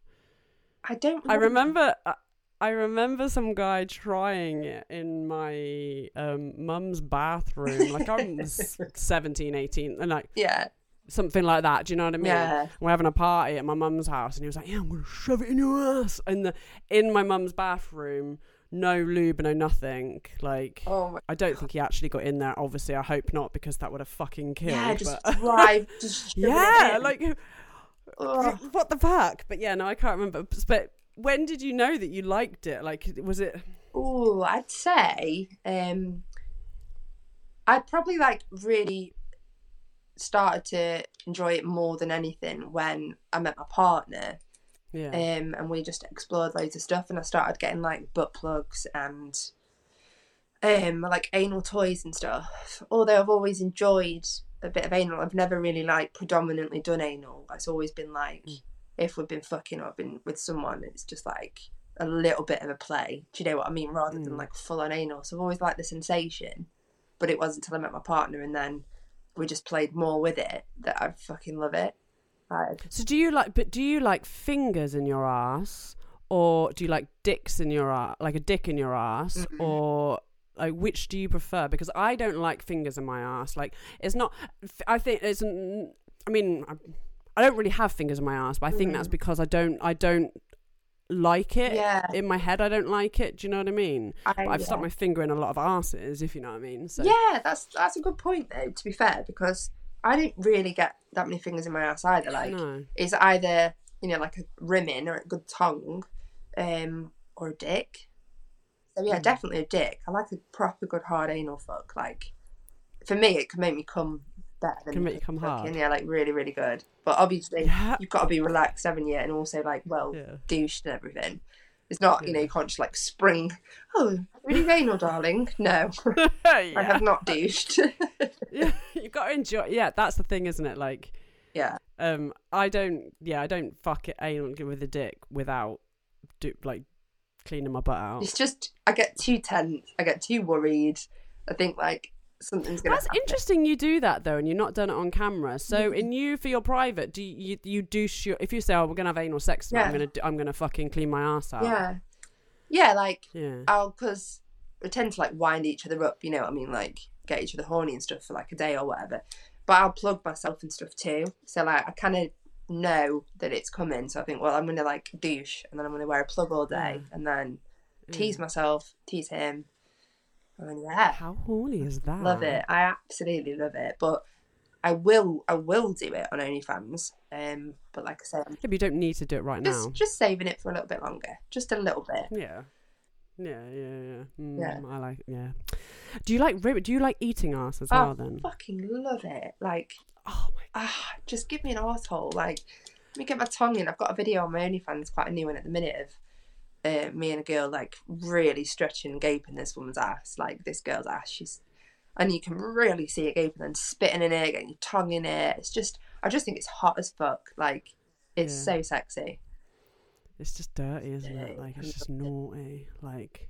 I don't. I remember. I, I remember some guy trying it in my um, mum's bathroom. Like I was [laughs] 17, 18, and like Yeah. something like that. Do you know what I mean? Yeah. We're having a party at my mum's house, and he was like, "Yeah, I'm gonna shove it in your ass." In the in my mum's bathroom, no lube, no nothing. Like Oh. I don't think he actually got in there. Obviously, I hope not because that would have fucking killed. Yeah, just but- [laughs] drive. Just yeah, like Ugh. what the fuck? But yeah, no, I can't remember. But when did you know that you liked it? Like, was it? Oh, I'd say um, I'd probably like really started to enjoy it more than anything when I met my partner. Yeah, Um, and we just explored loads of stuff, and I started getting like butt plugs and um, like anal toys and stuff. Although I've always enjoyed a bit of anal, I've never really like predominantly done anal. It's always been like Mm. if we've been fucking or I've been with someone, it's just like a little bit of a play. Do you know what I mean? Rather than Mm. like full on anal. So I've always liked the sensation, but it wasn't until I met my partner and then we just played more with it that I fucking love it. So do you like? But do you like fingers in your ass, or do you like dicks in your ass, like a dick in your ass, Mm-mm. or like which do you prefer? Because I don't like fingers in my ass. Like it's not. I think it's. i mean, I, I don't really have fingers in my ass, but I think that's Mm. because I don't. I don't like it. yeah. In my head, I don't like it. Do you know what I mean? I, But I've yeah. stuck my finger in a lot of asses, if you know what I mean. So Yeah, that's that's a good point though. To be fair, because I don't really get that many fingers in my ass either. Like no. it's either you know like a rimming or a good tongue, um, or a dick. So yeah, Mm. definitely a dick. I like a proper good hard anal fuck. Like for me, it can make me come better than Can make you come fucking, hard. Yeah, like really really good. But obviously Yeah. you've got to be relaxed, haven't you? And also like well Yeah. douched and everything. It's not, you know, Yeah. you can't just like spring. Oh, really anal, darling? No, [laughs] [laughs] I have not douched. [laughs] yeah. You got to enjoy. Yeah, that's the thing, isn't it? Like, yeah, um, I don't. Yeah, I don't fuck it anal with a dick without do like cleaning my butt out. it's just I get too tense. I get too worried. I think like something's gonna. That's happen. interesting. You do that though, and you're not done it on camera. So, Mhm. in you for your private, do you you do your, if you say, "Oh, we're gonna have anal sex tonight," I'm gonna do, I'm gonna fucking clean my ass out. Yeah, yeah, like Yeah. I'll because we tend to like wind each other up. You know what I mean? Like get each other horny and stuff for like a day or whatever. But I'll plug myself and stuff too. So like I kind of know that it's coming. So I think, well, I'm gonna like douche and then I'm gonna wear a plug all day Yeah. and then Yeah. tease myself, tease him, and then yeah. How horny is that? Love it. I absolutely love it. But I will I will do it on OnlyFans. Um but like I said, Yeah, you don't need to do it right just now. just saving it for a little bit longer. Just a little bit. Yeah. Yeah, yeah, yeah. Mm, Yeah. I like. Yeah. Do you like? Do you like eating ass as Oh, well? Then. Fucking love it. Like Oh my. ah, just give me an arsehole. Like let me get my tongue in. I've got a video on my OnlyFans, quite a new one at the minute of uh, me and a girl like really stretching and gaping this woman's ass. Like this girl's ass. She's and you can really see it gaping and spitting in it, getting your tongue in it. It's just I just think it's hot as fuck. Like it's Yeah. so sexy. It's just dirty, isn't it? Like it's just naughty. Like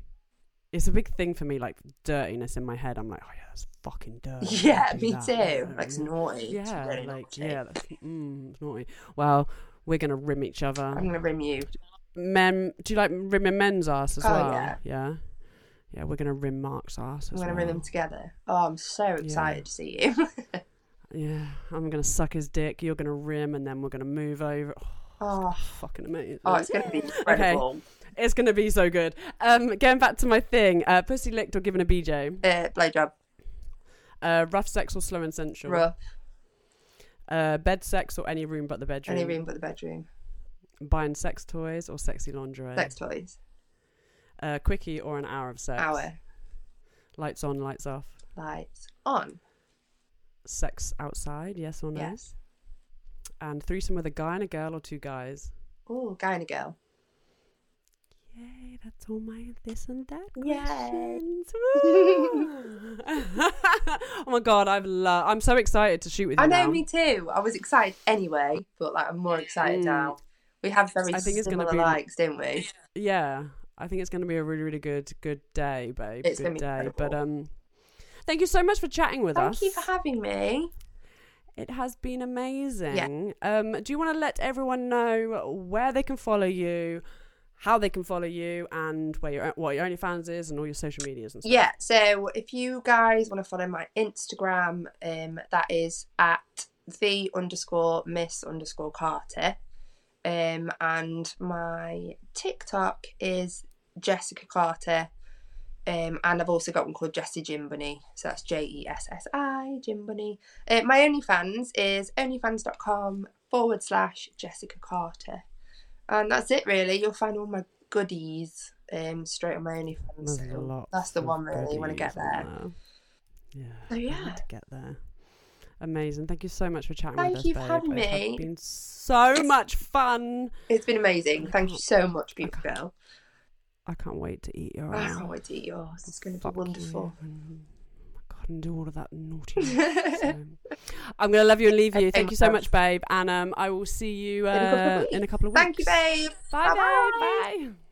it's a big thing for me. Like dirtiness in my head. I'm like, oh yeah, that's fucking dirty. Yeah, me that. too. Yeah, Like it's yeah. naughty. It's Yeah, really like naughty. yeah, that's, mm, it's naughty. Well, we're gonna rim each other. I'm gonna rim you. Men, do you like rimming men's ass as Oh, well? yeah. yeah, yeah. We're gonna rim Mark's ass I'm as gonna well. rim them together. Oh, I'm so excited to see you. [laughs] Yeah, I'm gonna suck his dick. You're gonna rim, and then we're gonna move over. Oh, Oh, fucking amazing. oh it's going to be incredible. It's gonna be so good. Um, going back to my thing, uh, pussy licked or given a BJ, Uh, blowjob, uh, rough sex or slow and sensual, rough, uh, bed sex or any room but the bedroom, any room but the bedroom, buying sex toys or sexy lingerie, sex toys, uh, quickie or an hour of sex, hour, lights on, lights off, lights on. sex outside, yes or no, Yes. and threesome with a guy and a girl or two guys. Oh, guy and a girl. Yay, that's all my this and that questions. [laughs] Oh my god, I've lo- I'm so excited to shoot with you I know, now. me too. I was excited anyway, but like I'm more excited Mm. now. We have very I think it's gonna similar be- likes, don't we? Yeah, I think it's going to be a really, really good, good day, babe. It's good gonna be day. But um, thank you so much for chatting with Thank us. Thank you for having me. It has been amazing. Yeah. Um, do you want to let everyone know where they can follow you, how they can follow you, and where your what your OnlyFans is, and all your social medias and stuff? Yeah, so if you guys want to follow my Instagram, um, that is at the underscore miss underscore Carter. Um, and my TikTok is Jessica Carter. Um, and I've also got one called Jessie Jim Bunny. So that's J E S S I, Jim Bunny. Uh, my OnlyFans is onlyfans.com forward slash Jessica Carter. And that's it, really. You'll find all my goodies um, straight on my OnlyFans. So that's the one, really, when I get there. there. Yeah. So, yeah. to get there. Amazing. Thank you so much for chatting Thank with us, you for having It has been so much fun. It's been amazing. Thank you so much, beautiful girl. I can't wait to eat yours. I can't wait to eat yours. It's going to be Fuck wonderful. and- [laughs] oh God, and do all of that naughty. [laughs] so, I'm gonna love you and leave you. Thank you so much, babe. And um, I will see you uh, In a couple of in a couple of weeks. Thank you, babe. Bye, Bye-bye. babe. Bye.